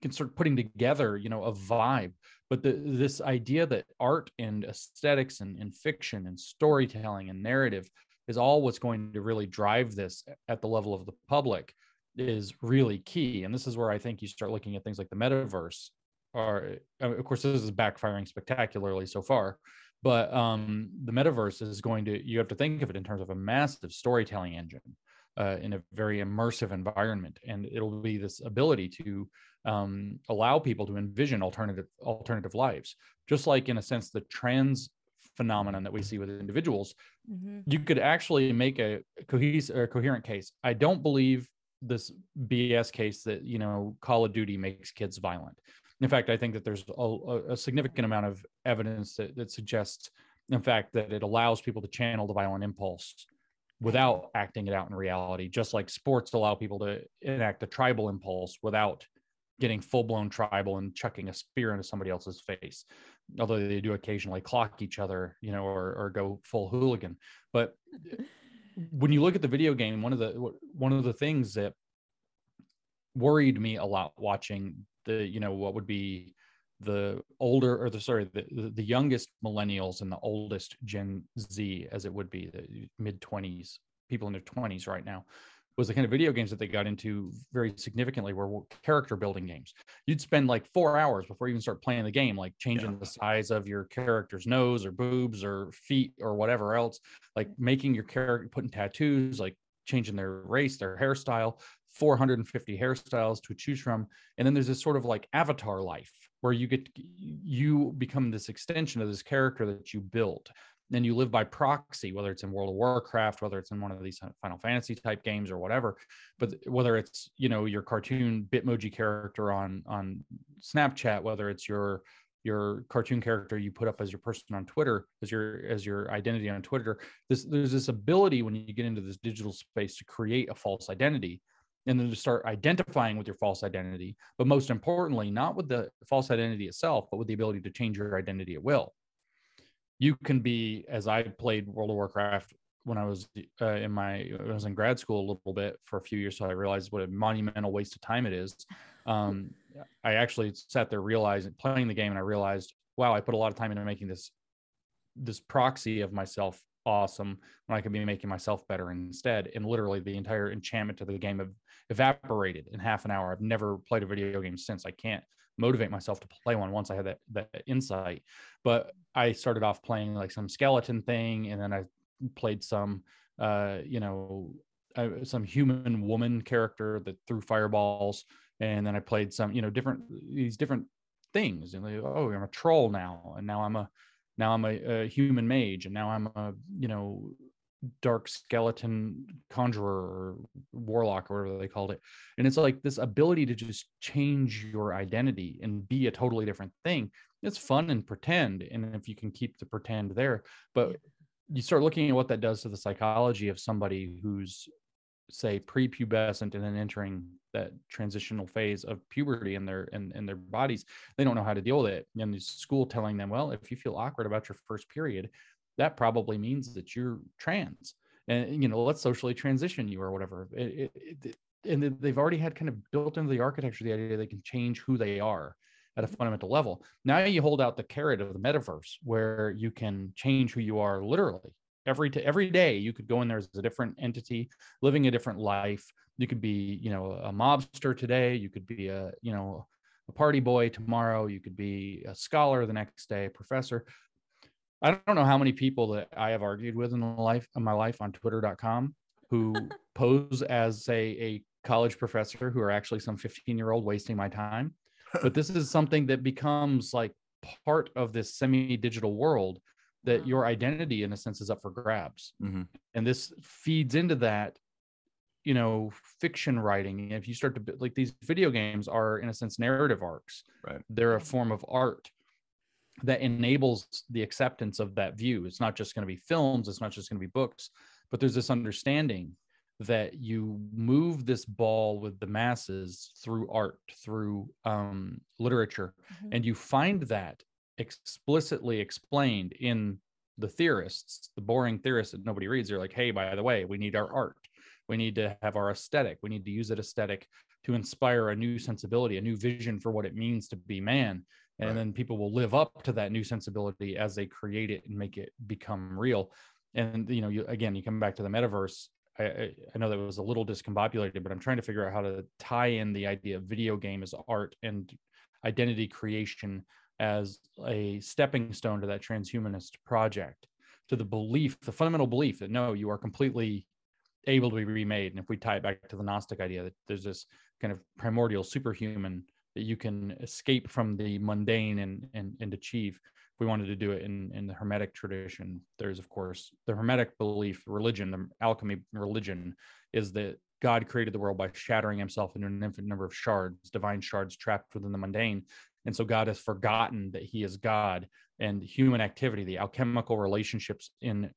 can start putting together you know a vibe. But the, this idea that art and aesthetics and, and fiction and storytelling and narrative is all what's going to really drive this at the level of the public is really key. And this is where I think you start looking at things like the metaverse. Or of course, this is backfiring spectacularly so far, but um, the metaverse is going to. You have to think of it in terms of a massive storytelling engine uh, in a very immersive environment, and it'll be this ability to um, allow people to envision alternative alternative lives, just like in a sense the trans phenomenon that we see with individuals. Mm-hmm. You could actually make a cohesive or coherent case. I don't believe this BS case that you know Call of Duty makes kids violent. In fact, I think that there's a, a significant amount of evidence that, that suggests, in fact, that it allows people to channel the violent impulse without acting it out in reality, just like sports allow people to enact the tribal impulse without getting full blown tribal and chucking a spear into somebody else's face. Although they do occasionally clock each other, you know, or, or go full hooligan. But *laughs* when you look at the video game, one of the one of the things that worried me a lot watching the you know what would be the older or the sorry the, the youngest millennials and the oldest gen z as it would be the mid 20s people in their 20s right now was the kind of video games that they got into very significantly were character building games. You'd spend like four hours before you even start playing the game, like changing yeah. the size of your character's nose or boobs or feet or whatever else, like making your character, putting tattoos, like changing their race, their hairstyle, 450 hairstyles to choose from. And then there's this sort of like avatar life where you get, you become this extension of this character that you built then you live by proxy, whether it's in World of Warcraft, whether it's in one of these Final Fantasy type games or whatever. But whether it's you know your cartoon Bitmoji character on on Snapchat, whether it's your your cartoon character you put up as your person on Twitter, as your as your identity on Twitter. This there's this ability when you get into this digital space to create a false identity and then to start identifying with your false identity. But most importantly, not with the false identity itself, but with the ability to change your identity at will. You can be, as I played World of Warcraft when I was uh, in my, I was in grad school a little bit for a few years, so I realized what a monumental waste of time it is. Um, I actually sat there realizing playing the game, and I realized, wow, I put a lot of time into making this this proxy of myself awesome when I could be making myself better instead. And literally, the entire enchantment of the game have evaporated in half an hour. I've never played a video game since. I can't motivate myself to play one once I had that that insight. But I started off playing like some skeleton thing, and then I played some, uh, you know, uh, some human woman character that threw fireballs, and then I played some, you know, different these different things. And like, oh, I'm a troll now, and now I'm a now I'm a, a human mage, and now I'm a you know dark skeleton conjurer or warlock or whatever they called it. And it's like this ability to just change your identity and be a totally different thing. It's fun and pretend and if you can keep the pretend there but you start looking at what that does to the psychology of somebody who's say prepubescent and then entering that transitional phase of puberty in their in, in their bodies. They don't know how to deal with it. And the school telling them well if you feel awkward about your first period that probably means that you're trans and you know let's socially transition you or whatever. It, it, it, and they've already had kind of built into the architecture the idea they can change who they are at a mm-hmm. fundamental level. Now you hold out the carrot of the metaverse where you can change who you are literally. Every every day you could go in there as a different entity living a different life. You could be you know a mobster today. You could be a you know a party boy tomorrow. You could be a scholar the next day professor I don't know how many people that I have argued with in the life in my life on twitter.com who *laughs* pose as a, a college professor who are actually some 15 year old wasting my time. *laughs* But this is something that becomes like part of this semi digital world that your identity in a sense is up for grabs. Mm-hmm. And this feeds into that, you know, fiction writing. If you start to like these video games are in a sense narrative arcs. Right. They're a form of art that enables the acceptance of that view. It's not just going to be films, it's not just going to be books, but there's this understanding that you move this ball with the masses through art, through um, literature, mm-hmm. and you find that explicitly explained in the theorists, the boring theorists that nobody reads. They're like, hey, by the way, we need our art. We need to have our aesthetic. We need to use that aesthetic to inspire a new sensibility, a new vision for what it means to be man and right. then people will live up to that new sensibility as they create it and make it become real and you know you again you come back to the metaverse I, I know that was a little discombobulated but i'm trying to figure out how to tie in the idea of video game as art and identity creation as a stepping stone to that transhumanist project to the belief the fundamental belief that no you are completely able to be remade and if we tie it back to the gnostic idea that there's this kind of primordial superhuman that you can escape from the mundane and and, and achieve. If we wanted to do it in in the hermetic tradition there's of course the hermetic belief religion the alchemy religion is that god created the world by shattering himself into an infinite number of shards divine shards trapped within the mundane. And so god has forgotten that he is god and human activity the alchemical relationships in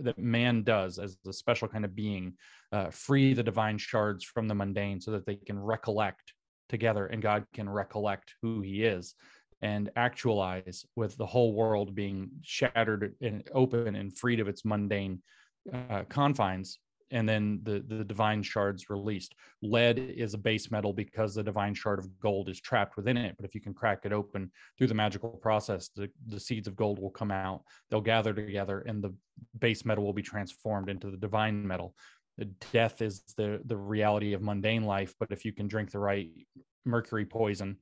that man does as a special kind of being uh, free the divine shards from the mundane so that they can recollect together and God can recollect who he is and actualize with the whole world being shattered and open and freed of its mundane uh, confines. And then the the divine shards released. Lead is a base metal because the divine shard of gold is trapped within it. But if you can crack it open through the magical process the, the seeds of gold will come out. They'll gather together and the base metal will be transformed into the divine metal death is the the reality of mundane life but if you can drink the right mercury poison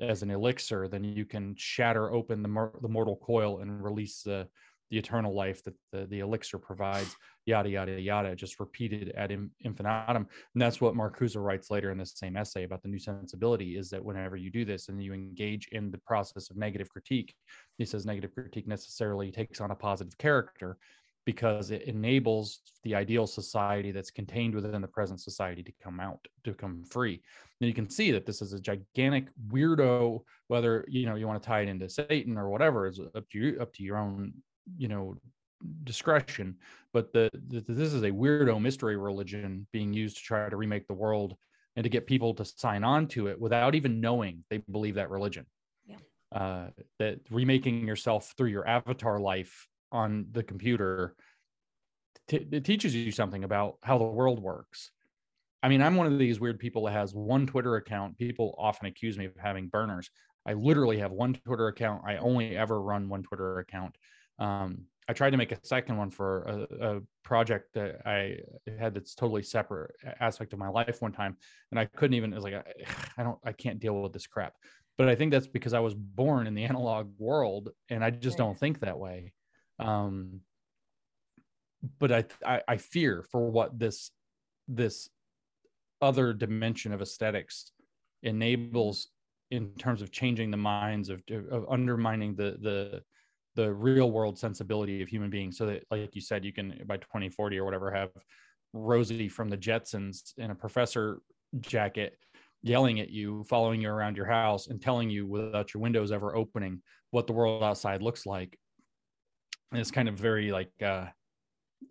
as an elixir then you can shatter open the, the mortal coil and release the the eternal life that the, the elixir provides. Yada yada yada. Just repeated ad infinitum. And that's what marcuse writes later in this same essay about the new sensibility is that whenever you do this and you engage in the process of negative critique he says negative critique necessarily takes on a positive character because it enables the ideal society that's contained within the present society to come out to come free. And you can see that this is a gigantic weirdo whether you know you want to tie it into satan or whatever is up to you up to your own you know discretion. But the, the this is a weirdo mystery religion being used to try to remake the world and to get people to sign on to it without even knowing they believe that religion. Yeah. uh, that remaking yourself through your avatar life on the computer t- it teaches you something about how the world works i mean i'm one of these weird people that has one twitter account people often accuse me of having burners i literally have one twitter account i only ever run one twitter account um, I tried to make a second one for a, a, project that I had that's totally separate aspect of my life one time, and I couldn't even. It was like I, *sighs* I don't, I can't deal with this crap. But I think that's because I was born in the *laughs* analog world, and I just don't think that way. Um, but I, I, I fear for what this this other dimension of aesthetics enables in terms of changing the minds of, of undermining the the the real world sensibility of human beings. So that like you said you can by 2040 or whatever have rosie from the jetsons in a professor jacket yelling at you following you around your house and telling you without your windows ever opening what the world outside looks like and it's kind of very like uh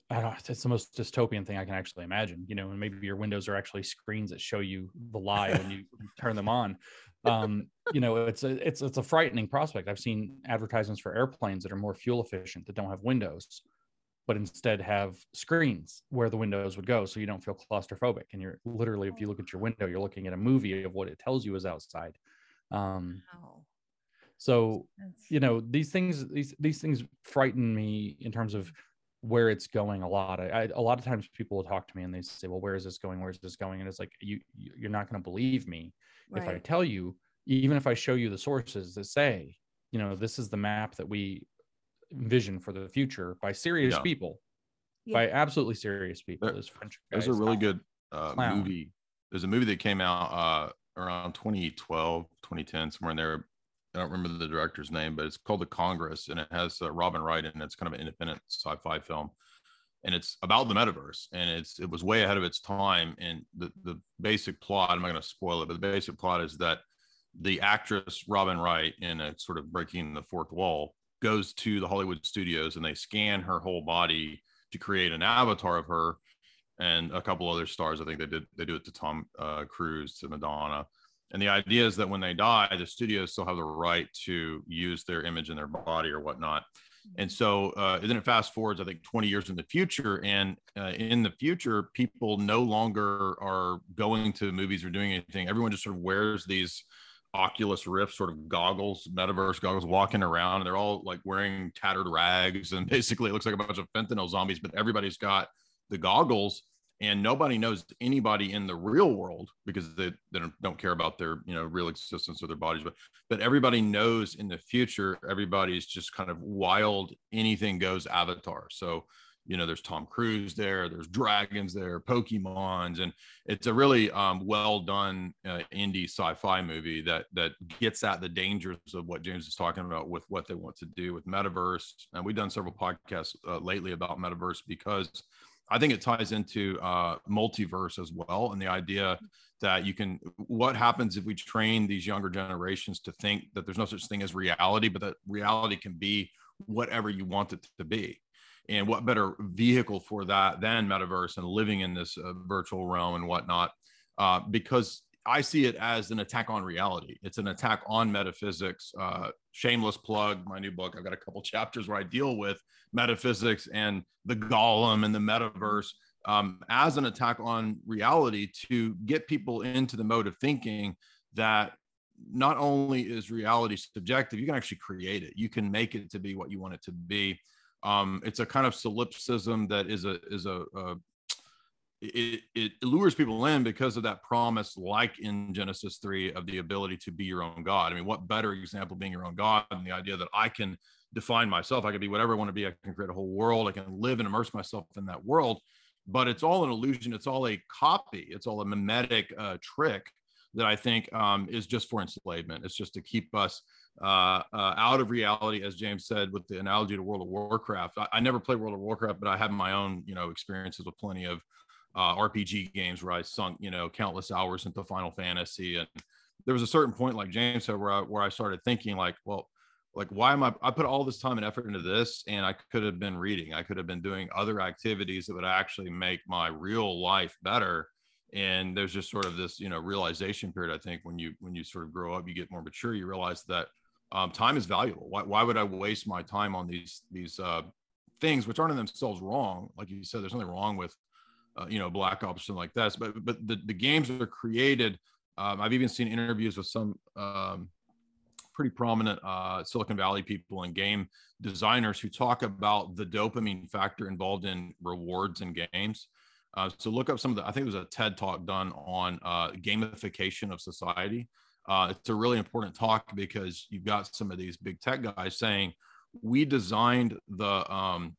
I don't know, it's the most dystopian thing I can actually imagine, you know, and maybe your windows are actually screens that show you the lie when *laughs* you turn them on um, you know, it's a it's it's a frightening prospect. I've seen advertisements for airplanes that are more fuel efficient that don't have windows, but instead have screens where the windows would go, so you don't feel claustrophobic. And you're literally, if you look at your window, you're looking at a movie of what it tells you is outside. Um, wow. So you know these things these these things frighten me in terms of where it's going a lot. I, I, a lot of times people will talk to me and they say, "Well, where is this going? Where is this going?" And it's like you you're not going to believe me right. if I tell you, even if I show you the sources that say, you know, this is the map that we envision for the future by serious yeah. people, yeah. by absolutely serious people. There, French there's a really good uh, movie. There's a movie that came out uh, around 2012, 2010, somewhere in there. I don't remember the director's name, but it's called The Congress, and it has uh, Robin Wright, and it's kind of an independent sci-fi film and it's about the metaverse and it's it was way ahead of its time and the the basic plot i'm not going to spoil it but the basic plot is that the actress robin wright in a sort of breaking the fourth wall goes to the hollywood studios and they scan her whole body to create an avatar of her and a couple other stars i think they did they do it to tom uh, cruise to madonna and the idea is that when they die the studios still have the right to use their image in their body or whatnot and so uh, then it fast forwards, I think, 20 years in the future. And uh, in the future, people no longer are going to movies or doing anything. Everyone just sort of wears these Oculus Rift sort of goggles, metaverse goggles, walking around. And they're all like wearing tattered rags. And *laughs* basically, it looks like a bunch of fentanyl zombies, but everybody's got the goggles and nobody knows anybody in the real world because they, they don't, care about their you know real existence or their bodies but but everybody knows in the future everybody's just kind of wild anything goes avatar. So you know there's tom cruise there there's dragons there pokemons and it's a really um, well done uh, indie sci-fi movie that that gets at the dangers of what james is talking about with what they want to do with metaverse. And we've done several podcasts uh, lately about metaverse because I think it ties into uh, multiverse as well, and the idea that you can. What happens if we train these younger generations to think that there's no such thing as reality, but that reality can be whatever you want it to be? And what better vehicle for that than metaverse and living in this uh, virtual realm and whatnot? Uh, because I see it as an attack on reality. It's an attack on metaphysics. Uh, shameless plug, my new book. I've got a couple *laughs* chapters where I deal with metaphysics and the golem and the metaverse um, as an attack on reality to get people into the mode of thinking that not only is reality subjective, you can actually create it. You can make it to be what you want it to be. Um, it's a kind of solipsism that is a is a, a it, it lures people in because of that promise, like in Genesis 3, of the ability to be your own God. I mean, what better example being your own God than the idea that I can define myself? I can be whatever I want to be. I can create a whole world. I can live and immerse myself in that world. But it's all an illusion. It's all a copy. It's all a mimetic uh, trick that I think um, is just for enslavement. It's just to keep us uh, uh, out of reality, as James said, with the analogy to World of Warcraft. I, I, never played World of Warcraft, but I have my own, you know, experiences with plenty of uh, RPG games where I sunk, you know, countless hours into Final Fantasy, and there was a certain point, like James said, where I, where I started thinking, like, well, like why am I? I put all this time and effort into this, and I could have been reading. I could have been doing other activities that would actually make my real life better and there's just sort of this you know realization period i think when you when you sort of grow up you get more mature you realize that um, time is valuable why, why would i waste my time on these these uh, things which aren't in themselves wrong like you said there's nothing wrong with uh, you know black ops something like this but but the, the games that are created um, i've even seen interviews with some um, pretty prominent uh, silicon valley people and game designers who talk about the dopamine factor involved in rewards and games uh, so look up some of the, I think it was a TED talk done on uh, gamification of society. Uh, it's a really important talk because you've got some of these big tech guys saying we designed the um,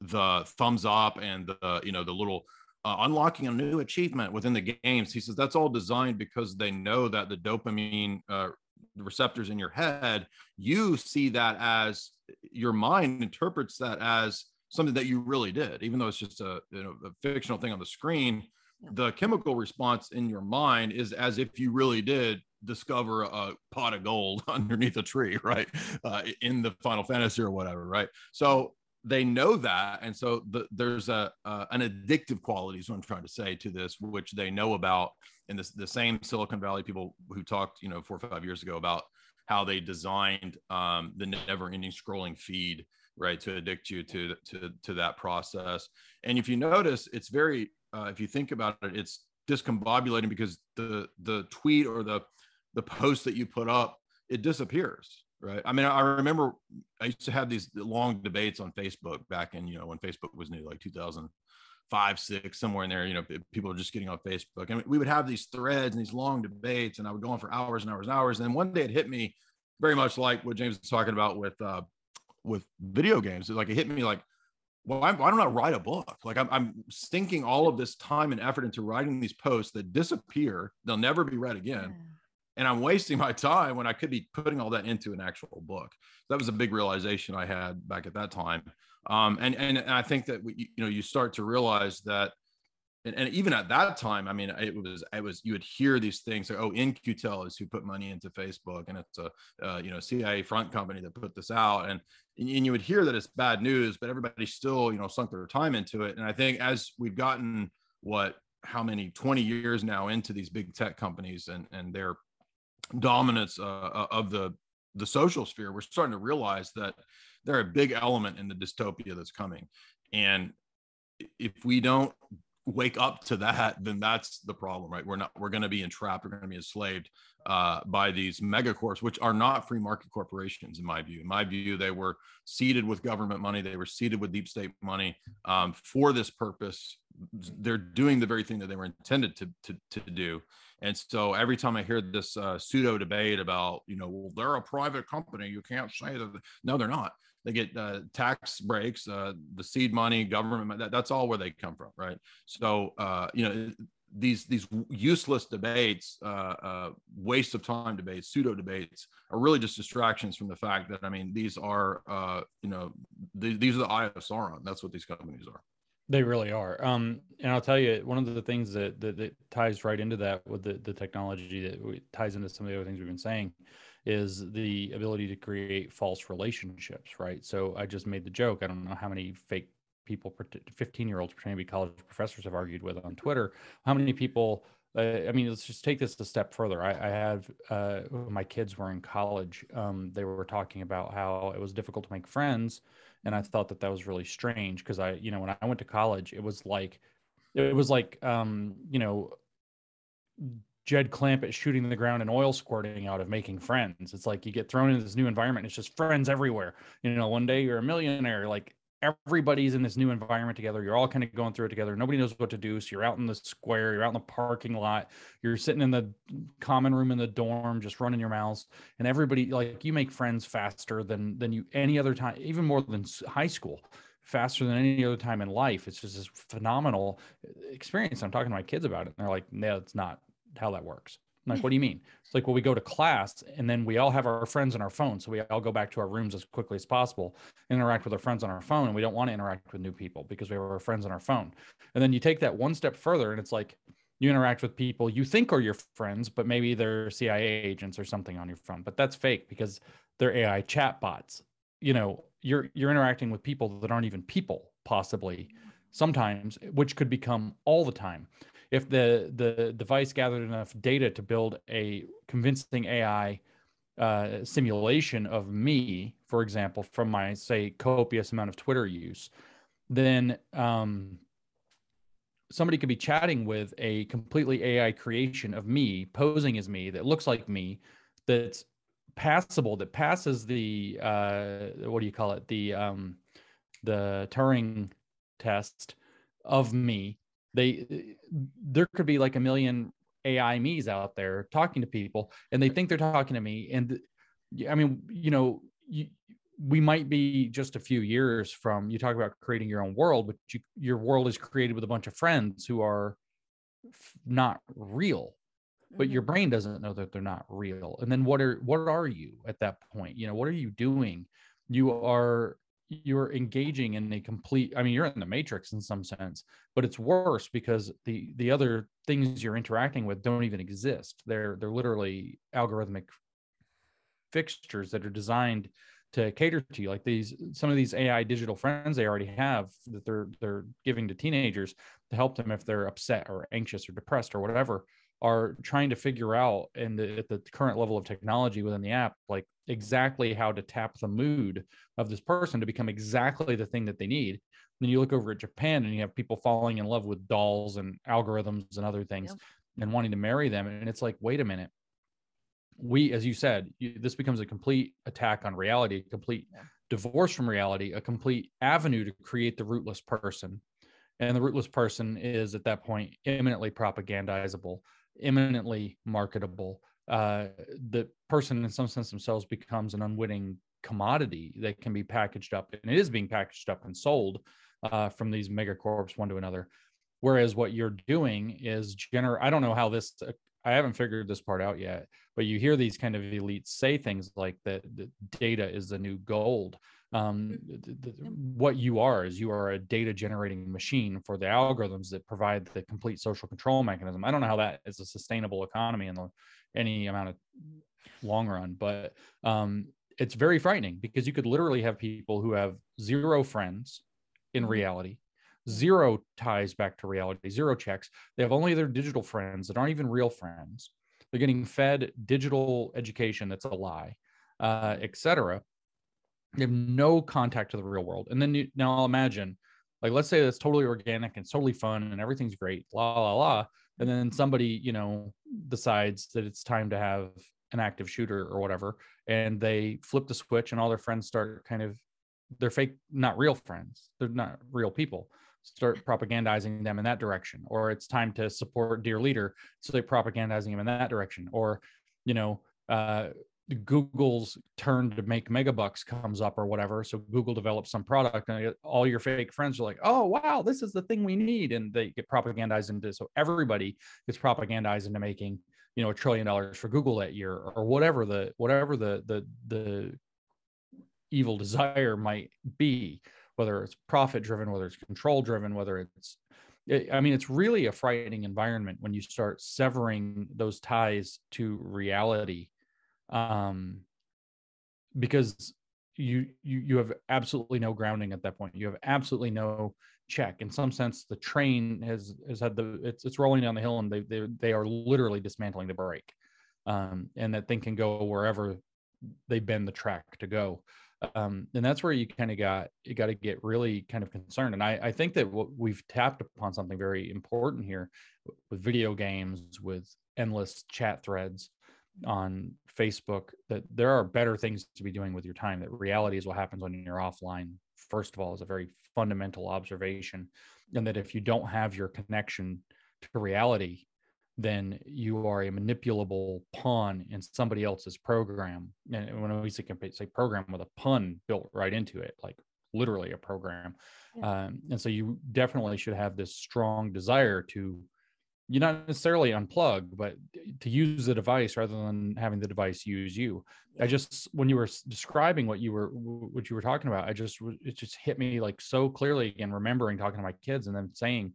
the thumbs up and the you know the little uh, unlocking a new achievement within the games. He says that's all designed because they know that the dopamine uh, receptors in your head, you see that as your mind interprets that as something that you really did, even though it's just a, you know, a fictional thing on the screen. The chemical response in your mind is as if you really did discover a pot of gold *laughs* underneath a tree, right? Uh, in the Final Fantasy or whatever, right? So they know that, and so the, there's a uh, an addictive quality is what I'm trying to say to this, which they know about. And this the same Silicon Valley people who talked, you know, four or five years ago about how they designed um, the never-ending scrolling feed right to addict you to to to that process and if you notice it's very uh, if you think about it it's discombobulating because the the tweet or the the post that you put up it disappears right i mean i remember i used to have these long debates on facebook back in you know when facebook was new like 2005 6 somewhere in there you know people are just getting on facebook and we would have these threads and these long debates and i would go on for hours and hours and hours and then one day it hit me very much like what james was talking about with uh, with video games. Like it hit me like, why, why don't I write a book? Like I'm, I'm sinking all of this time and effort into writing these posts that disappear. They'll never be read again. Yeah. And I'm wasting my time when I could be putting all that into an actual book. That was a big realization I had back at that time. Um, and, and, I think that we, you know, you start to realize that and, and, even at that time, I mean, it was it was you would hear these things like, oh, In-Q-Tel is who put money into Facebook, and it's a uh, you know CIA front company that put this out, and and you would hear that it's bad news, but everybody still you know sunk their time into it. And I think as we've gotten what how many 20 years now into these big tech companies and and their dominance uh, uh of the the social sphere, we're starting to realize that they're a big element in the dystopia that's coming, and if we don't wake up to that, then that's the problem, right? We're not we're going to be entrapped. We're going to be enslaved uh, by these megacorps, which are not free market corporations, in my view. In my view, they were seeded with government money. They were seeded with deep state money um, for this purpose. They're doing the very thing that they were intended to to, to do. And so every time I hear this uh, pseudo debate about, you know, well, they're a private company, you can't say that. No, they're not they get uh, tax breaks, uh, the seed money, government. That, that's all where they come from, right? So uh, you know these these useless debates, uh, uh, waste of time debates, pseudo debates, are really just distractions from the fact that I mean these are uh, you know th- these are the eye of Sauron. That's what these companies are. They really are. Um, and I'll tell you, one of the things that, that, that ties right into that with the, the technology that ties into some of the other things we've been saying is the ability to create false relationships, right? So I just made the joke. I don't know how many fake people, 15 year olds pretending to be college professors have argued with on Twitter. How many people, uh, I mean, let's just take this a step further. I, I have, uh, my kids were in college. Um, they were talking about how it was difficult to make friends. And I thought that that was really strange because I, you know, when I went to college, it was like, it was like, um, you know, Jed Clampett shooting the ground and oil squirting out of making friends. It's like you get thrown into this new environment. It's just friends everywhere. You know, one day you're a millionaire, like everybody's in this new environment together. You're all kind of going through it together. Nobody knows what to do. So you're out in the square, you're out in the parking lot, you're sitting in the common room in the dorm, just running your mouths. And everybody, like you make friends faster than than you any other time, even more than high school faster than any other time in life. It's just this phenomenal uh, experience. I'm talking to my kids about it. And they're like, no, it's not how that works. I'm like, what do you mean? It's like, well, we go to class and then we all have our friends on our phone. So we all go back to our rooms as quickly as possible, interact with our friends on our phone. And we don't want to interact with new people because we have our friends on our phone. And then you take that one step further and it's like you interact with people you think are your friends, but maybe they're CIA agents or something on your phone. But that's fake because they're AI chatbots. You know, you're you're interacting with people that aren't even people, possibly sometimes, which could become all the time if the the device gathered enough data to build a convincing AI uh, simulation of me, for example, from my say copious amount of Twitter use, then um, somebody could be chatting with a completely AI creation of me, posing as me, that looks like me, that's passable, that passes the uh, what do you call it, the um, the Turing test of me they there could be like a million AI me's out there talking to people and they think they're talking to me. And I mean, you know, you, we might be just a few years from you talk about creating your own world, but you, your world is created with a bunch of friends who are f- not real but your mm-hmm. brain doesn't know that they're not real and then what are what are you at that point you know what are you doing you are you're engaging in a complete i mean you're in the matrix in some sense but it's worse because the the other things you're interacting with don't even exist. They're they're literally algorithmic fixtures that are designed to cater to you. Like these some of these ai digital friends they already have that they're they're giving to teenagers to help them if they're upset or anxious or depressed or whatever are trying to figure out and at the current level of technology within the app like exactly how to tap the mood of this person to become exactly the thing that they need. Then you look over at japan and you have people falling in love with dolls and algorithms and other things yep. and wanting to marry them and it's like wait a minute. We as you said you, this becomes a complete attack on reality a complete divorce from reality a complete avenue to create the rootless person. And the rootless person is at that point imminently propagandizable imminently marketable uh, the person in some sense themselves becomes an unwitting commodity that can be packaged up and it is being packaged up and sold uh, from these megacorps one to another. Whereas what you're doing is gener i don't know how this i haven't figured this part out yet but you hear these kind of elites say things like that data is the new gold um, the, the, what you are is you are a data generating machine for the algorithms that provide the complete social control mechanism. I don't know how that is a sustainable economy in the, any amount of long run, but um, it's very frightening because you could literally have people who have zero friends in mm-hmm. reality, zero ties back to reality, zero checks. They have only their digital friends that aren't even real friends. They're getting fed digital education that's a lie, uh, etc you have no contact to the real world. And then you, now I'll imagine, like, let's say it's totally organic and totally fun and everything's great, la la la. And then somebody, you know, decides that it's time to have an active shooter or whatever, and they flip the switch, and all their friends start kind of, they're fake, not real friends. They're not real people. Start propagandizing them in that direction, or it's time to support dear leader, so they're propagandizing them in that direction, or you know, uh, Google's turn to make megabucks comes up or whatever. So Google develops some product and uh, all your fake friends are like, oh, wow, this is the thing we need. And they get propagandized into, so everybody gets propagandized into making, you know, a trillion dollars for Google that year or whatever the, whatever the, the, the evil desire might be, whether it's profit driven, whether it's control driven, whether it's, eh, I mean, it's really a frightening environment when you start severing those ties to reality um, because you you you have absolutely no grounding at that point. You have absolutely no check. In some sense, the train has has had the it's it's rolling down the hill, and they they they are literally dismantling the brake, um, and that thing can go wherever they bend the track to go. Um, and that's where you kind of got you got to get really kind of concerned. And I, I think that what we've tapped upon something very important here with video games, with endless chat threads, on Facebook that there are better things to be doing with your time. That reality is what happens when you're offline. First of all, is a very fundamental observation, and that if you don't have your connection to reality, then you are a manipulable pawn in somebody else's program. And when we say, say program with a pun built right into it, like literally a program. Yeah. Um, and so you definitely should have this strong desire to you not necessarily unplug, but to use the device rather than having the device use you. I just when you were describing what you were what you were talking about, I just it just hit me like so clearly again, remembering talking to my kids and then saying,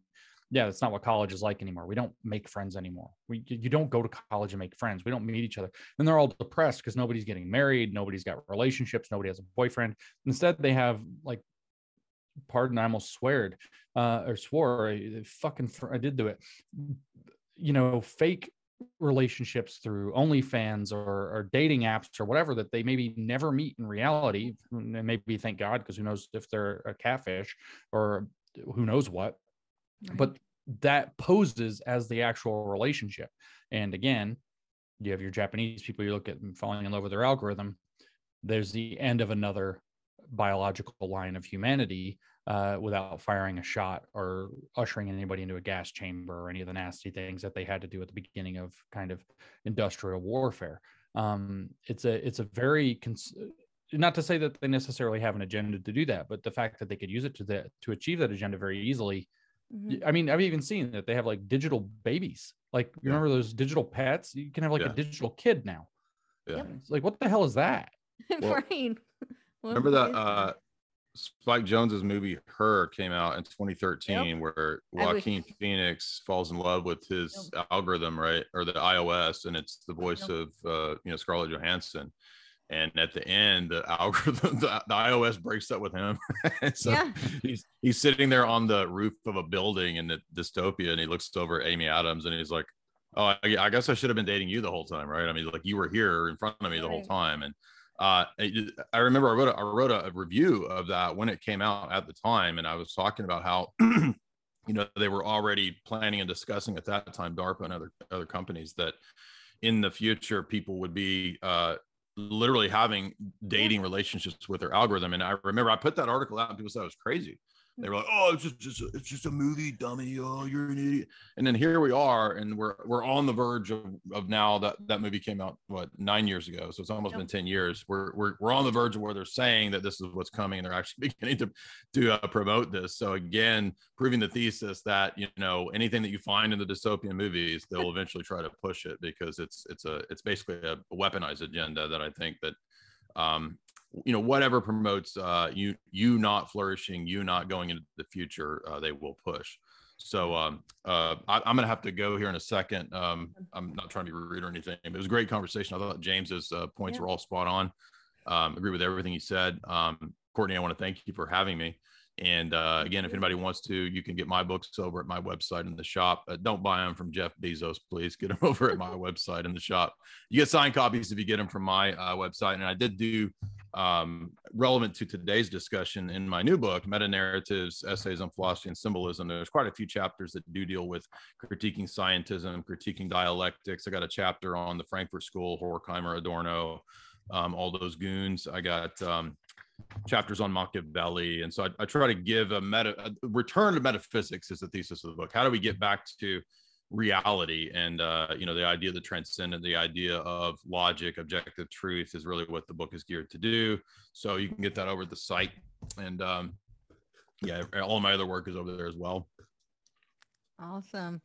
"Yeah, that's not what college is like anymore. We don't make friends anymore. We you don't go to college and make friends. We don't meet each other." And they're all depressed because nobody's getting married, nobody's got relationships, nobody has a boyfriend. Instead, they have like pardon, I almost sweared uh, or swore. I fucking I did do it. You know, fake relationships through OnlyFans or, or dating apps or whatever that they maybe never meet in reality. And maybe thank God, because who knows if they're a catfish or who knows what. Right. But that poses as the actual relationship. And again, you have your Japanese people, you look at them falling in love with their algorithm. There's the end of another biological line of humanity uh, without firing a shot or ushering anybody into a gas chamber or any of the nasty things that they had to do at the beginning of kind of industrial warfare. Um, it's a it's a very cons- not to say that they necessarily have an agenda to do that, but the fact that they could use it to the, to achieve that agenda very easily. Mm-hmm. I mean, I've even seen that they have like digital babies. Like you yeah. remember those digital pets? You can have like yeah. a digital kid now. Yeah. It's like what the hell is that? *laughs* Well, right. Remember that uh Spike Jonze's movie Her came out in 2013, yep. where Joaquin was... Phoenix falls in love with his yep. algorithm, right, or the iOS, and it's the voice yep. of uh, you know Scarlett Johansson. And at the end, the *laughs* algorithm, the, the iOS breaks up with him. *laughs* so yeah. he's he's sitting there on the roof of a building in the dystopia, and he looks over at Amy Adams, and he's like, "Oh, I, I guess I should have been dating you the whole time, right? I mean, like you were here in front of me the whole time." And uh, I remember I wrote, a, I wrote a review of that when it came out at the time, and I was talking about how, *clears throat* you know, they were already planning and discussing at that time, DARPA and other other companies, that in the future people would be uh, literally having dating relationships with their algorithm. And I remember I put that article out, and people said I was crazy. They were like, "Oh, it's just, just it's just a movie, dummy. Oh, you're an idiot." And then here we are, and we're we're on the verge of, of now that that movie came out what nine years ago, so it's almost yep. been ten years. We're we're we're on the verge of where they're saying that this is what's coming, and they're actually *laughs* beginning to to uh, promote this. So again, proving the thesis that you know anything that you find in the dystopian movies, they'll eventually try to push it because it's it's a it's basically a weaponized agenda that I think that um, you know whatever promotes uh, you you not flourishing you not going into the future uh, they will push. So um, uh, I, am gonna have to go here in a second. Um, i'm not trying to be rude or anything it was a great conversation. I thought james's uh, points yeah. were all spot on. Um, agree with everything he said. Um, Courtenay i want to thank you for having me and uh, again, if anybody wants to, you can get my books over at my website in the shop. Uh, don't buy them from Jeff Bezos, please. Get them *laughs* over at my website in the shop. You get signed copies if you get them from my uh, website. And I did do um, relevant to today's discussion in my new book, Meta Narratives, Essays on Philosophy and Symbolism. There's quite a few chapters that do deal with critiquing scientism, critiquing dialectics. I got a chapter on the Frankfurt School, Horkheimer, Adorno, um, all those goons. I got um, chapters on Machiavelli. And so I, I, try to give a meta a return to metaphysics is the thesis of the book. How do we get back to reality and uh, you know the idea of the transcendent the idea of logic objective truth is really what the book is geared to do so you can get that over at the site and um, yeah all my other work is over there as well awesome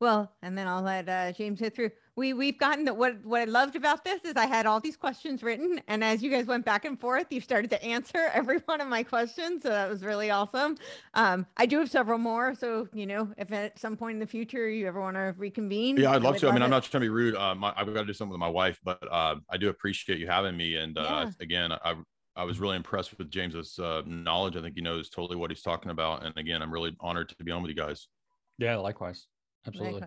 well, and then I'll let uh, James hit through. We we've gotten that what what I loved about this is I had all these questions written, and as you guys went back and forth, you started to answer *laughs* every one of my questions. So that was really awesome. Um, I do have several more, so you know, if at some point in the future you ever want to reconvene, yeah, I'd love I to. I mean, it. I'm not trying to be rude. Um, I've got to do something with my wife, but uh, I do appreciate you having me. And uh, yeah. again, I I was really impressed with James's uh, knowledge. I think he knows totally what he's talking about. And again, I'm really honored to be on with you guys. Yeah, likewise. Absolutely.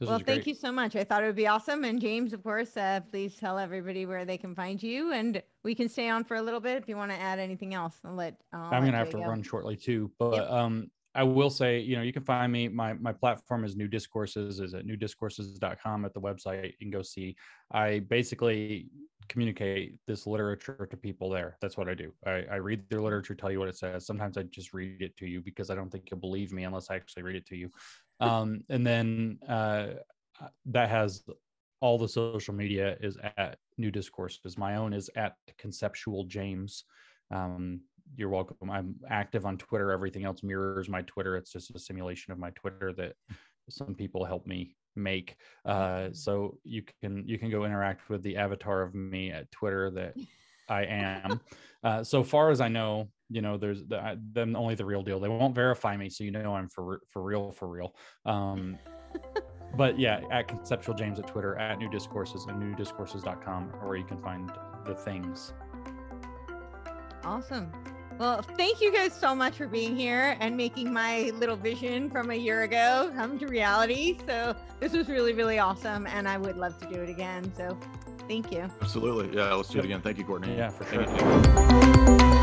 Well, thank you so much. I thought it would be awesome. And James, of course, uh, please tell everybody where they can find you, and we can stay on for a little bit if you want to add anything else. I'll let. I'll I'm gonna have to go. run shortly too, but yep. um, I will say, you know, you can find me. My my platform is New Discourses. is at newdiscourses.com at the website. You can go see. I basically communicate this literature to people there. That's what I do. I, I read their literature, tell you what it says. Sometimes I just read it to you because I don't think you'll believe me unless I actually read it to you. Um, and then uh, that has all the social media is at New Discourses. My own is at Conceptual James. Um, you're welcome. I'm active on Twitter. Everything else mirrors my Twitter. It's just a simulation of my Twitter that some people help me make. Uh, so you can you can go interact with the avatar of me at Twitter that I am. *laughs* Uh, so far as I know, you know, there's the, them only the real deal. They won't verify me, so you know I'm for for real for real. Um, *laughs* but yeah, at conceptual James at Twitter, at new discourses and newdiscourses.com, where you can find the things. Awesome. Well, thank you guys so much for being here and making my little vision from a year ago come to reality. So this was really, really awesome, and I would love to do it again. So thank you. Absolutely. Yeah, let's do it again. Thank you, Courtenay. Yeah, for sure.